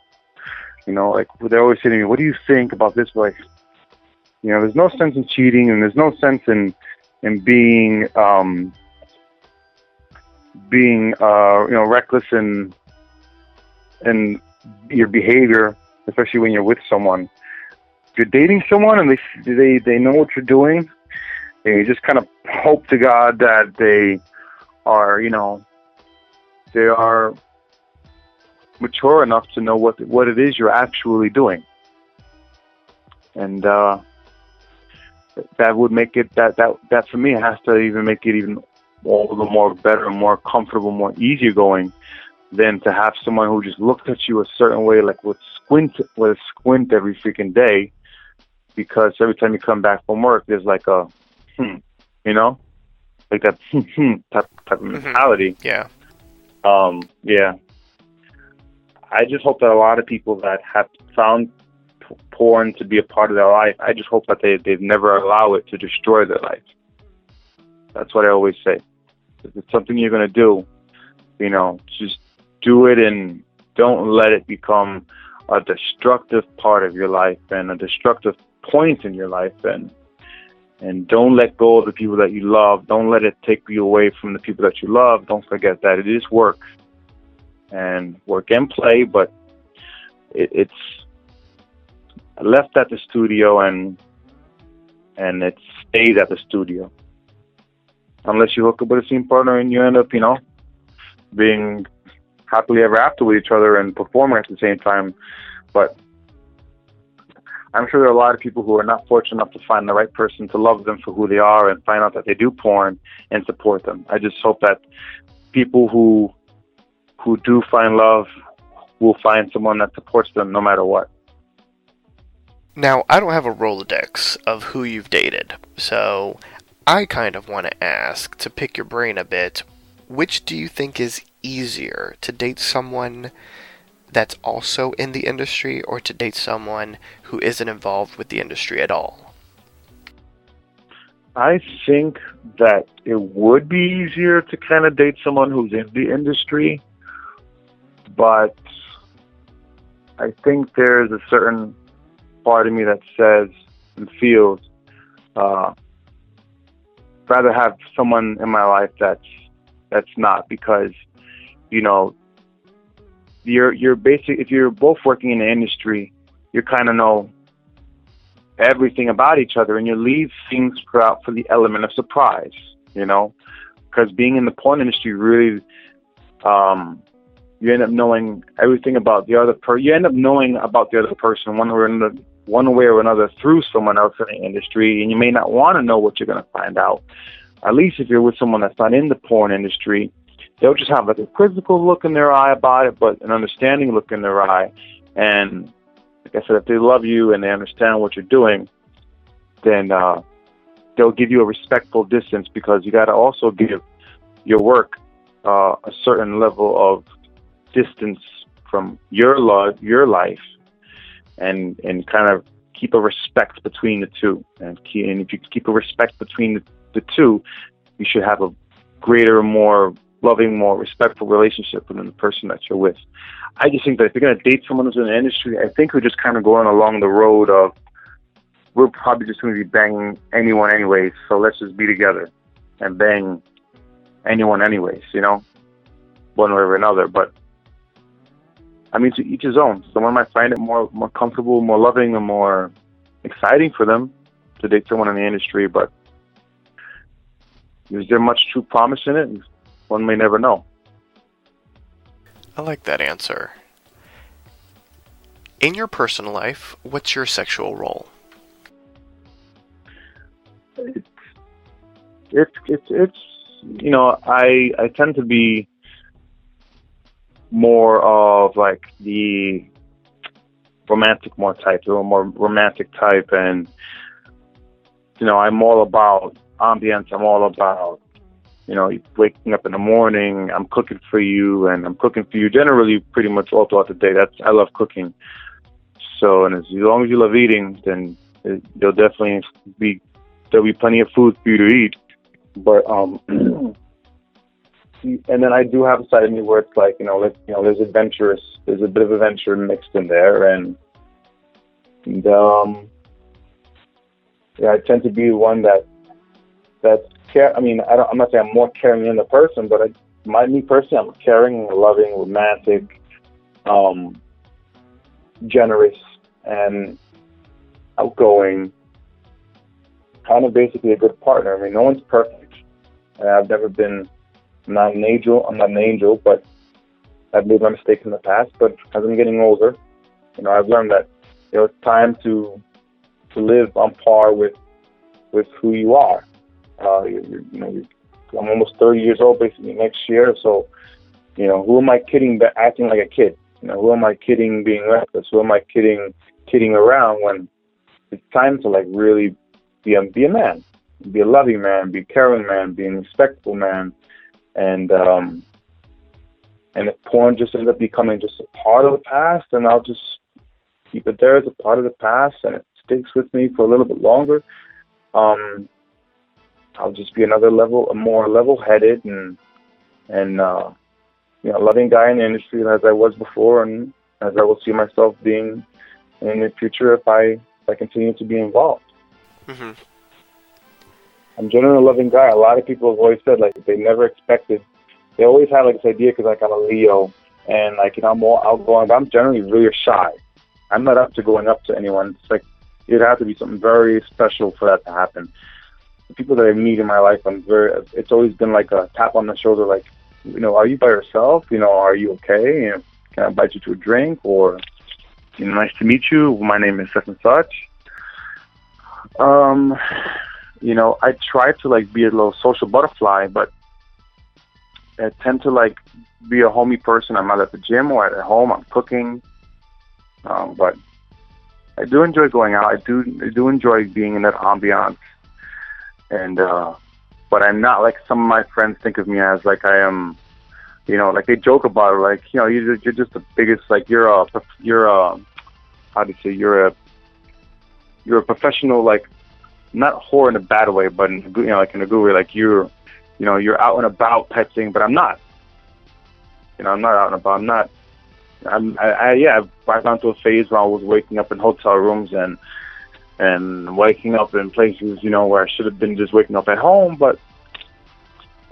You know, like they're always saying to me, "What do you think about this?" Like, you know, there's no sense in cheating, and there's no sense in in being um, being uh, you know reckless in in your behavior, especially when you're with someone. You're dating someone and they they they know what you're doing, and you just kind of hope to God that they are you know they are mature enough to know what what it is you're actually doing, and uh, that would make it that that that for me has to even make it even all the more better, more comfortable, more easygoing than to have someone who just looks at you a certain way, like with squint with a squint every freaking day, because every time you come back from work, there's like a, hmm, you know, like that hmm, hmm, type type of mentality. Yeah. Um, yeah. I just hope that a lot of people that have found p- porn to be a part of their life, I just hope that they they never allow it to destroy their life. That's what I always say. If it's something you're gonna do, you know, just do it and don't let it become a destructive part of your life and a destructive point in your life and and don't let go of the people that you love. Don't let it take you away from the people that you love. Don't forget that it is work and work and play, but it, it's left at the studio and and it stays at the studio. Unless you hook up with a scene partner and you end up, you know, being happily ever after with each other and performing at the same time. But I'm sure there are a lot of people who are not fortunate enough to find the right person to love them for who they are and find out that they do porn and support them. I just hope that people who who do find love will find someone that supports them no matter what. Now, I don't have a Rolodex of who you've dated, so I kind of want to ask to pick your brain a bit. Which do you think is easier to date someone that's also in the industry or to date someone who isn't involved with the industry at all? I think that it would be easier to kind of date someone who's in the industry, but I think there's a certain part of me that says and feels uh, rather have someone in my life that's that's not because you know you're you're basic if you're both working in the industry you kind of know everything about each other and you leave things out for the element of surprise you know? Because being in the porn industry really um you end up knowing everything about the other per you end up knowing about the other person one way or another one way or another through someone else in the industry and you may not want to know what you're going to find out. At least if you're with someone that's not in the porn industry they'll just have like a quizzical look in their eye about it but an understanding look in their eye and like i said if they love you and they understand what you're doing then uh they'll give you a respectful distance because you got to also give your work uh, a certain level of distance from your love, your life, and and kind of keep a respect between the two. And, keep, and if you keep a respect between the, the two, you should have a greater, more loving, more respectful relationship with the person that you're with. I just think that if you're going to date someone who's in the industry, I think we're just kind of going along the road of we're probably just going to be banging anyone anyways, so let's just be together and bang anyone anyways, you know, one way or another. But I mean, to each his own. Someone might find it more more comfortable, more loving, and more exciting for them to date someone in the industry. But is there much true promise in it? One may never know. I like that answer. In your personal life, what's your sexual role? It's it's it's, it's you know I I tend to be more of like the romantic more type, or more romantic type, and you know I'm all about ambience. I'm all about you know waking up in the morning. I'm cooking for you, and I'm cooking for you generally pretty much all throughout the day. That's I love cooking. So, and as long as you love eating, then it, there'll definitely be there'll be plenty of food for you to eat. But um, and then I do have a side of me where it's like you know, like, you know, there's adventurous, there's a bit of adventure mixed in there, and and um, yeah, I tend to be one that that's care. I mean, I don't, I'm not saying I'm more caring than the person, but I, my me personally, I'm caring, loving, romantic, um, generous, and outgoing. Kind of basically a good partner. I mean, no one's perfect, and I've never been. I'm not an angel. I'm not an angel, but I've made my mistakes in the past. But as I'm getting older, you know, I've learned that you know it's time to to live on par with with who you are. Uh, you, you, you know, you, I'm almost 30 years old basically next year, so you know, who am I kidding? But acting like a kid. You know, who am I kidding? Being reckless. Who am I kidding? Kidding around when it's time to like really be a be a man, be a loving man, be a caring man, be a respectful man, and um, and if porn just ends up becoming just a part of the past, then I'll just keep it there as a part of the past, and it sticks with me for a little bit longer. Um, I'll just be another level, a more level-headed and and uh, you know, loving guy in the industry as I was before, and as I will see myself being in the future if I if I continue to be involved. hmm I'm generally a loving guy. A lot of people have always said like they never expected. They always had like this idea because like I'm a Leo and like you know I'm more outgoing, but I'm generally really shy. I'm not up to going up to anyone. It's like it'd have to be something very special for that to happen. The people that I meet in my life, I'm very. It's always been like a tap on the shoulder, like you know, are you by yourself? You know, are you okay? You know, can I invite you to a drink? Or you know, nice to meet you. My name is such and such. Um, you know, I try to like be a little social butterfly, but I tend to like be a homey person. I'm not at the gym or at home. I'm cooking, um, but I do enjoy going out. I do I do enjoy being in that ambiance, and uh, but I'm not like some of my friends think of me as like I am. You know, like they joke about it, like you know, you're you're just the biggest. Like you're a you're a how do you say you're a you're a professional like not whore in a bad way, but in, you know, like in a good way, like you're, you know, you're out and about type thing. But I'm not. You know, I'm not out and about. I'm not. I'm. I, I yeah. I've gone through a phase where I was waking up in hotel rooms and and waking up in places, you know, where I should have been just waking up at home, but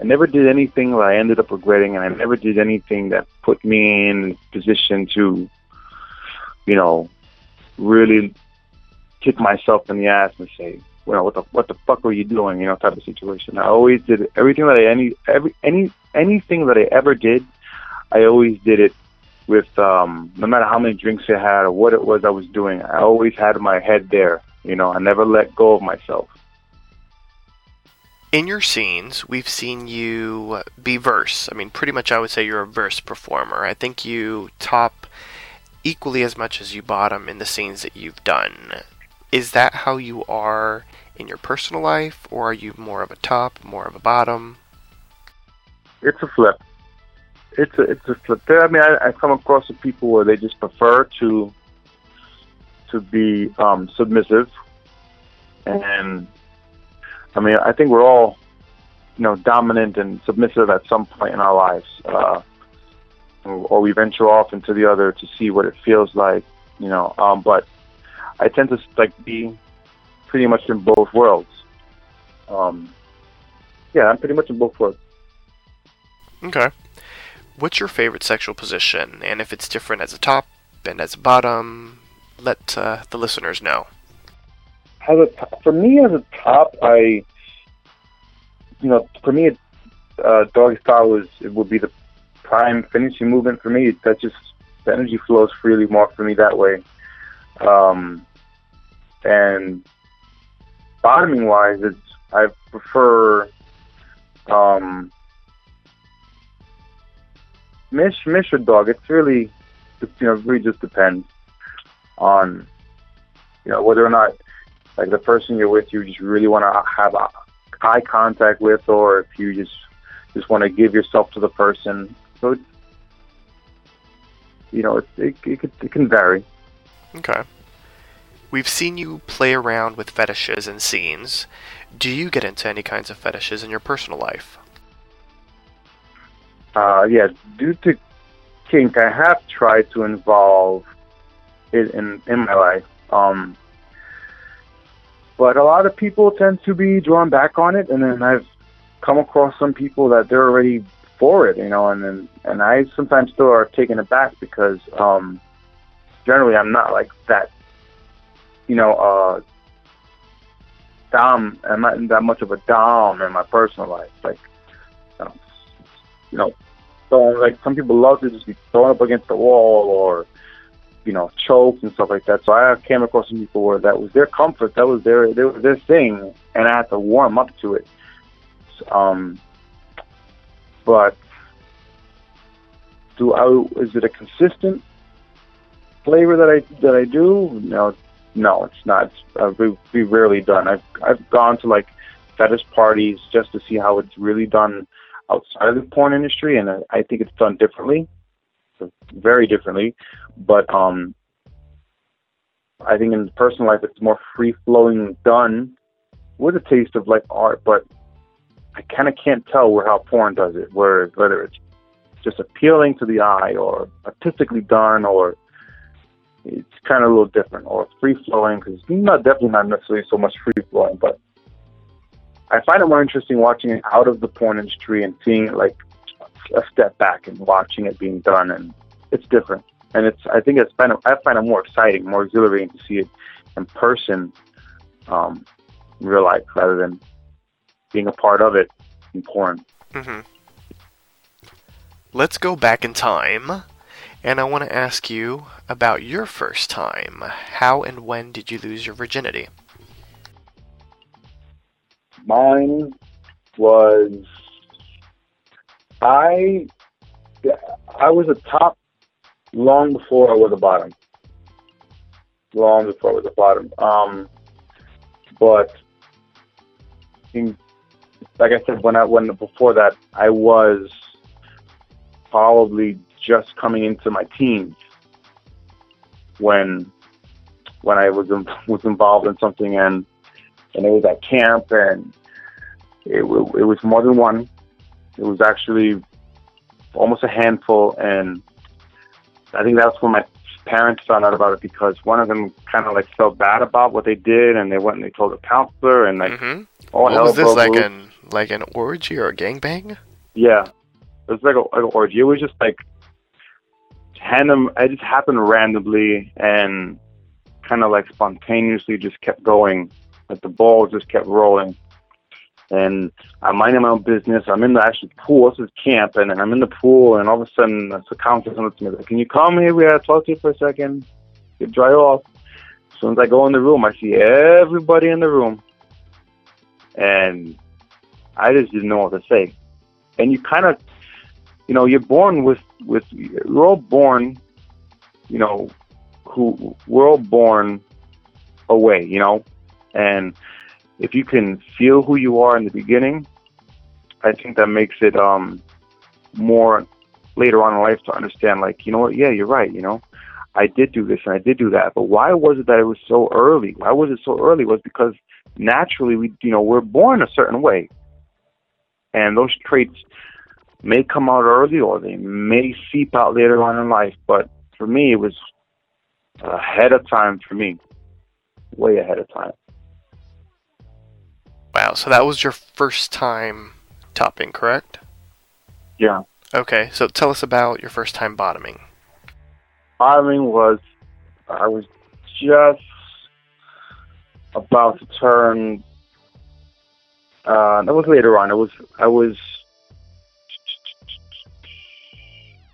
I never did anything that I ended up regretting, and I never did anything that put me in position to, you know, really kick myself in the ass and say, well, what the what the fuck were you doing? You know, type of situation. I always did everything that I any every any anything that I ever did, I always did it with um no matter how many drinks I had or what it was I was doing. I always had my head there. You know, I never let go of myself. In your scenes, we've seen you be verse. I mean, pretty much I would say you're a verse performer. I think you top equally as much as you bottom in the scenes that you've done. Is that how you are in your personal life, or are you more of a top, more of a bottom? It's a flip. it's a it's a flip there. I mean, I, I come across some people where they just prefer to to be um, submissive, and I mean, I think we're all you know dominant and submissive at some point in our lives, uh, or we venture off into the other to see what it feels like, you know. Um, but I tend to like be pretty much in both worlds. Um, yeah, I'm pretty much in both worlds. Okay. What's your favorite sexual position? And if it's different as a top and as a bottom, let uh, the listeners know. As for me as a top, I you know for me, uh, doggy style is it would be the prime finishing movement for me. That just the energy flows freely more for me that way. Um, and bottoming wise, it's I prefer um, Mish Mish or dog. It's really you know it really just depends on you know whether or not like the person you're with you just really want to have a eye contact with, or if you just just want to give yourself to the person. So it's you know it it, it, could, it can vary. Okay. We've seen you play around with fetishes and scenes. Do you get into any kinds of fetishes in your personal life? uh, yeah, due to kink, I have tried to involve it in in my life. Um, but a lot of people tend to be drawn back on it, and then I've come across some people that they're already for it, you know, and then and I sometimes still are taken aback because um, generally I'm not like that, you know, uh, dom. I'm not that much of a dom in my personal life, like. You know, throwing like some people love to just be thrown up against the wall or you know choked and stuff like that. So I came across some people where that was their comfort, that was their was their thing, and I had to warm up to it. Um, but do I? Is it a consistent flavor that I that I do? No, no, it's not. Uh, we, we rarely done. I've I've gone to like fetish parties just to see how it's really done outside of the porn industry, and I- I think it's done differently, very differently. But um, I think in personal life, it's more free flowing, done with a taste of like art. But I kind of can't tell where how porn does it, where whether it's just appealing to the eye or artistically done or it's kind of a little different or free flowing because not definitely not necessarily so much free flowing, but I find it more interesting watching it out of the porn industry and seeing it like a step back and watching it being done, and it's different. And it's I think it's kind of I find it more exciting, more exhilarating to see it in person, um, in real life, rather than being a part of it in porn. Mm-hmm. Let's go back in time, and I want to ask you about your first time. How and when did you lose your virginity? Mine was I I was a top long before I was a bottom. Long before I was a bottom. Um, but in, like I said, when I when before that, I was probably just coming into my teens when when I was in, was involved in something and and it was at camp and it, it was more than one. It was actually almost a handful, and I think that's when my parents found out about it because one of them kind of like felt bad about what they did, and they went and they told a counselor, and like hmm all What hell was this like loose. an like an orgy or a gangbang? Yeah, it was like, a, like an orgy. It was just like random. It just happened randomly and kind of like spontaneously just kept going. Like the ball just kept rolling. And I'm minding my own business. I'm in the actual pool. This is camp, and then I'm in the pool, and all of a sudden, the counselor comes up to me like, "Can you come here? We gotta talk to you for a second. Get dry off." As soon as I go in the room, I see everybody in the room, and I just didn't know what to say. And you kind of, you know, you're born with with we're all born, you know, who we're all born away, you know, and if you can feel who you are in the beginning, I think that makes it um more later on in life to understand, like, you know what? Yeah, you're right. You know, I did do this and I did do that. But why was it that it was so early? Why was it so early? Was because naturally we, you know, we're born a certain way, and those traits may come out early or they may seep out later on in life. But for me, it was ahead of time for me, way ahead of time. Wow, so that was your first time topping, correct? Yeah. Okay, so tell us about your first time bottoming. Bottoming was, I was just about to turn. Uh, that was later on. It was I was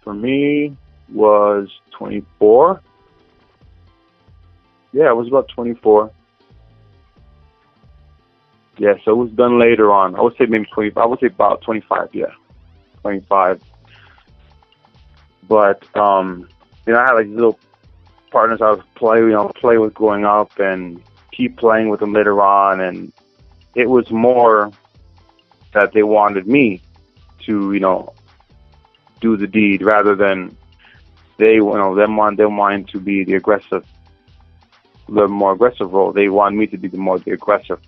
for me was 24. Yeah, I was about 24. Yeah, so it was done later on. I would say maybe 20. I would say about 25. Yeah, 25. But um, you know, I had like little partners I would play, you know, play with growing up, and keep playing with them later on. And it was more that they wanted me to, you know, do the deed rather than they, you know, them want them wanting to be the aggressive, the more aggressive role. They want me to be the more the aggressive.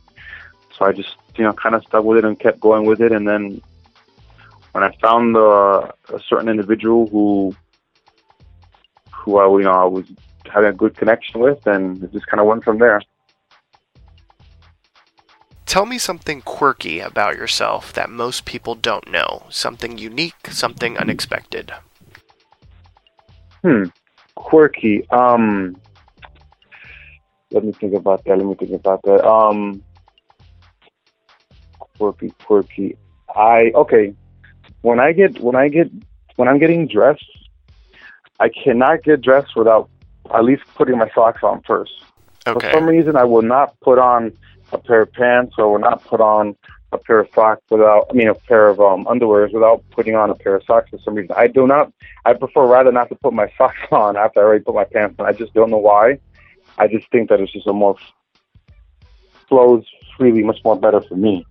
So I just, you know, kind of stuck with it and kept going with it. And then when I found uh, a certain individual who, who I, you know, I was having a good connection with, and it just kind of went from there. Tell me something quirky about yourself that most people don't know. Something unique, something unexpected. Hmm. Quirky. Um. Let me think about that. Let me think about that. Um. Quirky, quirky. I okay. When I get when I get when I'm getting dressed, I cannot get dressed without at least putting my socks on first. Okay. For some reason, I will not put on a pair of pants or will not put on a pair of socks without, I mean, a pair of um, underwears without putting on a pair of socks for some reason. I do not, I prefer rather not to put my socks on after I already put my pants on. I just don't know why. I just think that it's just a more flows freely, much more better for me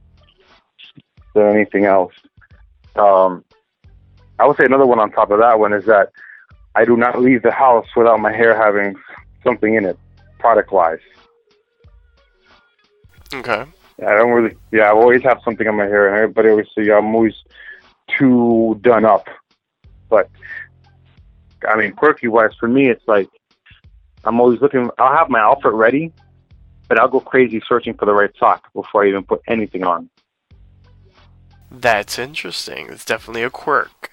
than anything else. Um, I would say another one on top of that one is that I do not leave the house without my hair having something in it, product wise. Okay. I don't really. Yeah, I always have something on my hair, and everybody always say I'm always too done up. But I mean, quirky wise, for me, it's like I'm always looking. I'll have my outfit ready, but I'll go crazy searching for the right sock before I even put anything on. That's interesting. It's definitely a quirk.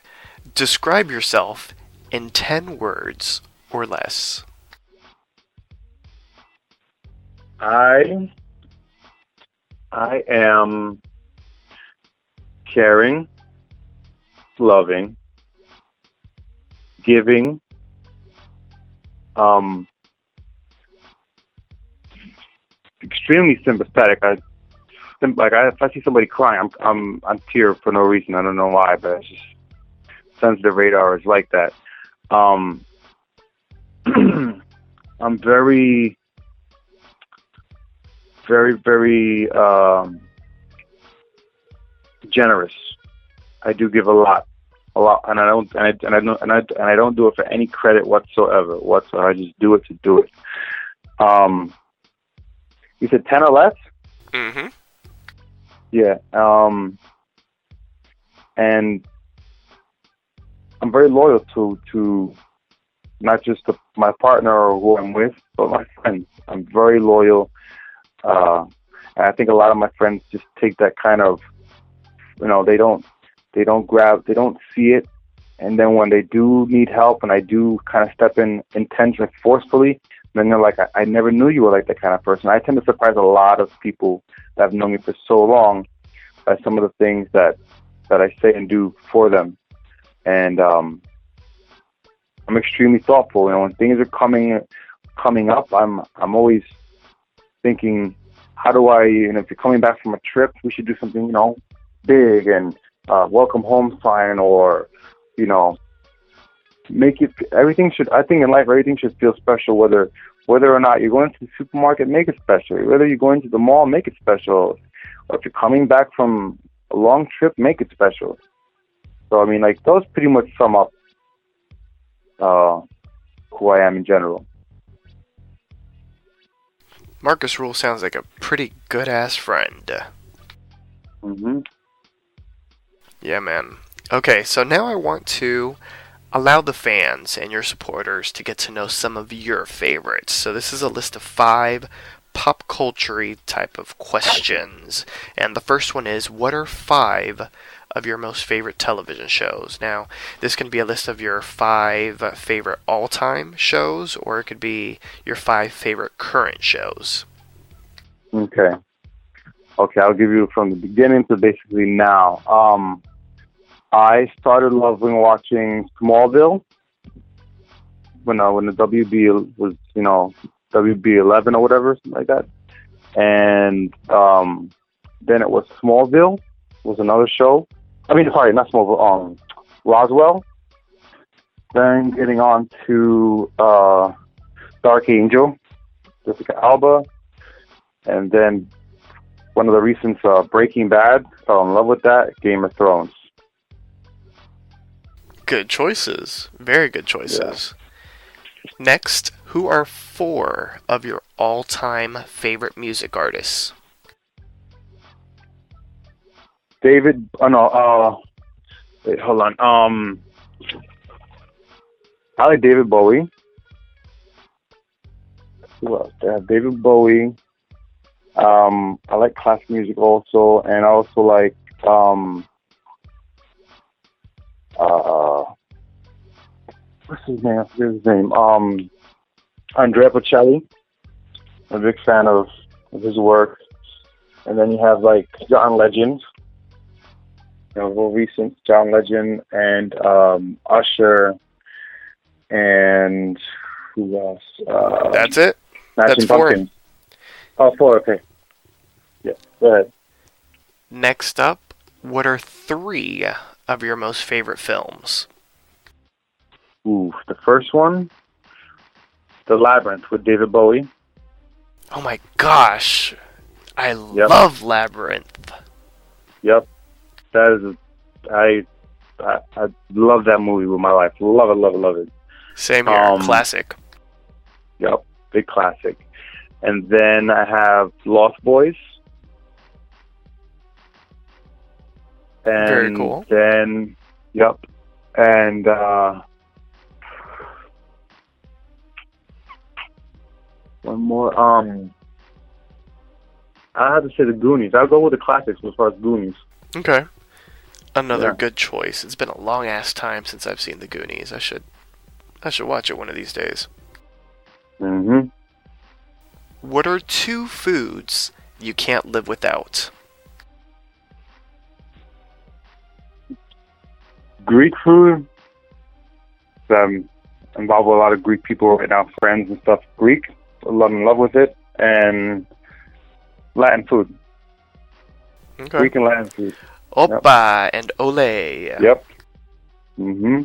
Describe yourself in 10 words or less. I I am caring, loving, giving, um, extremely sympathetic. I like I, if I see somebody crying, I'm I'm I'm tear for no reason. I don't know why, but it's just sensitive radar is like that. Um, I'm very very, very um, generous. I do give a lot, a lot, and I don't, and I, and I don't, and I, and I don't do it for any credit whatsoever. Whatsoever, I just do it to do it. Um, you said ten or less? Mm-hmm. Yeah. Um, and I'm very loyal to to not just to my partner or who I'm with, but my friends. I'm very loyal. Uh, and I think a lot of my friends just take that kind of, you know, they don't, they don't grab, they don't see it, and then when they do need help, and I do kind of step in intentionally, forcefully, then they're like, I, I never knew you were like that kind of person. I tend to surprise a lot of people that have known me for so long by some of the things that that I say and do for them, and um, I'm extremely thoughtful. You know, when things are coming coming up, I'm I'm always thinking, how do I, you know, if you're coming back from a trip, we should do something, you know, big and uh, welcome home sign or, you know, make it, everything should, I think in life, everything should feel special, whether, whether or not you're going to the supermarket, make it special. Whether you're going to the mall, make it special. Or if you're coming back from a long trip, make it special. So I mean, like those pretty much sum up uh, who I am in general. Marcus Ruhl sounds like a pretty good ass friend. hmm Yeah, man. Okay, so now I want to allow the fans and your supporters to get to know some of your favorites. So this is a list of five pop culture type of questions. And the first one is what are five of your most favorite television shows? Now, this can be a list of your five favorite all time shows, or it could be your five favorite current shows. Okay. Okay, I'll give you from the beginning to basically now. Um, I started loving watching Smallville when uh, when the WB was you know WB eleven or whatever something like that, and um, then it was Smallville was another show. I mean, sorry, not Smallville. Um, Roswell. Then getting on to uh, Dark Angel, Jessica Alba, and then one of the recent uh, Breaking Bad. Fell in love with that. Game of Thrones. Good choices. Very good choices. Next, who are four of your all time favorite music artists? David. Oh no. Uh, wait, hold on. Um, I like David Bowie. Who else? David Bowie. Um, I like classic music also, and I also like um, uh, what's his name? I forget his name. Um, Andrea Bocelli. I'm a big fan of, of his work. And then you have like John Legend, you know, more recent John Legend and um, Usher, and who else? Uh, That's it? Smashing that's four. Pumpkins. Oh, four. Okay. Yeah. Go ahead. Next up, what are three of your most favorite films? Ooh, the first one, The Labyrinth with David Bowie. Oh my gosh. I Yep. love Labyrinth. Yep. That is, a, I, I, I love that movie with my life. Love it, love it, love it. Same here. Um, Classic. Yep, big classic. And then I have Lost Boys. And Very cool. Then, yep. And uh, one more. Um, I have to say the Goonies. I'll go with the classics as far as Goonies. Okay. Another Yeah. good choice. It's been a long ass time since I've seen the Goonies. I should I should watch it one of these days. hmm What are two foods you can't live without? Greek food. I'm involved with a lot of Greek people right now, friends and stuff. Greek, I'm in love with it, and Latin food. Okay. Greek and Latin food. Oppa and ole. Yep. hmm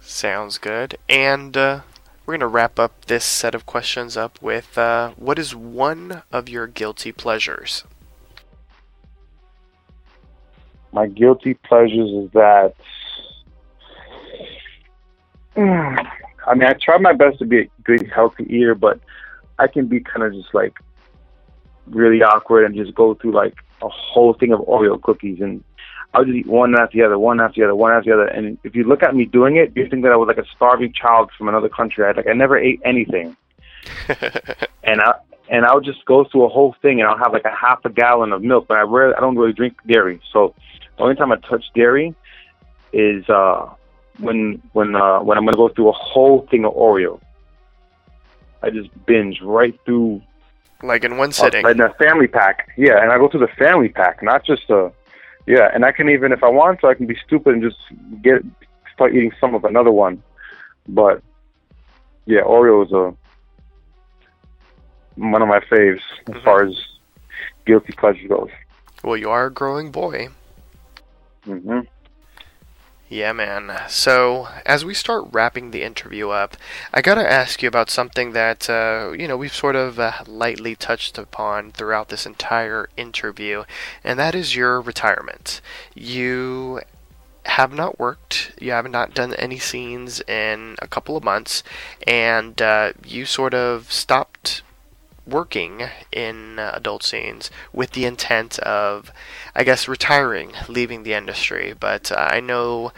Sounds good. And uh, we're gonna wrap up this set of questions up with uh, what is one of your guilty pleasures? My guilty pleasures is that. I mean, I try my best to be a good, healthy eater, but I can be kind of just like really awkward and just go through like a whole thing of Oreo cookies and I'll just eat one after the other, one after the other, one after the other. And if you look at me doing it, you think that I was like a starving child from another country. I like I never ate anything, and I and I'll just go through a whole thing and I'll have like a half a gallon of milk. But I rarely, I don't really drink dairy, so the only time I touch dairy is uh when when uh when I'm gonna go through a whole thing of Oreo. I just binge right through like in one uh, sitting. right in a family pack. Yeah, and I go through the family pack, not just a. Yeah, and I can even, if I want to, I can be stupid and just get start eating some of another one. But yeah, Oreo is a one of my faves as Mhm. far as guilty pleasure goes. Well, you are a growing boy. hmm Yeah, man. So, as we start wrapping the interview up, I gotta ask you about something that, uh, you know, we've sort of uh, lightly touched upon throughout this entire interview, and that is your retirement. You have not worked. You have not done any scenes in a couple of months, and uh, you sort of stopped working in uh, adult scenes with the intent of, I guess, retiring, leaving the industry. But uh, I know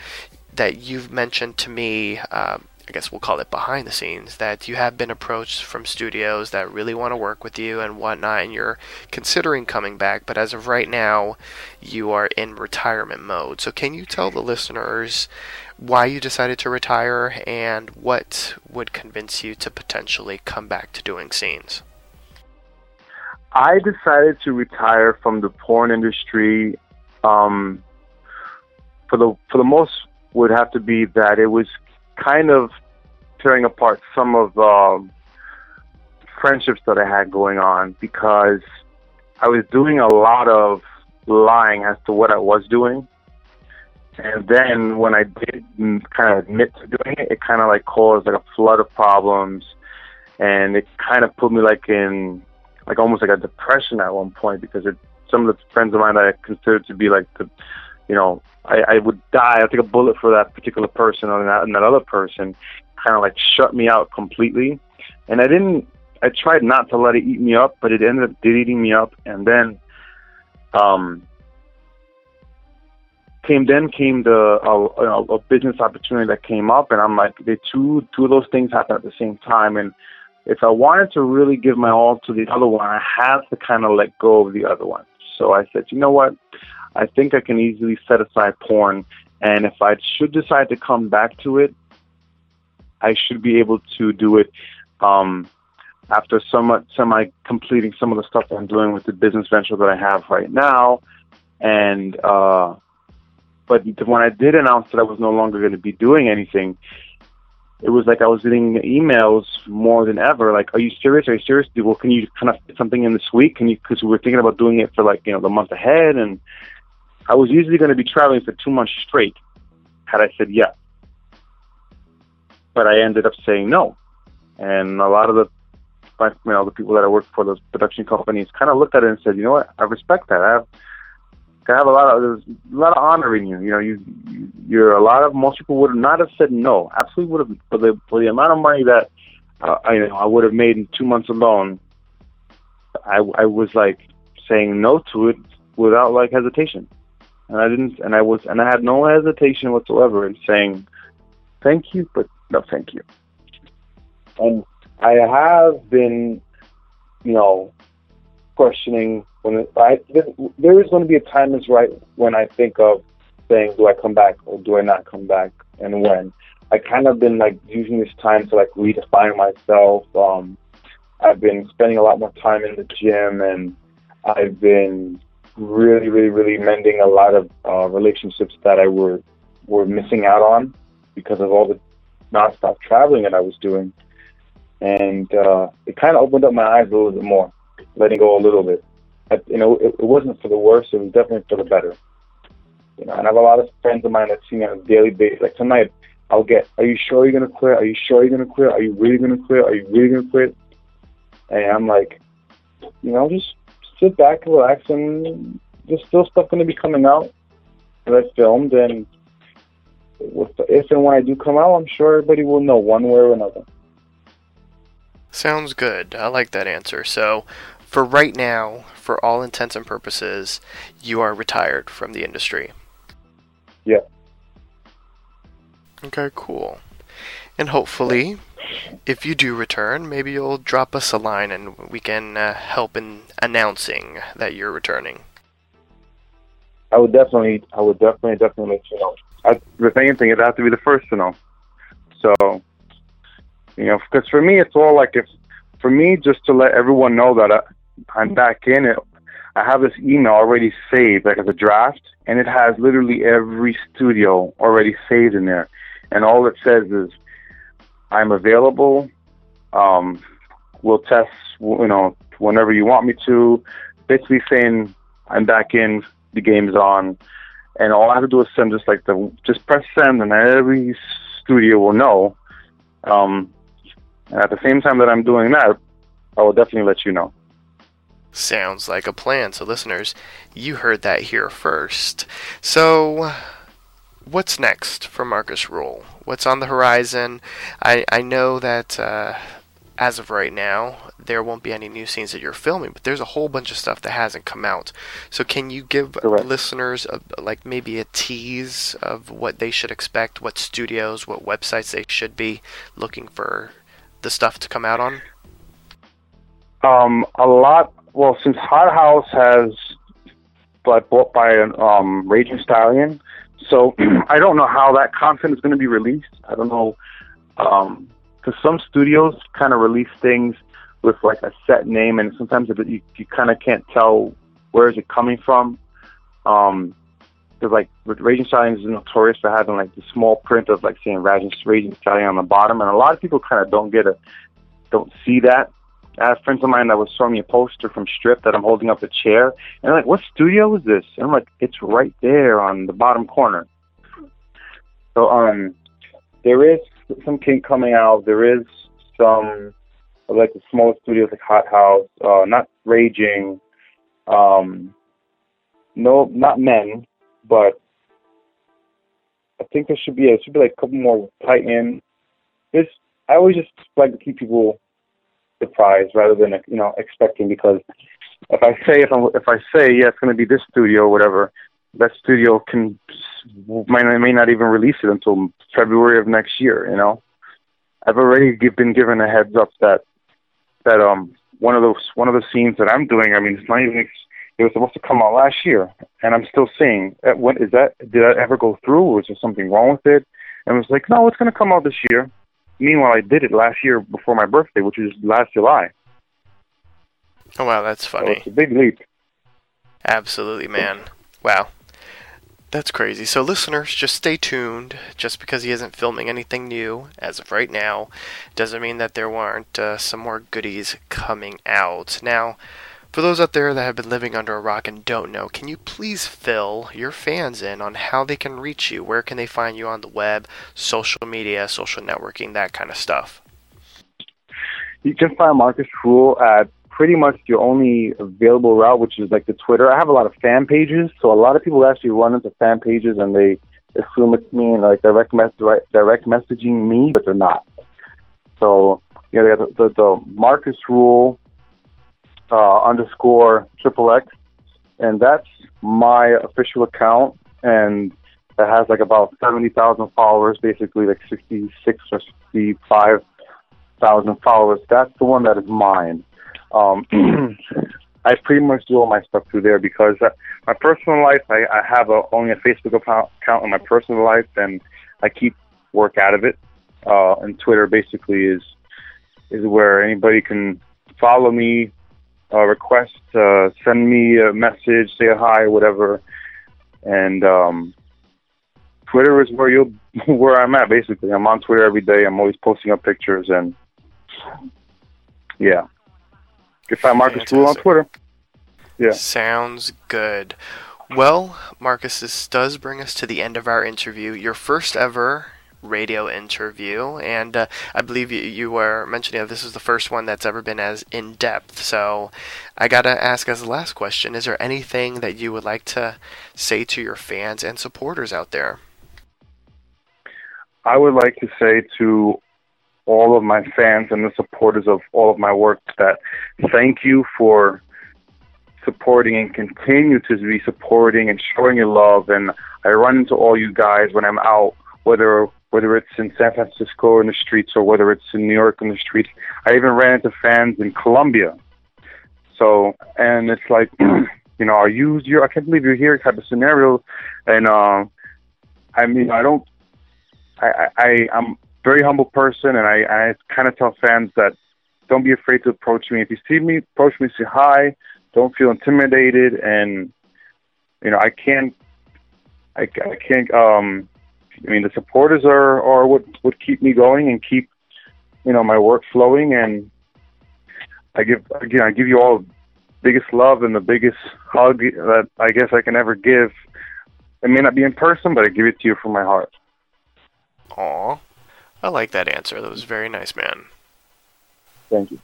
that you've mentioned to me. Uh, I guess we'll call it behind the scenes, that you have been approached from studios that really want to work with you and whatnot, and you're considering coming back, but as of right now, you are in retirement mode. So, can you tell the listeners why you decided to retire and what would convince you to potentially come back to doing scenes? I decided to retire from the porn industry. Um, for the for the most would have to be that it was kind of tearing apart some of the um, friendships that I had going on because I was doing a lot of lying as to what I was doing. And then when I did kind of admit to doing it, it kind of like caused like a flood of problems. And it kind of put me like in, like almost like a depression at one point because it, some of the friends of mine that I considered to be like the, you know, I, I would die. I'd take a bullet for that particular person or that, and that other person kind of like shut me out completely. And I didn't, I tried not to let it eat me up, but it ended up did eating me up. And then, um, came then came the a, a business opportunity that came up, and I'm like, the two two of those things happened at the same time, and if I wanted to really give my all to the other one, I had to kind of let go of the other one. So I said, you know what? I think I can easily set aside porn, and if I should decide to come back to it, I should be able to do it um, after somewhat semi completing some of the stuff I'm doing with the business venture that I have right now. And uh, but when I did announce that I was no longer going to be doing anything, it was like I was getting emails more than ever. Like, are you serious? Are you serious? Well, can you kind of fit something in this week? Can you? Because we were thinking about doing it for like you know the month ahead, and I was usually going to be traveling for two months straight. Had I said yes, but I ended up saying no, and a lot of the you know the people that I work for those production companies kind of looked at it and said, you know what, I respect that. I have I have a lot of there's a lot of honor in you. You know, you you're a lot of most people would not have said no. Absolutely would have for the for the amount of money that uh, I you know I would have made in two months alone. I I was like saying no to it without like hesitation, and I didn't and I was and I had no hesitation whatsoever in saying thank you, but no thank you. And I have been, you know, questioning when it, I there is going to be a time is right when I think of saying do I come back or do I not come back and when. I kind of been like using this time to like redefine myself. Um, I've been spending a lot more time in the gym and I've been really, really, really mending a lot of uh, relationships that I were were missing out on because of all the nonstop traveling that I was doing. And uh, it kind of opened up my eyes a little bit more, letting go a little bit. I, you know, it, it wasn't for the worse; it was definitely for the better. You know, and I have a lot of friends of mine that see me on a daily basis. Like tonight, I'll get, "Are you sure you're gonna quit? Are you sure you're gonna quit? Are you really gonna quit? Are you really gonna quit?" And I'm like, you know, just sit back, relax, and there's still stuff gonna be coming out that I filmed, and if and when I do come out, I'm sure everybody will know one way or another. Sounds good. I like that answer. So, for right now, for all intents and purposes, you are retired from the industry. Yeah. Okay, cool. And hopefully, if you do return, maybe you'll drop us a line and we can uh, help in announcing that you're returning. I would definitely, I would definitely, definitely let you know. I, if anything, it'd have to be the first to know. So, you know, because for me, it's all like if, for me, just to let everyone know that I, I'm back in it. I have this email already saved, like as a draft, and it has literally every studio already saved in there. And all it says is, I'm available. Um, we'll test, you know, whenever you want me to. Basically saying I'm back in, the game's on, and all I have to do is send just like the just press send, and every studio will know. Um, and at the same time that I'm doing that, I will definitely let you know. Sounds like a plan. So, listeners, you heard that here first. So, what's next for Marcus Ruhl? What's on the horizon? I I know that uh, as of right now, there won't be any new scenes that you're filming, but there's a whole bunch of stuff that hasn't come out. So can you give Correct. listeners a, like maybe a tease of what they should expect, what studios, what websites they should be looking for the stuff to come out on? Um, a lot. Well, since Hot House has like bought by an um, Raging Stallion, so I don't know how that content is going to be released. I don't know because some studios kind of release things with like a set name, and sometimes it, you you kind of can't tell where is it coming from. Um, because like Raging Stallion is notorious for having like the small print of like saying Raging Raging Stallion on the bottom, and a lot of people kind of don't get a don't see that. I have friends of mine that was showing me a poster from Strip that I'm holding up a chair, and they're like, "What studio is this?" And I'm like, "It's right there on the bottom corner." So um, there is some kink coming out. There is some like the smaller studios like Hot House, uh, not Raging, um, no, not Men, but I think there should be a should be like a couple more Titan. This I always just like to keep people surprised rather than you know expecting because if I say if I if I say yeah it's going to be this studio or whatever, that studio can might may not even release it until February of next year. You know, I've already give, been given a heads up that that um one of those one of the scenes that I'm doing. I mean, it's not even it was supposed to come out last year, and I'm still seeing uh, when is that did that ever go through? or Was there something wrong with it? And it was like, no, it's going to come out this year. Meanwhile, I did it last year before my birthday, which is last July. Oh wow, that's So funny. it's a big leap. Absolutely, man. Wow. That's crazy. So, listeners, just stay tuned. Just because he isn't filming anything new as of right now doesn't mean that there weren't uh, some more goodies coming out. Now, for those out there that have been living under a rock and don't know, can you please fill your fans in on how they can reach you? Where can they find you on the web, social media, social networking, that kind of stuff? You can find Marcus Ruhl at pretty much your only available route, which is like the Twitter. I have a lot of fan pages, so a lot of people actually run into fan pages and they assume it's me and like direct direct, messaging me, but they're not. So you know, the, the, the Marcus Ruhl uh, underscore triple X, and that's my official account, and it has like about seventy thousand followers, basically like sixty six or sixty five thousand followers. That's the one that is mine. Um, I pretty much do all my stuff through there because uh, my personal life, I, I have a, only a Facebook account, account in my personal life, and I keep work out of it. Uh, and Twitter basically is is where anybody can follow me, uh, request, uh, send me a message, say hi, whatever. And um, Twitter is where you where I'm at. Basically, I'm on Twitter every day. I'm always posting up pictures and yeah. You can find Marcus Ruhl on Twitter. Yeah. Sounds good. Well, Marcus, this does bring us to the end of our interview. Your first ever radio interview, and uh, I believe you, you were mentioning this is the first one that's ever been as in depth. So, I gotta ask as the last question: Is there anything that you would like to say to your fans and supporters out there? I would like to say to all of my fans and the supporters of all of my work that thank you for supporting and continue to be supporting and showing your love. And I run into all you guys when I'm out, whether whether it's in San Francisco in the streets or whether it's in New York in the streets. I even ran into fans in Colombia. So and it's like, you know, are you? You're, I can't believe you're here type of scenario. And um, I mean, I don't. I, I, I'm very humble person, and I, I kind of tell fans that don't be afraid to approach me. If you see me, approach me, say hi. Don't feel intimidated, and you know I can't. I, I can't. Um, I mean, the supporters are are what would keep me going and keep you know my work flowing. And I give again, I give you all the biggest love and the biggest hug that I guess I can ever give. It may not be in person, but I give it to you from my heart. Aw, I like that answer. That was very nice, man. Thank you.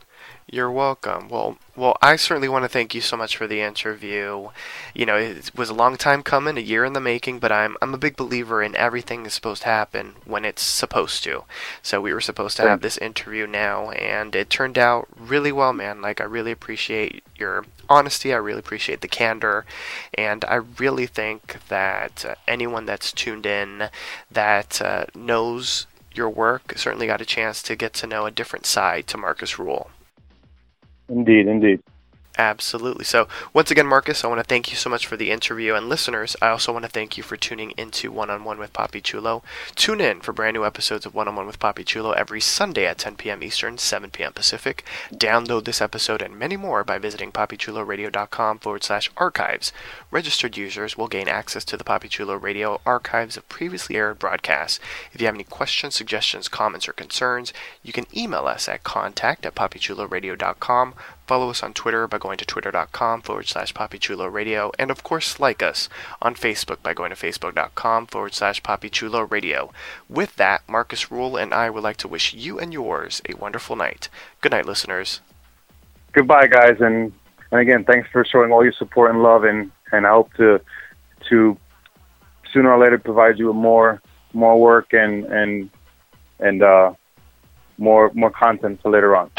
You're welcome. Well, well, I certainly want to thank you so much for the interview. You know, it was a long time coming, a year in the making, but I'm I'm a big believer in everything is supposed to happen when it's supposed to. So we were supposed to have this interview now, and it turned out really well, man. Like I really appreciate your honesty. I really appreciate the candor, and I really think that uh, anyone that's tuned in that uh, knows your work certainly got a chance to get to know a different side to Marcus Ruhl. Indeed, indeed. Absolutely. So, once again, Marcus, I want to thank you so much for the interview. And listeners, I also want to thank you for tuning into One on One with Papi Chulo. Tune in for brand new episodes of One on One with Papi Chulo every Sunday at 10 p.m. Eastern, 7 p.m. Pacific. Download this episode and many more by visiting papichuloradio.com forward slash archives. Registered users will gain access to the Papi Chulo Radio archives of previously aired broadcasts. If you have any questions, suggestions, comments, or concerns, you can email us at contact at papichuloradio.com Follow us on Twitter by going to twitter.com forward slash Papichulo Radio, and of course, like us on Facebook by going to facebook.com forward slash Papichulo Radio. With that, Marcus Ruhl and I would like to wish you and yours a wonderful night. Good night, listeners. Goodbye, guys, and, and again, thanks for showing all your support and love, and, and I hope to to sooner or later provide you with more more work and and and uh, more more content for later on.